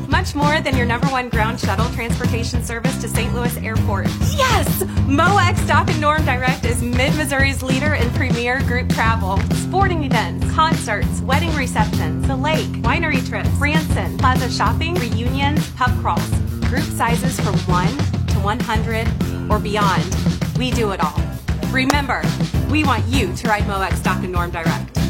Much more than your number one ground shuttle transportation service to St. Louis Airport. Yes! MOEX Dock and Norm Direct is Mid Missouri's leader in premier group travel. Sporting events, concerts, wedding receptions, the lake, winery trips, Branson, plaza shopping, reunions, pub crawls. Group sizes from 1 to 100 or beyond. We do it all. Remember, we want you to ride MOEX Dock and Norm Direct.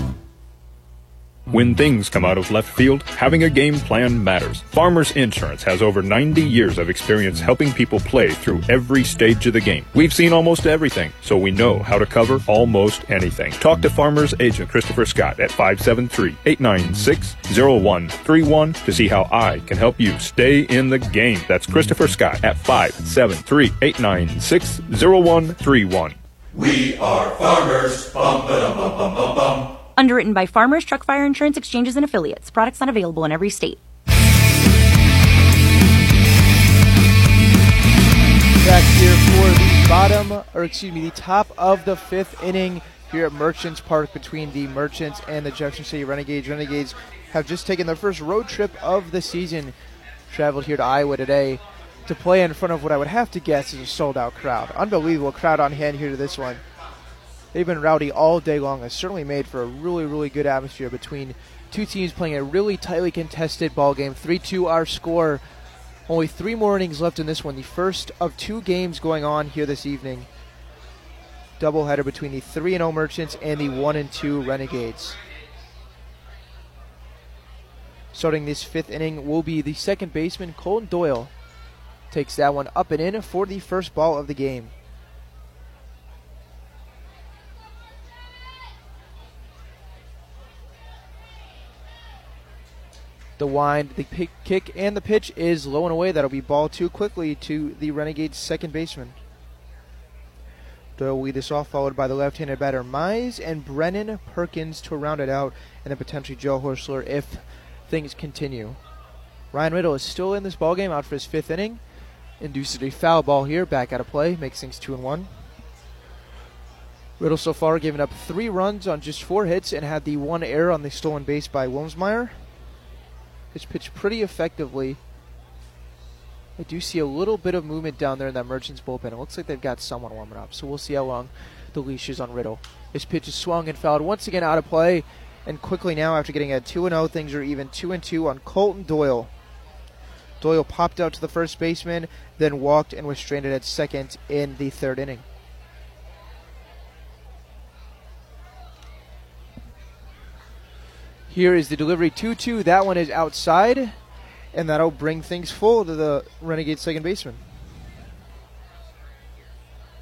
When things come out of left field, having a game plan matters. Farmers Insurance has over 90 years of experience helping people play through every stage of the game. We've seen almost everything, so we know how to cover almost anything. Talk to Farmers Agent Christopher Scott at 573-896-0131 to see how I can help you stay in the game. That's Christopher Scott at 573-896-0131. We are farmers. Bum, ba, bum, bum, bum, bum. Underwritten by Farmers Truck Fire Insurance Exchanges and Affiliates. Products not available in every state. Back here for the bottom, or excuse me, the top of the fifth inning here at Merchants Park between the Merchants and the Jefferson City Renegades. Renegades have just taken their first road trip of the season. Traveled here to Iowa today to play in front of what I would have to guess is a sold out crowd. Unbelievable crowd on hand here to this one. They've been rowdy all day long. It's certainly made for a really, really good atmosphere between two teams playing a really tightly contested ball game. 3 2 our score. Only three more innings left in this one. The first of two games going on here this evening. Doubleheader between the 3 0 Merchants and the 1 and 2 Renegades. Starting this fifth inning will be the second baseman, Colton Doyle. Takes that one up and in for the first ball of the game. The wind, the pick, kick, and the pitch is low and away. That'll be ball two quickly to the Renegades' second baseman. Doyle will lead this off, followed by the left-handed batter Mize and Brendan Perkins to round it out, and then potentially Joe Horchler if things continue. Ryan Riddle is still in this ball game, out for his fifth inning. Induces a foul ball here, back out of play, makes things two and one. Riddle so far given up three runs on just four hits and had the one error on the stolen base by Wilmsmeyer. Has pitched pretty effectively. I do see a little bit of movement down there in that Merchants bullpen. It looks like they've got someone warming up, so we'll see how long the leash is on Riddle. His pitch is swung and fouled once again out of play, and quickly now after getting a 2 0, things are even 2 2 on Colton Doyle. Doyle popped out to the first baseman, then walked and was stranded at second in the third inning. Here is the delivery 2 2. That one is outside, and that'll bring things full to the Renegade second baseman.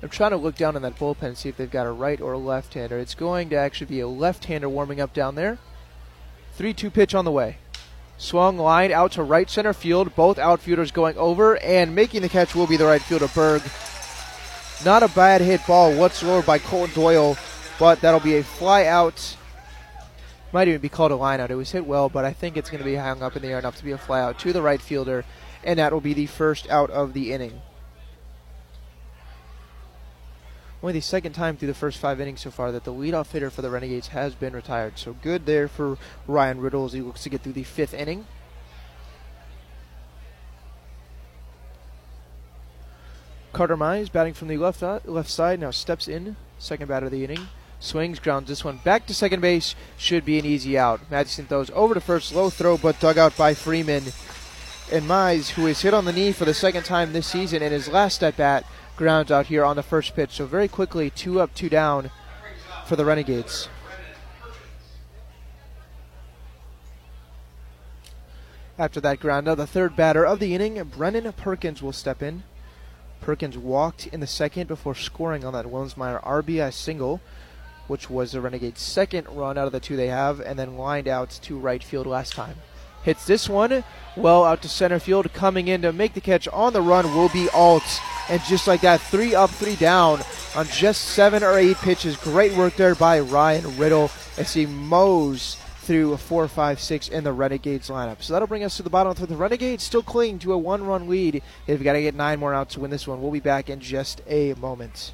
I'm trying to look down in that bullpen and see if they've got a right or a left hander. It's going to actually be a left hander warming up down there. 3 2 pitch on the way. Swung line out to right center field. Both outfielders going over, and making the catch will be the right fielder, Berg. Not a bad hit ball whatsoever by Colton Doyle, but that'll be a fly out. Might even be called a lineout. It was hit well, but I think it's going to be hung up in the air enough to be a flyout to the right fielder, and that will be the first out of the inning. Only the second time through the first five innings so far that the leadoff hitter for the Renegades has been retired. So good there for Ryan Riddle as he looks to get through the fifth inning. Carter Mize batting from the left uh, left side now steps in, second batter of the inning. Swings, grounds this one back to second base. Should be an easy out. Madison throws over to first, low throw, but dug out by Freeman. And Mize, who is hit on the knee for the second time this season in his last at bat, grounds out here on the first pitch. So very quickly, two up, two down for the Renegades. After that ground out, the third batter of the inning, Brendan Perkins will step in. Perkins walked in the second before scoring on that Wilmsmeyer RBI single, which was the Renegades' second run out of the two they have, and then lined out to right field last time. Hits this one well out to center field. Coming in to make the catch on the run will be Alt. And just like that, three up, three down on just seven or eight pitches. Great work there by Ryan Riddle as he mows through a four, five, six in the Renegades lineup. So that'll bring us to the bottom of the Renegades still clinging to a one run lead. They've got to get nine more outs to win this one. We'll be back in just a moment.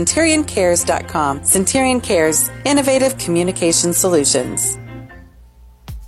CenturionCares.com. Centurion Cares, innovative communication solutions.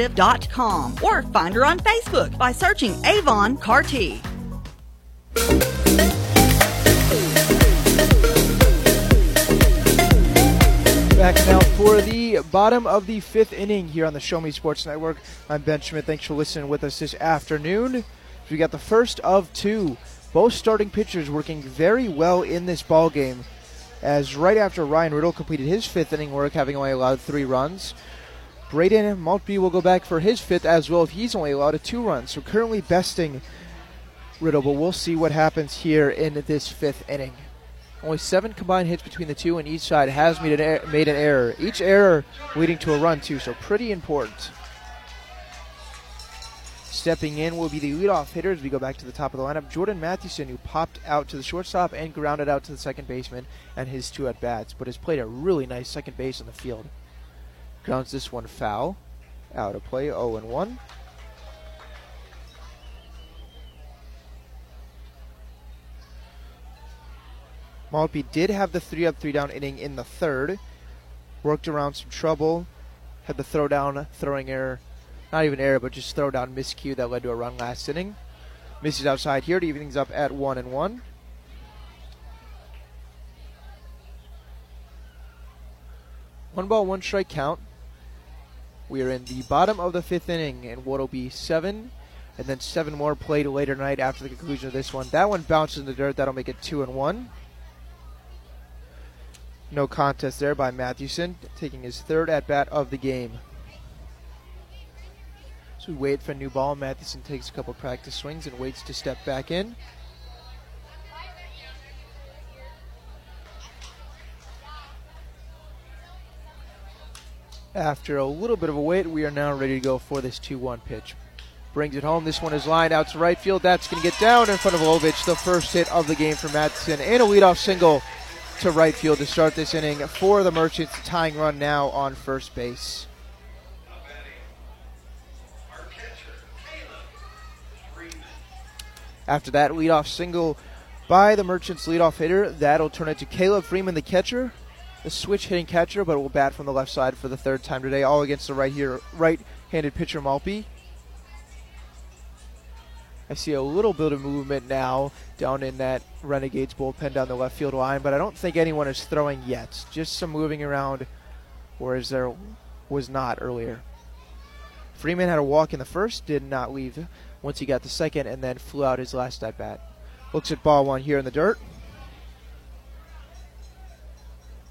Automotive.com or find her on Facebook by searching Avon Carty. Back now for the bottom of the fifth inning here on the Show Me Sports Network. I'm Ben Schmidt. Thanks for listening with us this afternoon. We got the first of two Both starting pitchers working very well in this ball game. As right after Ryan Riddle completed his fifth inning work, having only allowed three runs, Braden Maltby will go back for his fifth as well if he's only allowed a two run. So currently besting Riddle, but we'll see what happens here in this fifth inning. Only seven combined hits between the two, and each side has made an, er- made an error. Each error leading to a run, too, so pretty important. Stepping in will be the leadoff hitter as we go back to the top of the lineup. Jordan Mathewson, who popped out to the shortstop and grounded out to the second baseman and his two at bats, but has played a really nice second base in the field. Grounds this one foul. Out of play, 0 and 1. Maltby did have the three up, three down inning in the third. Worked around some trouble. Had the throw down, throwing error. Not even error, but just throw down miscue that led to a run last inning. Misses outside here to even things up at one and one. One ball, one strike count. We are in the bottom of the fifth inning, and what'll be seven, and then seven more played later tonight after the conclusion of this one. That one bounces in the dirt. That'll make it two and one. No contest there by Mathewson, taking his third at bat of the game. So we wait for a new ball. Mathewson takes a couple practice swings and waits to step back in. After a little bit of a wait, we are now ready to go for this 2 1 pitch. Brings it home. This one is lined out to right field. That's going to get down in front of Lovich. The first hit of the game for Mathewson and a leadoff single to right field to start this inning for the Merchants. Tying run now on first base. After that leadoff single by the Merchants leadoff hitter, that'll turn it to Caleb Freeman, the catcher, the switch hitting catcher, but will bat from the left side for the third time today, all against the right here right-handed pitcher Maltby. I see a little bit of movement now down in that Renegades bullpen down the left field line, but I don't think anyone is throwing yet. Just some moving around, whereas there was not earlier. Freeman had a walk in the first, did not leave once he got the second, and then flew out his last at bat. Looks at ball one here in the dirt.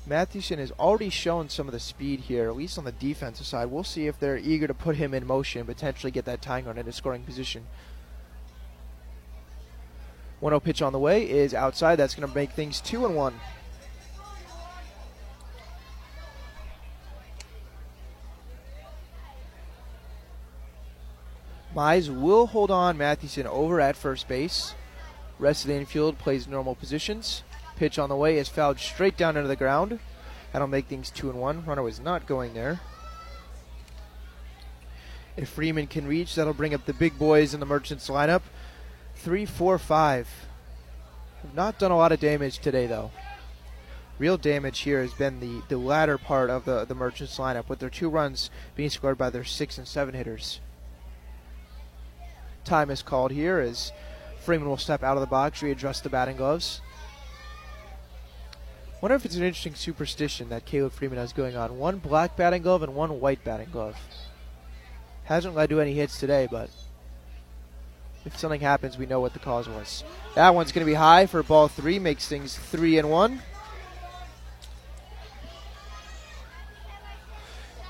Mathewson has already shown some of the speed here, at least on the defensive side. We'll see if they're eager to put him in motion, potentially get that tying run into scoring position. 1 0 pitch on the way is outside. That's going to make things 2 and 1. Mize will hold on Mathewson over at first base. Rest of the infield plays normal positions. Pitch on the way is fouled straight down into the ground. That'll make things two and one. Runner was not going there. If Freeman can reach, that'll bring up the big boys in the Merchants lineup. Three, four, five. Have not done a lot of damage today, though. Real damage here has been the, the latter part of the, the Merchants lineup, with their two runs being scored by their six and seven hitters. Time is called here as Freeman will step out of the box, readjust the batting gloves. Wonder if it's an interesting superstition that Caleb Freeman has going on. One black batting glove and one white batting glove. Hasn't led to any hits today, but if something happens, we know what the cause was. That one's going to be high for ball three, makes things three and one.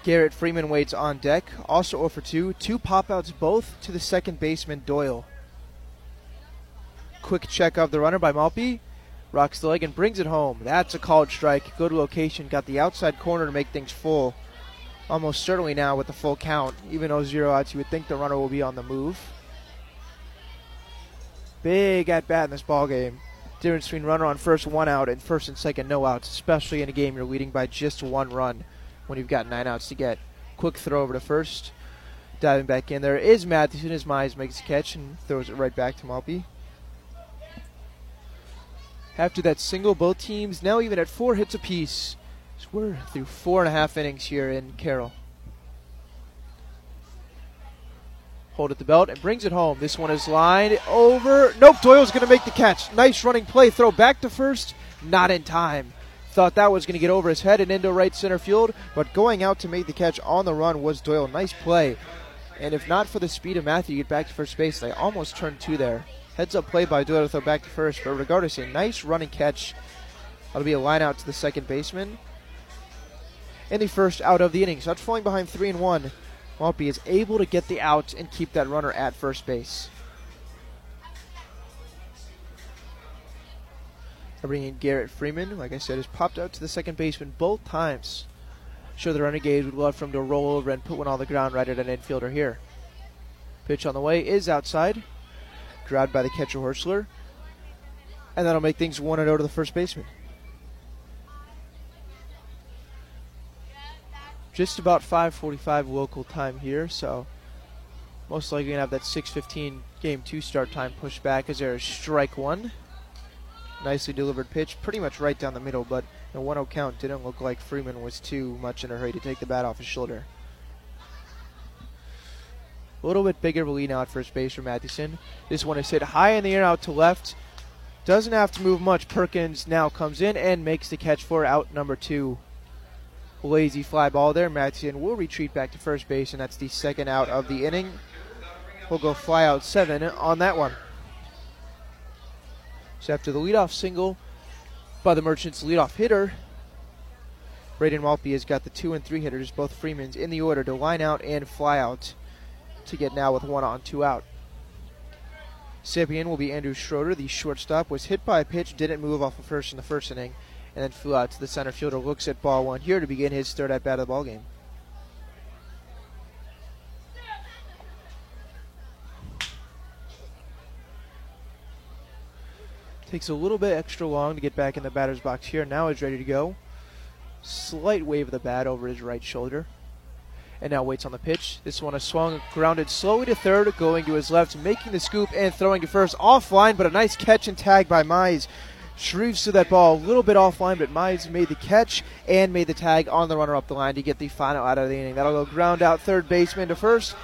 Garrett Freeman waits on deck. Also 0 for 2. Two pop outs, both to the second baseman, Doyle. Quick check of the runner by Maltby. Rocks the leg and brings it home. That's a called strike. Good location. Got the outside corner to make things full. Almost certainly now with the full count. Even though zero outs, you would think the runner will be on the move. Big at bat in this ball game. Difference between runner on first one out and first and second no outs, especially in a game you're leading by just one run when you've got nine outs to get. Quick throw over to first. Diving back in there is Mathewson. His Mize makes a catch and throws it right back to Maltby. After that single, both teams now even at four hits apiece. So we're through four and a half innings here in Carroll. Hold at the belt and brings it home. This one is lined over. Nope, Doyle's going to make the catch. Nice running play. Throw back to first. Not in time. Thought that was going to get over his head and into right center field, but going out to make the catch on the run was Doyle. Nice play. And if not for the speed of Matthew, you get back to first base. They almost turned two there. Heads up play by Doyle throw back to first, but regardless, a nice running catch. That'll be a line out to the second baseman. And the first out of the inning. So after falling behind three and one, Maltby is able to get the out and keep that runner at first base. Bringing in Garrett Freeman, like I said, has popped out to the second baseman both times. Sure, the Renegades would love for him to roll over and put one on the ground right at an infielder here. Pitch on the way is outside, grabbed by the catcher Horchler, and that'll make things 1 0 to the first baseman. Just about 5:45 local time here, so most likely gonna have that 6:15 game two start time pushed back as there is strike one. Nicely delivered pitch, pretty much right down the middle, but the 1 0 count didn't look like Freeman was too much in a hurry to take the bat off his shoulder. A little bit bigger of a lead now at first base for Mathewson. This one is hit high in the air out to left. Doesn't have to move much. Perkins now comes in and makes the catch for out number two. Lazy fly ball there. Mathewson will retreat back to first base, and that's the second out of the inning. We'll go fly out seven on that one. So after the leadoff single by the Merchants' leadoff hitter, Braden Maltby has got the two and three hitters, both Freemans, in the order to line out and fly out to get now with one on, two out. Sapien will be Andrew Schroeder. The shortstop was hit by a pitch, didn't move off of first in the first inning, and then flew out to the center fielder. Looks at ball one here to begin his third at bat of the ball game. Takes a little bit extra long to get back in the batter's box here. Now is ready to go. Slight wave of the bat over his right shoulder. And now waits on the pitch. This one is swung, grounded slowly to third, going to his left, making the scoop and throwing to first. Offline, but a nice catch and tag by Mize. Shreves to that ball a little bit offline, but Mize made the catch and made the tag on the runner up the line to get the final out of the inning. That'll go ground out third baseman to first.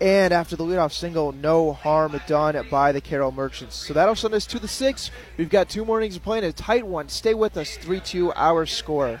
And after the leadoff single, no harm done by the Carroll Merchants. So that'll send us to the sixth. We've got two more innings of playing a tight one. Stay with us, 3 2 our score.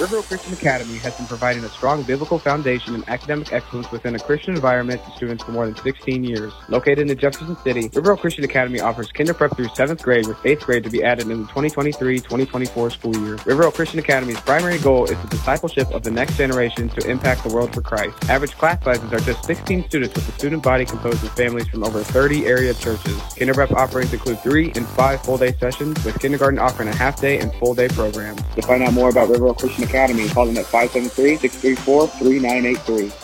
River Oak Christian Academy has been providing a strong biblical foundation and academic excellence within a Christian environment to students for more than 16 years. Located in Jefferson City, River Oak Christian Academy offers kinder prep through 7th grade with 8th grade to be added in the 2023-2024 school year. River Oak Christian Academy's primary goal is the discipleship of the next generation to impact the world for Christ. Average class sizes are just 16 students with a student body composed of families from over 30 area churches. Kinder prep offerings include 3 and 5 full-day sessions with kindergarten offering a half-day and full-day programs. To find out more about River Oak Christian Academy, call them at 573-634-3983.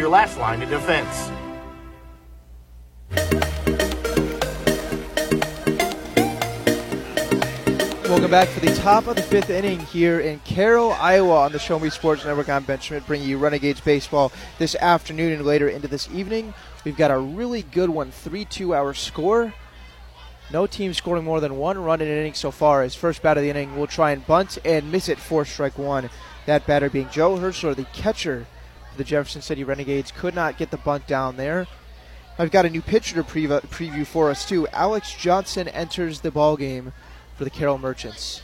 last line of defense. Welcome back for the top of the fifth inning here in Carroll, Iowa on the Show Me Sports Network. I'm Ben Schmidt bringing you Renegades Baseball this afternoon and later into this evening. We've got a really good one, 3 2 hour score. No team scoring more than one run in an inning so far. His first bat of the inning will try and bunt and miss it for strike one. That batter being Joe Horchler, the catcher the Jefferson City Renegades, could not get the bunt down there. I've got a new pitcher to preview, for us too. Alex Johnson enters the ball game for the Carroll Merchants.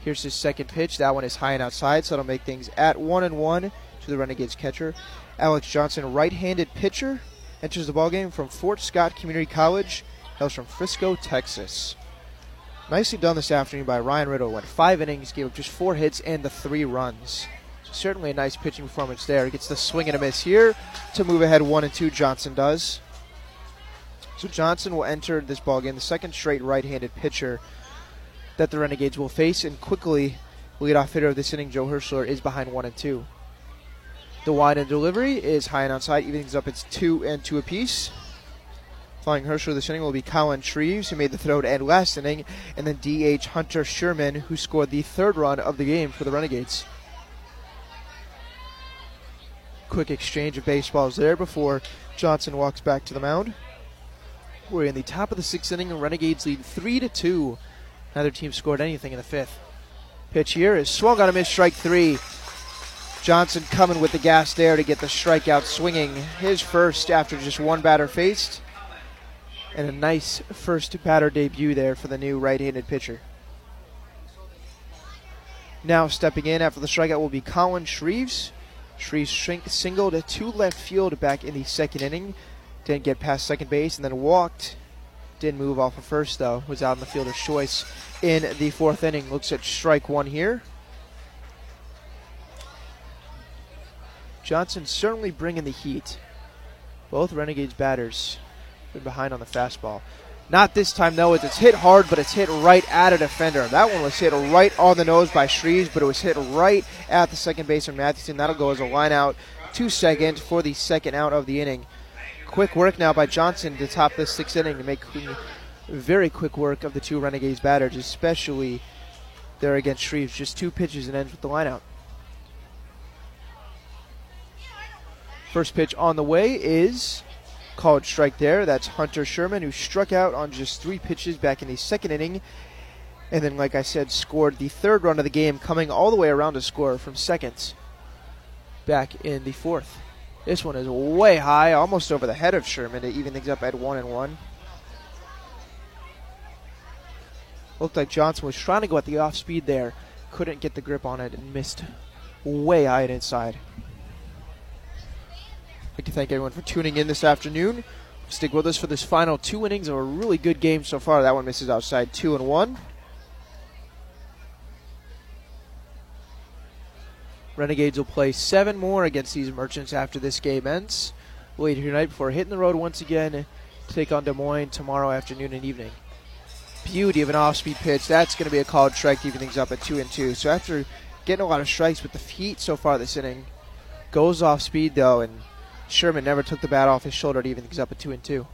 Here's his second pitch. That one is high and outside, so that'll make things at one and one to the Renegades catcher. Alex Johnson, right-handed pitcher, enters the ball game from Fort Scott Community College. Hails from Frisco, Texas. Nicely done this afternoon by Ryan Riddle. Went five innings, gave up just four hits and the three runs. Certainly a nice pitching performance there. He gets the swing and a miss here to move ahead one and two. Johnson does. So Johnson will enter this ball game, the second straight right-handed pitcher that the Renegades will face, and quickly leadoff hitter of this inning, Joe Horchler, is behind one and two. The wide and delivery is high and outside, evens up. It's two and two apiece. Flying Horchler this inning will be Colin Shreves, who made the throw to end last inning, and then DH Hunter Sherman, who scored the third run of the game for the Renegades. Quick exchange of baseballs there before Johnson walks back to the mound. We're in the top of the sixth inning, Renegades lead three to two. Neither team scored anything in the fifth. Pitch here is swung on a miss, strike three. Johnson coming with the gas there to get the strikeout swinging. His first after just one batter faced. And a nice first batter debut there for the new right handed pitcher. Now stepping in after the strikeout will be Colin Shreves. Shreves shrink, singled to left field back in the second inning. Didn't get past second base and then walked. Didn't move off of first though. Was out in the fielder's choice in the fourth inning. Looks at strike one here. Johnson certainly bringing the heat. Both Renegades batters been behind on the fastball. Not this time though. as It's hit hard, but it's hit right at a defender. That one was hit right on the nose by Shreves, but it was hit right at the second baseman Mathewson. That'll go as a line out to second for the second out of the inning. Quick work now by Johnson to top this sixth inning to make very quick work of the two Renegades batters, especially there against Shreves. Just two pitches and ends with the line out. First pitch on the way is called strike there. That's Hunter Sherman, who struck out on just three pitches back in the second inning. And then, like I said, scored the third run of the game, coming all the way around to score from seconds back in the fourth. This one is way high, almost over the head of Sherman to even things up at one and one. Looked like Johnson was trying to go at the off speed there, couldn't get the grip on it, and missed way high inside. I'd like to thank everyone for tuning in this afternoon. Stick with us for this final two innings of a really good game so far. That one misses outside two and one. Renegades will play seven more against these merchants after this game ends. Later tonight before hitting the road once again to take on Des Moines tomorrow afternoon and evening. Beauty of an off-speed pitch. That's going to be a called strike to even things up at two and two. So after getting a lot of strikes with the feet so far this inning, goes off speed though, and Sherman never took the bat off his shoulder to even things up at two and two.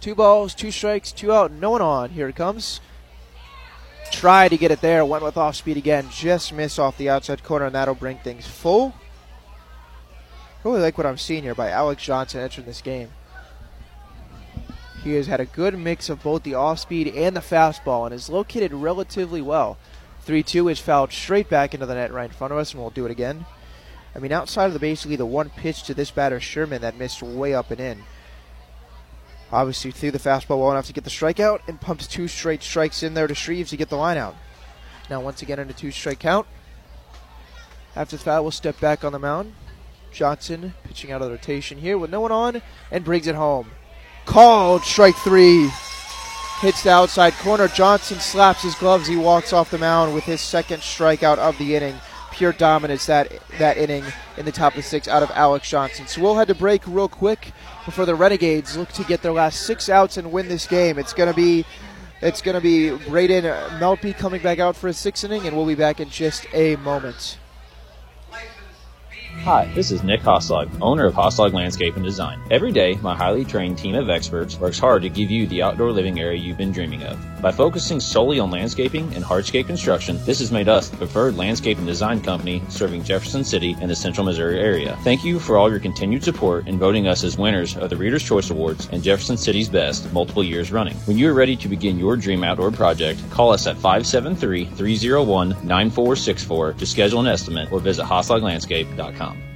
Two balls, two strikes, two out, no one on. Here it comes. Tried to get it there, went with off speed again, just missed off the outside corner, and that'll bring things full. Really like what I'm seeing here by Alex Johnson entering this game. He has had a good mix of both the off speed and the fastball and is located relatively well. 3 2 is fouled straight back into the net right in front of us, and we'll do it again. I mean, outside of the basically the one pitch to this batter, Sherman, that missed way up and in. Obviously, threw the fastball well enough to get the strikeout and pumps two straight strikes in there to Shreves to get the line out. Now, once again, in a two strike count. After the foul, we'll step back on the mound. Johnson pitching out of the rotation here with no one on and brings it home. Called strike three. Hits the outside corner. Johnson slaps his gloves. He walks off the mound with his second strikeout of the inning pure dominance that that inning in the top of the six out of Alex Johnson. So we'll head to break real quick before the Renegades look to get their last six outs and win this game. It's going to be it's going to be Braden Maltby coming back out for a sixth inning, and we'll be back in just a moment. Hi, this is Nick Hoslag, owner of Hoslag Landscape and Design. Every day, my highly trained team of experts works hard to give you the outdoor living area you've been dreaming of. By focusing solely on landscaping and hardscape construction, this has made us the preferred landscape and design company serving Jefferson City and the central Missouri area. Thank you for all your continued support in voting us as winners of the Reader's Choice Awards and Jefferson City's Best multiple years running. When you are ready to begin your dream outdoor project, call us at 573 301 9464 to schedule an estimate or visit 아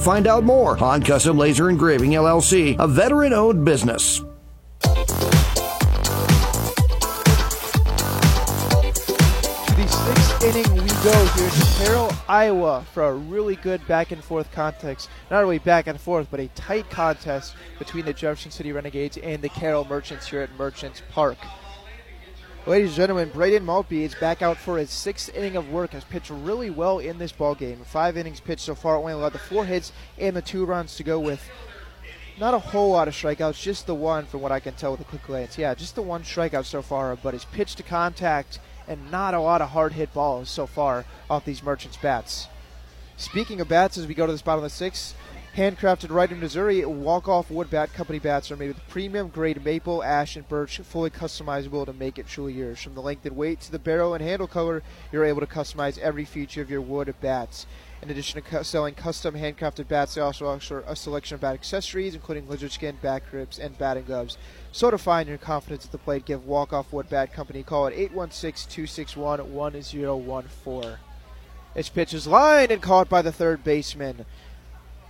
find out more. on Custom Laser Engraving LLC, a veteran owned business. The sixth inning we go here to Carroll, Iowa for a really good back and forth contest. Not really back and forth, but a tight contest between the Jefferson City Renegades and the Carroll Merchants here at Merchants Park. Ladies and gentlemen, Braden Maltby is back out for his sixth inning of work. Has pitched really well in this ball game. Five innings pitched so far, only allowed the four hits and the two runs to go with. Not a whole lot of strikeouts, just the one from what I can tell with a quick glance. Yeah, just the one strikeout so far, but his pitch to contact and not a lot of hard hit balls so far off these Merchants bats. Speaking of bats, as we go to the spot on the sixth, Handcrafted right in Missouri, walk-off wood bat company bats are made with premium grade maple, ash, and birch, fully customizable to make it truly yours. From the length and weight to the barrel and handle color, you're able to customize every feature of your wood bats. In addition to selling custom handcrafted bats, they also offer a selection of bat accessories, including lizard skin, bat grips, and batting gloves. So to find your confidence at the plate, give Walk Off Wood Bat Company call at 816-261-1014. Its pitch is lined and caught by the third baseman.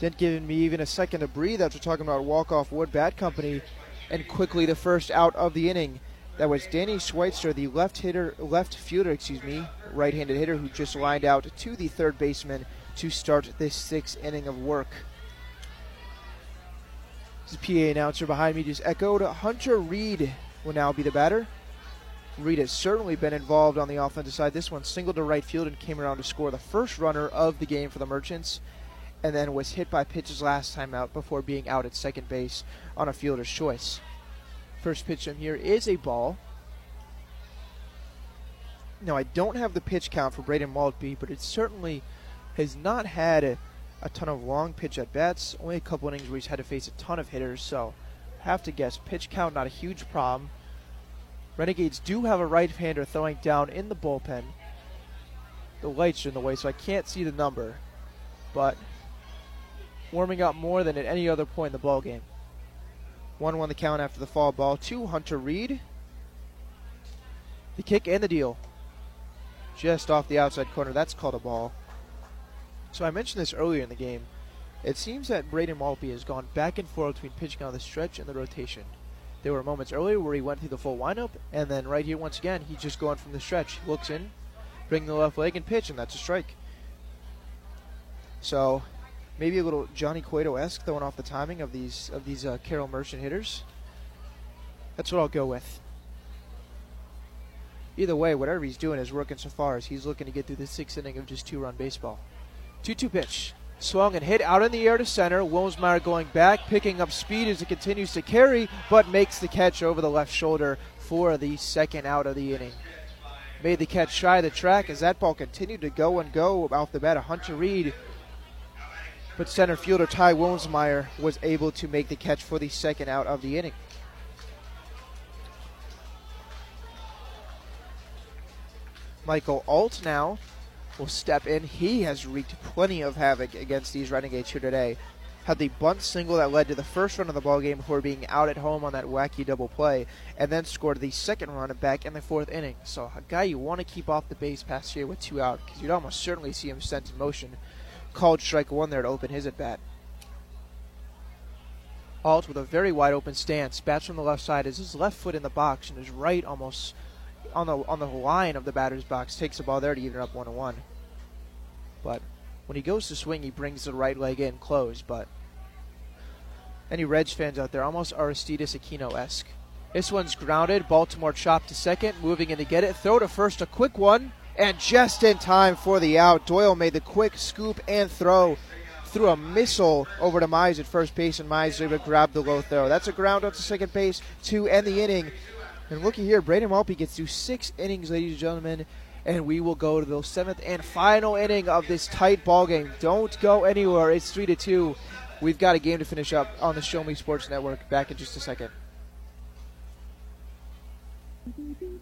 Didn't give me even a second to breathe after talking about Walk Off Wood Bat Company, and quickly the first out of the inning. That was Danny Schweitzer, the left hitter, left fielder, excuse me, right-handed hitter who just lined out to the third baseman to start this sixth inning of work. This PA announcer behind me just echoed. Hunter Reed will now be the batter. Reed has certainly been involved on the offensive side. This one singled to right field and came around to score the first runner of the game for the Merchants, and then was hit by pitches last time out before being out at second base on a fielder's choice. First pitch from here is a ball. Now, I don't have the pitch count for Braden Maltby, but it certainly has not had a, a ton of long pitch at bats. Only a couple innings where he's had to face a ton of hitters, so have to guess pitch count not a huge problem. Renegades do have a right-hander throwing down in the bullpen. The lights are in the way, so I can't see the number, but warming up more than at any other point in the ball game. One won the count after the fall ball. Two Hunter Reed. The kick and the deal. Just off the outside corner. That's called a ball. So I mentioned this earlier in the game. It seems that Braden Maltby has gone back and forth between pitching on the stretch and the rotation. There were moments earlier where he went through the full windup, and then right here once again he's just going from the stretch. Looks in, bring the left leg and pitch, and that's a strike. So maybe a little Johnny Cueto esque throwing off the timing of these of these uh, Merchant hitters. That's what I'll go with. Either way, whatever he's doing is working so far as he's looking to get through the sixth inning of just two run baseball. 2 2 pitch. Swung and hit out in the air to center. Wilmsmeyer going back, picking up speed as it continues to carry, but makes the catch over the left shoulder for the second out of the inning. Made the catch shy of the track as that ball continued to go and go off the bat of Hunter Reed. But center fielder Ty Wilmsmeyer was able to make the catch for the second out of the inning. Michael Alt now will step in. He has wreaked plenty of havoc against these Renegades here today. Had the bunt single that led to the first run of the ball game before being out at home on that wacky double play, and then scored the second run back in the fourth inning. So a guy you want to keep off the base pass here with two out because you'd almost certainly see him sent in motion. Called strike one there to open his at bat. Alt with a very wide open stance, bats from the left side, is his left foot in the box and his right almost on the on the line of the batter's box, takes the ball there to even up one to one. But when he goes to swing, he brings the right leg in close. But any Reds fans out there, almost Aristides Aquino esque. This one's grounded. Baltimore chopped to second, moving in to get it. Throw to first, a quick one, and just in time for the out. Doyle made the quick scoop and throw. Threw a missile over to Mize at first base, and Mize able to grab the low throw. That's a ground out to second base to end the inning. And looky here, Braden Maltby gets through six innings, ladies and gentlemen, and we will go to the seventh and final inning of this tight ball game. Don't go anywhere. It's three to two. We've got a game to finish up on the Show Me Sports Network. Back in just a second.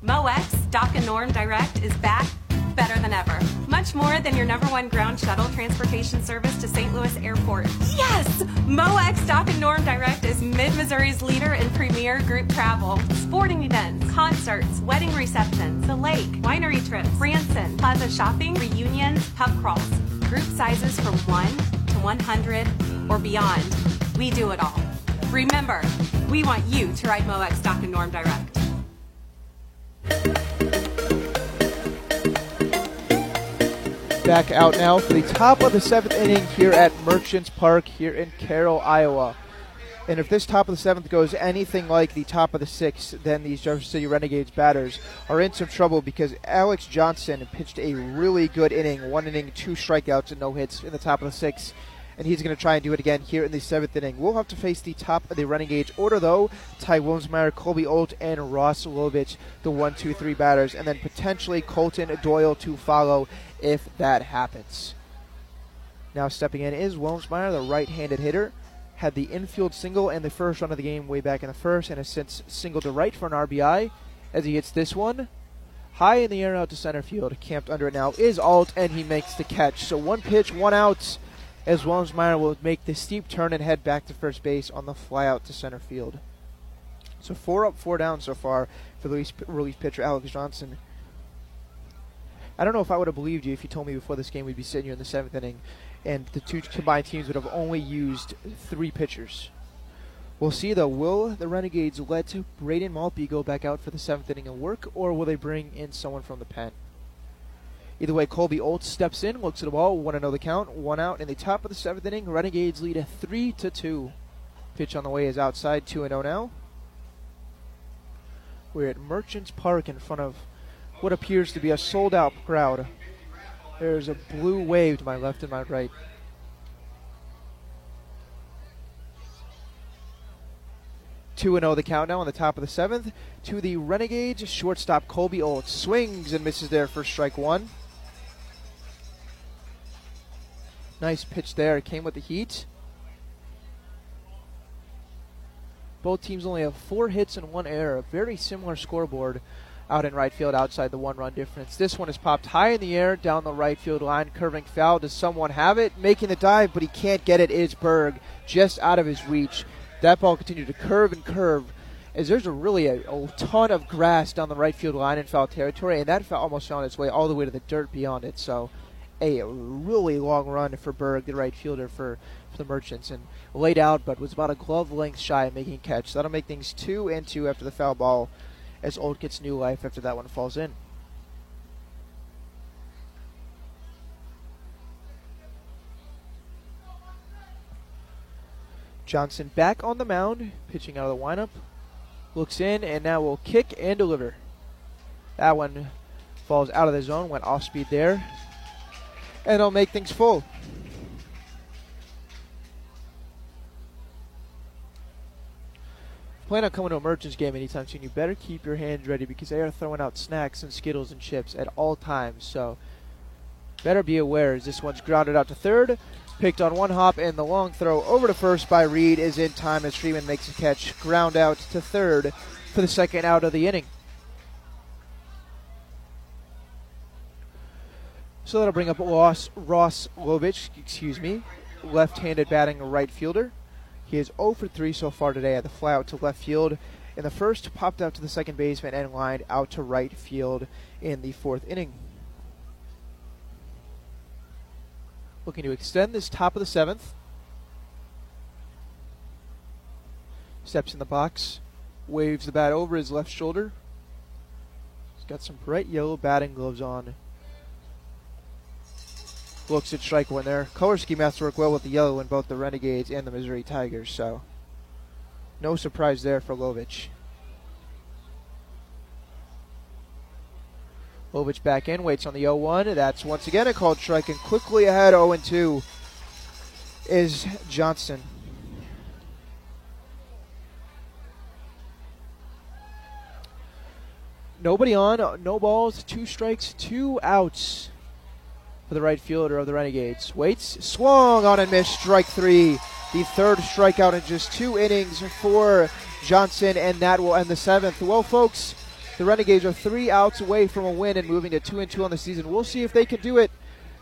MoX Doc and Norm Direct is back better than ever. Much more than your number one ground shuttle transportation service to St. Louis Airport. Yes! MoX Doc and Norm Direct is Mid Missouri's leader in premier group travel. Sporting events, concerts, wedding receptions, the lake, winery trips, Branson, plaza shopping, reunions, pub crawls. Group sizes from 1 to 100 or beyond. We do it all. Remember, we want you to ride MoX Doc and Norm Direct. Back out now for the top of the seventh inning here at Merchants Park here in Carroll, Iowa. And if this top of the seventh goes anything like the top of the sixth, then these Jefferson City Renegades batters are in some trouble because Alex Johnson pitched a really good inning, one inning, two strikeouts, and no hits in the top of the sixth. And he's going to try and do it again here in the seventh inning. We'll have to face the top of the Renegades order, though. Ty Wilmsmeyer, Colby Olt, and Ross Lovich, the one, two, three batters. And then potentially Colton Doyle to follow if that happens. Now stepping in is Wilmsmeyer, the right-handed hitter. Had the infield single and the first run of the game way back in the first, and has since singled to right for an RBI as he hits this one. High in the air out to center field. Camped under it now is Alt, and he makes the catch. So one pitch, one out, as Wilmsmeyer will make the steep turn and head back to first base on the fly out to center field. So four up, four down so far for the relief pitcher Alex Johnson. I don't know if I would have believed you if you told me before this game we'd be sitting here in the seventh inning and the two combined teams would have only used three pitchers. We'll see though. Will the Renegades let Braden Maltby go back out for the seventh inning and work, or will they bring in someone from the pen? Either way, Colby Olt steps in, looks at the ball, one to know the count, one out in the top of the seventh inning. Renegades lead a three to two. Pitch on the way is outside, two and zero now. We're at Merchants Park in front of what appears to be a sold out crowd. There's a blue wave to my left and my right. Two and zero the count now on the top of the seventh to the Renegades. Shortstop Colby Olt swings and misses there for strike one. Nice pitch there. It came with the heat. Both teams only have four hits and one error. A very similar scoreboard out in right field outside the one run difference. This one is popped high in the air down the right field line, curving foul. Does someone have it? Making the dive, but he can't get it is Berg, just out of his reach. That ball continued to curve and curve as there's a really a, a, ton of grass down the right field line in foul territory, and that foul almost found its way all the way to the dirt beyond it. So, a really long run for Berg, the right fielder for, for the Merchants, and laid out, but was about a glove length shy of making a catch. So that'll make things two and two after the foul ball as Olt gets new life after that one falls in. Johnson back on the mound, pitching out of the lineup. Looks in and now will kick and deliver. That one falls out of the zone, went off speed there. And it'll make things full. plan on coming to a Merchants game anytime soon, you better keep your hands ready because they are throwing out snacks and Skittles and chips at all times. So better be aware as this one's grounded out to third. Picked on one hop, and the long throw over to first by Reed is in time as Freeman makes a catch. Ground out to third for the second out of the inning. So that'll bring up Ross, Ross Lovich, excuse me, left-handed batting right fielder. He is 0 for 3 so far today at the fly out to left field. In the first, popped out to the second baseman and lined out to right field in the fourth inning. Looking to extend this top of the seventh. Steps in the box, waves the bat over his left shoulder. He's got some bright yellow batting gloves on. Looks at strike one there. Color scheme has to work well with the yellow in both the Renegades and the Missouri Tigers, so no surprise there for Lovich. Lovich back in, waits on the 0 1. That's once again a called strike, and quickly ahead 0 2 is Johnson. Nobody on, no balls, two strikes, two outs for the right fielder of the Renegades. Waits, swung on and missed, strike three. The third strikeout in just two innings for Johnson, and that will end the seventh. Well, folks, the Renegades are three outs away from a win and moving to two and two on the season. We'll see if they can do it.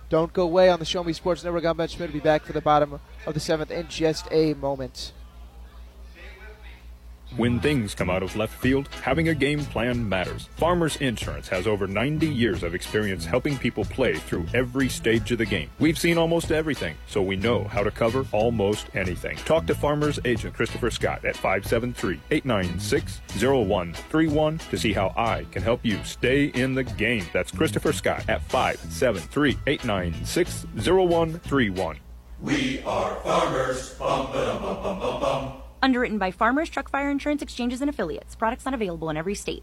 Don't go away on the Show Me Sports Network. I'm Ben Schmidt. Will be back for the bottom of the seventh in just a moment. When things come out of left field, having a game plan matters. Farmers Insurance has over 90 years of experience helping people play through every stage of the game. We've seen almost everything, so we know how to cover almost anything. Talk to Farmers agent Christopher Scott at 573-896-0131 to see how I can help you stay in the game. That's Christopher Scott at 573-896-0131. We are farmers. Bum, ba, bum, bum, bum. Underwritten by Farmers Truck Fire Insurance Exchanges and Affiliates. Products not available in every state.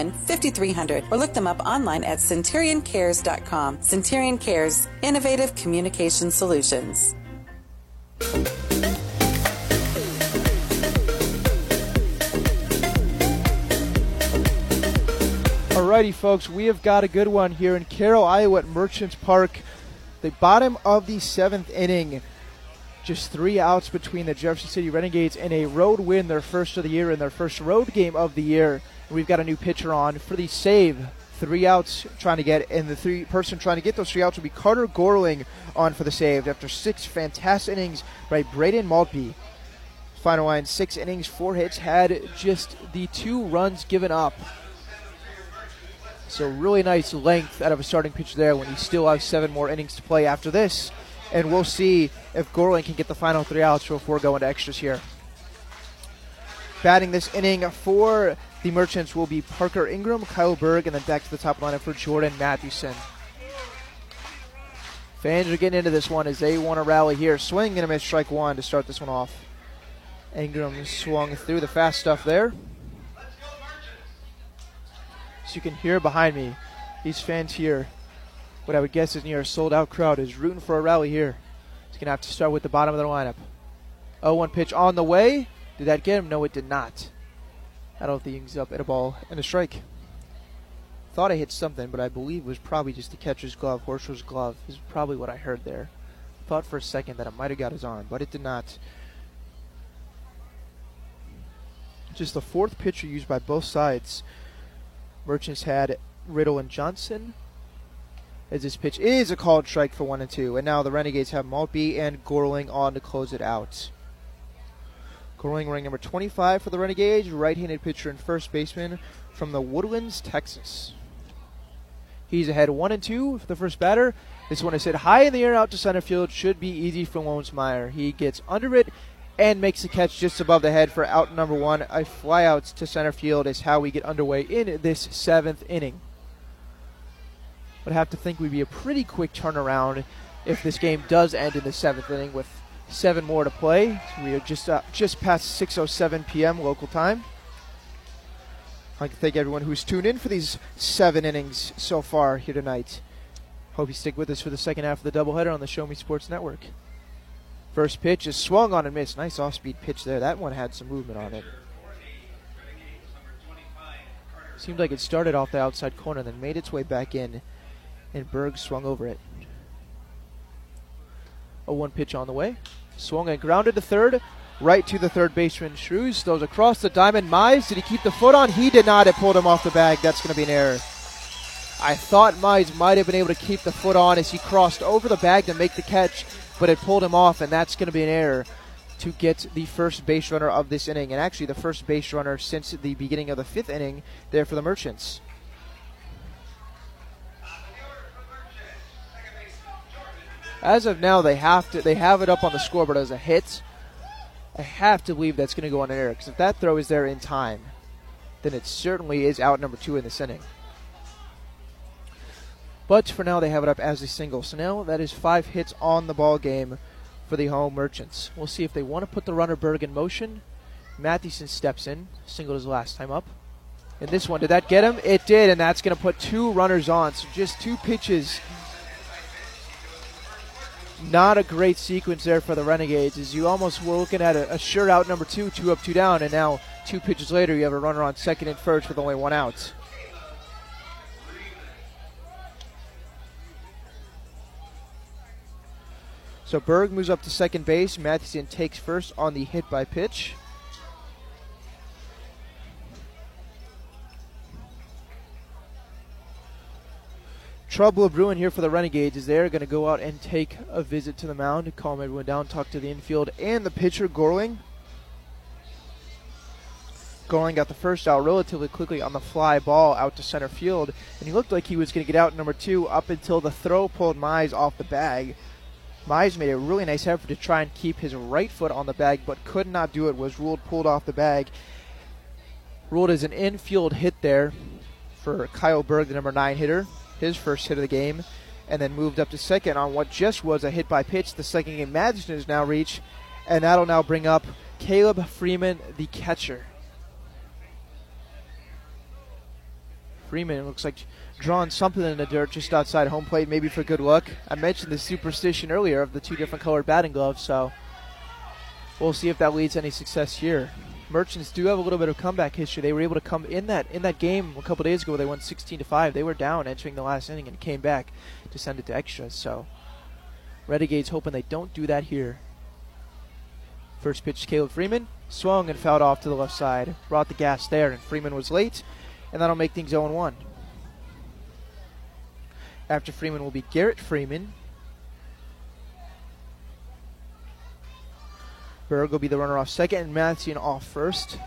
5300 or look them up online at centurioncares.com. Centurion Cares, innovative communication solutions. Alrighty, folks, we have got a good one here in Carroll, Iowa at Merchants Park. The bottom of the seventh inning. Just three outs between the Jefferson City Renegades and a road win, their first of the year and their first road game of the year. We've got a new pitcher on for the save. Three outs trying to get, and the three person trying to get those three outs will be Carter Gorling on for the save after six fantastic innings by Braden Maltby. Final line six innings, four hits, had just the two runs given up. So really nice length out of a starting pitcher there when he still has seven more innings to play after this. And we'll see if Gorling can get the final three outs before going to extras here. Batting this inning for the Merchants will be Parker Ingram, Kyle Berg, and then back to the top lineup for Jordan Mathewson. Fans are getting into this one as they want to rally here. Swing and a miss, strike one to start this one off. Ingram swung through the fast stuff there. As you can hear behind me, these fans here, what I would guess is near a sold out crowd, is rooting for a rally here. He's going to have to start with the bottom of the lineup. 0 1 pitch on the way. Did that get him? No, it did not. I don't think he's up at a ball and a strike. Thought I hit something, but I believe it was probably just the catcher's glove, Horsfield's glove, is probably what I heard there. Thought for a second that it might have got his arm, but it did not. Just the fourth pitcher used by both sides. Merchants had Riddle and Johnson. As this pitch is a called strike for one and two, and now the Renegades have Maltby and Gorling on to close it out. Gorling ring number 25 for the Renegades, right-handed pitcher and first baseman from the Woodlands, Texas. He's ahead one and two for the first batter. This one is hit high in the air out to center field. Should be easy for Wilmsmeyer. He gets under it and makes the catch just above the head for out number one. A flyout to center field is how we get underway in this seventh inning. Would have to think we'd be a pretty quick turnaround if this game does end in the seventh inning with seven more to play. We are just uh, just past 6:07 p.m. local time. I'd like to thank everyone who's tuned in for these seven innings so far here tonight. Hope you stick with us for the second half of the doubleheader on the Show Me Sports Network. First pitch is swung on and missed. Nice off-speed pitch there. That one had some movement on it. Seemed like it started off the outside corner, and then made its way back in, and Berg swung over it. A one pitch on the way. Swung and grounded to third. Right to the third baseman. Shreves throws across the diamond. Mize, did he keep the foot on? He did not. It pulled him off the bag. That's going to be an error. I thought Mize might have been able to keep the foot on as he crossed over the bag to make the catch, but it pulled him off, and that's going to be an error to get the first base runner of this inning, and actually the first base runner since the beginning of the fifth inning there for the Merchants. As of now, they have to they have it up on the scoreboard as a hit. I have to believe that's going to go on an error because if that throw is there in time, then it certainly is out number two in this inning. But for now, they have it up as a single. So now that is five hits on the ball game for the home merchants. We'll see if they want to put the runner Berg in motion. Mathewson steps in, singled his last time up. And this one, did that get him? It did, and that's going to put two runners on. So just two pitches. Not a great sequence there for the Renegades, as you almost were looking at a, a sure out number two, two up, two down, and now two pitches later, you have a runner on second and first with only one out. So Berg moves up to second base. Mathewson takes first on the hit by pitch. Trouble brewing here for the Renegades is they're going to go out and take a visit to the mound, calm everyone down, talk to the infield and the pitcher, Gorling. Gorling got the first out relatively quickly on the fly ball out to center field, and he looked like he was going to get out number two up until the throw pulled Mize off the bag. Mize made a really nice effort to try and keep his right foot on the bag, but could not do it. Was ruled pulled off the bag. Ruled as an infield hit there for Kyle Berg, the number nine hitter, his first hit of the game, and then moved up to second on what just was a hit by pitch. The second game Madison has now reached, and that'll now bring up Caleb Freeman, the catcher. Freeman looks like drawing something in the dirt just outside home plate, maybe for good luck. I mentioned the superstition earlier of the two different colored batting gloves, so we'll see if that leads any success here. Merchants do have a little bit of comeback history. They were able to come in that in that game a couple days ago. Where they won 16 to five. They were down entering the last inning and came back to send it to extras. So Renegades hoping they don't do that here. First pitch, Caleb Freeman swung and fouled off to the left side. Brought the gas there, and Freeman was late, and that'll make things 0 1. After Freeman will be Garrett Freeman. Berg will be the runner off second, and Mathewson off first.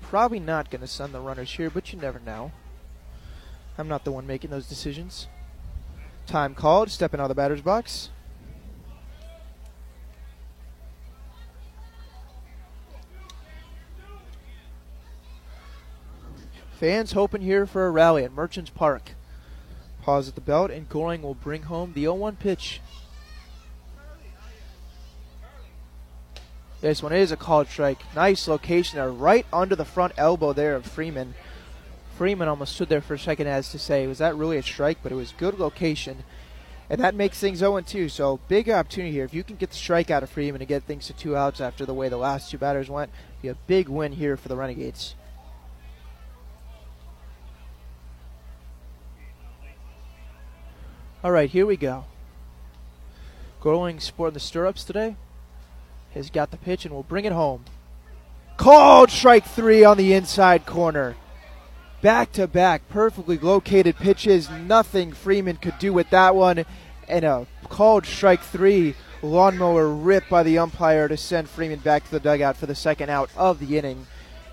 Probably not going to send the runners here, but you never know. I'm not the one making those decisions. Time called, stepping out of the batter's box. Fans hoping here for a rally at Merchants Park. Pause at the belt, and Gorling will bring home the 0 1 pitch. This one is a called strike. Nice location there, right under the front elbow there of Freeman. Freeman almost stood there for a second as to say, was that really a strike? But it was good location. And that makes things 0 2. So big opportunity here. If you can get the strike out of Freeman and get things to two outs after the way the last two batters went, be a big win here for the Renegades. All right, here we go. Gorling sporting the stirrups today. Has got the pitch and will bring it home. Called strike three on the inside corner. Back to back, perfectly located pitches. Nothing Freeman could do with that one. And a called strike three. Lawnmower ripped by the umpire to send Freeman back to the dugout for the second out of the inning.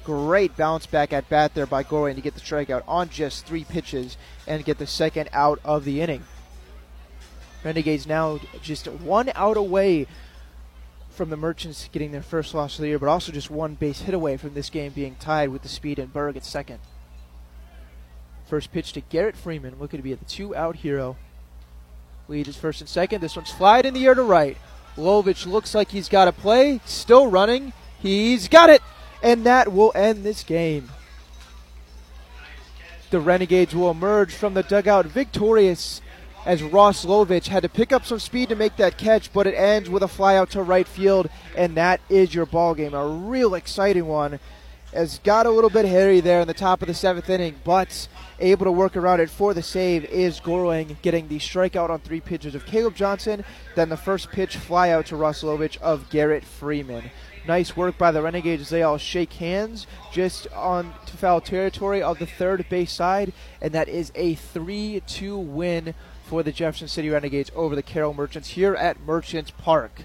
Great bounce back at bat there by Gorling to get the strikeout on just three pitches and get the second out of the inning. Renegades now just one out away from the Merchants getting their first loss of the year, but also just one base hit away from this game being tied with the speed and Berg at second. First pitch to Garrett Freeman, looking to be the two out hero. Lead is first and second. This one's flied in the air to right. Lovich looks like he's got a play. Still running. He's got it. And that will end this game. The Renegades will emerge from the dugout victorious as Ross Lovich had to pick up some speed to make that catch, but it ends with a fly out to right field, and that is your ball game. A real exciting one. As got a little bit hairy there in the top of the seventh inning, but able to work around it for the save is Gorling getting the strikeout on three pitches of Caleb Johnson, then the first pitch fly out to Ross Lovich of Garrett Freeman. Nice work by the Renegades. as They all shake hands just on to foul territory of the third base side, and that is a 3 2 win for the Jefferson City Renegades over the Carroll Merchants here at Merchants Park.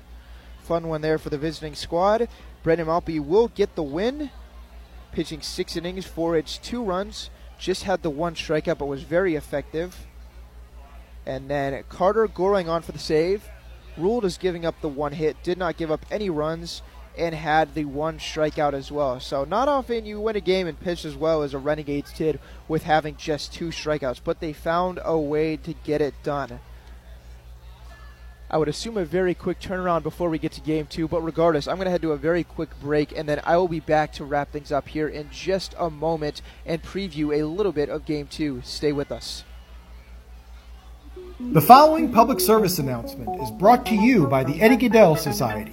Fun one there for the visiting squad. Brendan Maltby will get the win, pitching six innings, four hits, two runs. Just had the one strikeout, but was very effective. And then Carter Gorling on for the save. Ruled as giving up the one hit, did not give up any runs, and had the one strikeout as well. So not often you win a game and pitch as well as a Renegades did with having just two strikeouts, but they found a way to get it done. I would assume a very quick turnaround before we get to game two, but regardless, I'm going to head to a very quick break, and then I will be back to wrap things up here in just a moment and preview a little bit of game two. Stay with us. The following public service announcement is brought to you by the Eddie Gaedel Society,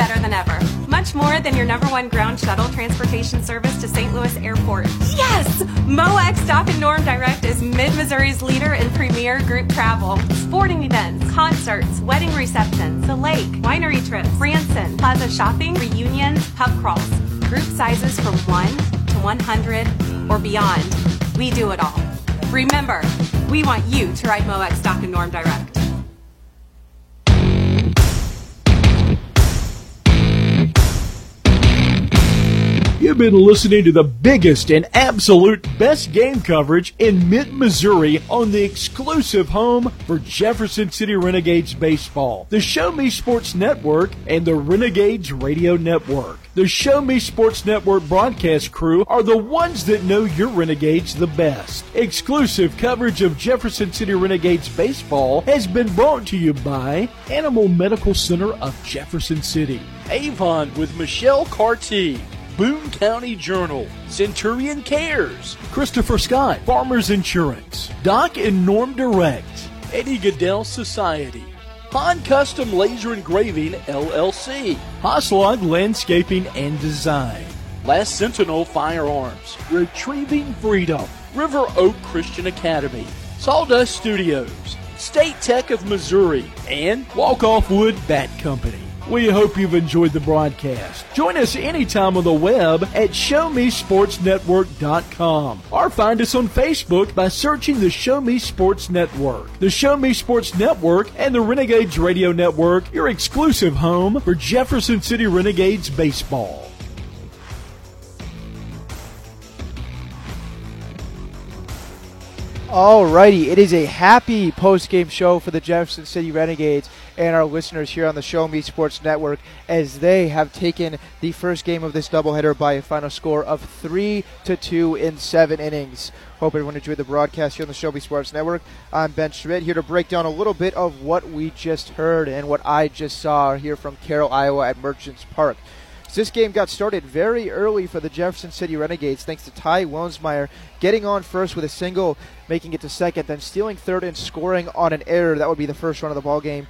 better than ever. Much more than your number one ground shuttle transportation service to St. Louis Airport. Yes! MoX Dock and Norm Direct is Mid Missouri's leader in premier group travel. Sporting events, concerts, wedding receptions, the lake, winery trips, Branson, plaza shopping, reunions, pub crawls. Group sizes from 1 to 100 or beyond. We do it all. Remember, we want you to ride MoX Dock and Norm Direct. You've been listening to the biggest and absolute best game coverage in mid Missouri on the exclusive home for Jefferson City Renegades baseball, the Show Me Sports Network, and the Renegades Radio Network. The Show Me Sports Network broadcast crew are the ones that know your Renegades the best. Exclusive coverage of Jefferson City Renegades baseball has been brought to you by Animal Medical Center of Jefferson City, Avon with Michelle Carty. Boone County Journal, Centurion Cares, Christopher Scott, Farmers Insurance, Doc and Norm Direct, Eddie Gaedel Society, Han Custom Laser Engraving LLC, Hoslag Landscaping and Design, Last Sentinel Firearms, Retrieving Freedom, River Oak Christian Academy, Sawdust Studios, State Tech of Missouri, and Walk Off Wood Bat Company. We hope you've enjoyed the broadcast. Join us anytime on the web at ShowMeSportsNetwork.com or find us on Facebook by searching the Show Me Sports Network. The Show Me Sports Network and the Renegades Radio Network, your exclusive home for Jefferson City Renegades baseball. Alrighty, it is a happy post-game show for the Jefferson City Renegades and our listeners here on the Show Me Sports Network as they have taken the first game of this doubleheader by a final score of three to two in seven innings. Hope everyone enjoyed the broadcast here on the Show Me Sports Network. I'm Ben Schmidt here to break down a little bit of what we just heard and what I just saw here from Carroll, Iowa at Merchants Park. So this game got started very early for the Jefferson City Renegades thanks to Ty Wilmsmeyer getting on first with a single, making it to second, then stealing third and scoring on an error. That would be the first run of the ball game.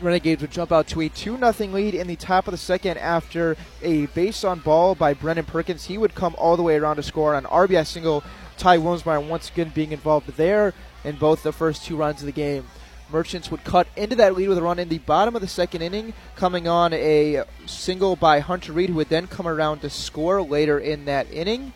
Renegades would jump out to a 2 0 lead in the top of the second after a base on ball by Brendan Perkins. He would come all the way around to score on an RBI single. Ty Wilmsmeyer once again being involved there in both the first two runs of the game. Merchants would cut into that lead with a run in the bottom of the second inning, coming on a single by Hunter Reed, who would then come around to score later in that inning.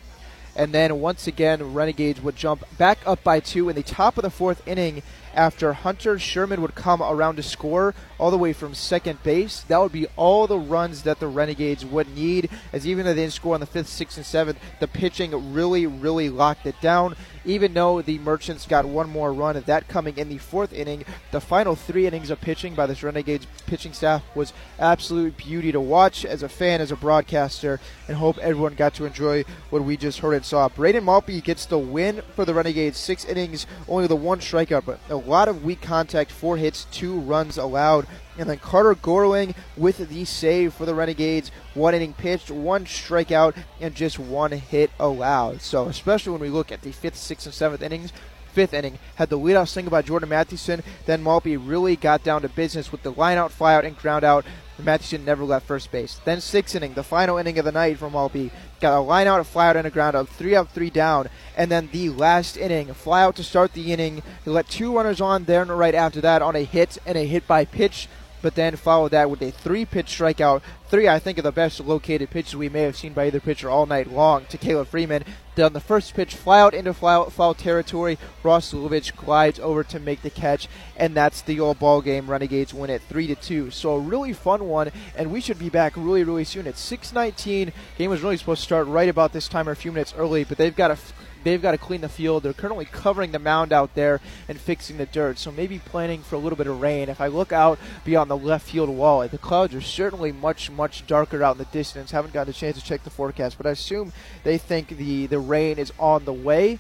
And then once again, Renegades would jump back up by two in the top of the fourth inning after Hunter Sherman would come around to score all the way from second base. That would be all the runs that the Renegades would need, as even though they didn't score on the fifth, sixth, and seventh, the pitching really, really locked it down. Even though the Merchants got one more run, of that coming in the fourth inning, the final three innings of pitching by this Renegades pitching staff was absolute beauty to watch as a fan, as a broadcaster, and hope everyone got to enjoy what we just heard. And saw. Braden Maltby gets the win for the Renegades. Six innings, only the one strikeout, but a lot of weak contact, four hits, two runs allowed. And then Carter Gorling with the save for the Renegades. One inning pitched, one strikeout, and just one hit allowed. So, especially when we look at the fifth, sixth, and seventh innings, fifth inning, had the leadoff single by Jordan Mathewson. Then Maltby really got down to business with the lineout, flyout, and groundout. Mathewson never left first base. Then sixth inning, the final inning of the night from Maltby. Got a lineout, a flyout, and a groundout. Three up, three down. And then the last inning, flyout to start the inning. He let two runners on there and right after that on a hit and a hit by pitch but then followed that with a three pitch strikeout. Three, I think, of the best located pitches we may have seen by either pitcher all night long to Caleb Freeman. Then the first pitch, fly out into foul, foul territory. Ross Lovich glides over to make the catch, and that's the old ball game. Renegades win it three to two. So a really fun one, and we should be back really, really soon. It's 6:19. Game was really supposed to start right about this time or a few minutes early, but they've got a they've got to clean the field. They're currently covering the mound out there and fixing the dirt. So maybe planning for a little bit of rain. If I look out beyond the left field wall, the clouds are certainly much, much darker out in the distance. Haven't gotten a chance to check the forecast, but I assume they think the, the rain is on the way.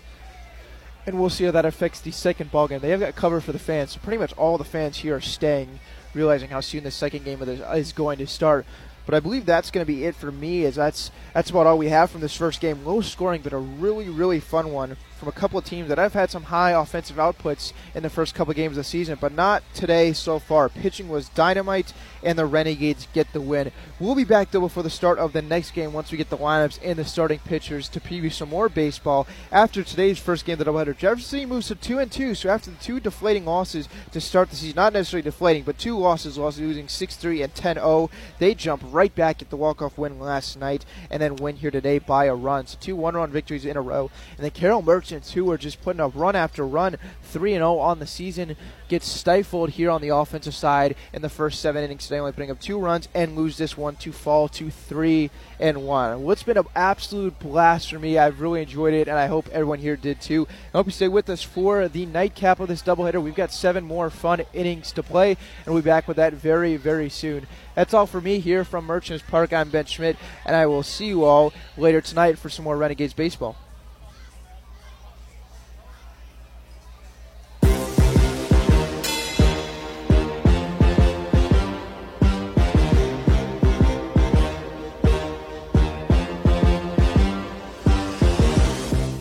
And we'll see how that affects the second ball game. They have got cover for the fans, so pretty much all the fans here are staying, realizing how soon the second game the, is going to start. But I believe that's going to be it for me. As that's that's about all we have from this first game. Low scoring, but a really really fun one from a couple of teams that have had some high offensive outputs in the first couple of games of the season, but not today so far. Pitching was dynamite, and the Renegades get the win. We'll be back though before the start of the next game once we get the lineups and the starting pitchers to preview some more baseball. After today's first game, the doubleheader, Jefferson City moves to two and two. So after the two deflating losses to start the season, not necessarily deflating, but two losses, losses losing 6-3 and 10-0, they jump right back at the walk-off win last night, and then win here today by a run. So two one-run victories in a row, and then Carroll Merchant Merchants, who are just putting up run after run, 3 0 on the season, gets stifled here on the offensive side in the first seven innings today, only putting up two runs and lose this one to fall to 3 and 1. Well, it's been an absolute blast for me. I've really enjoyed it, and I hope everyone here did too. I hope you stay with us for the nightcap of this doubleheader. We've got seven more fun innings to play, and we'll be back with that very, very soon. That's all for me here from Merchants Park. I'm Ben Schmidt, and I will see you all later tonight for some more Renegades baseball.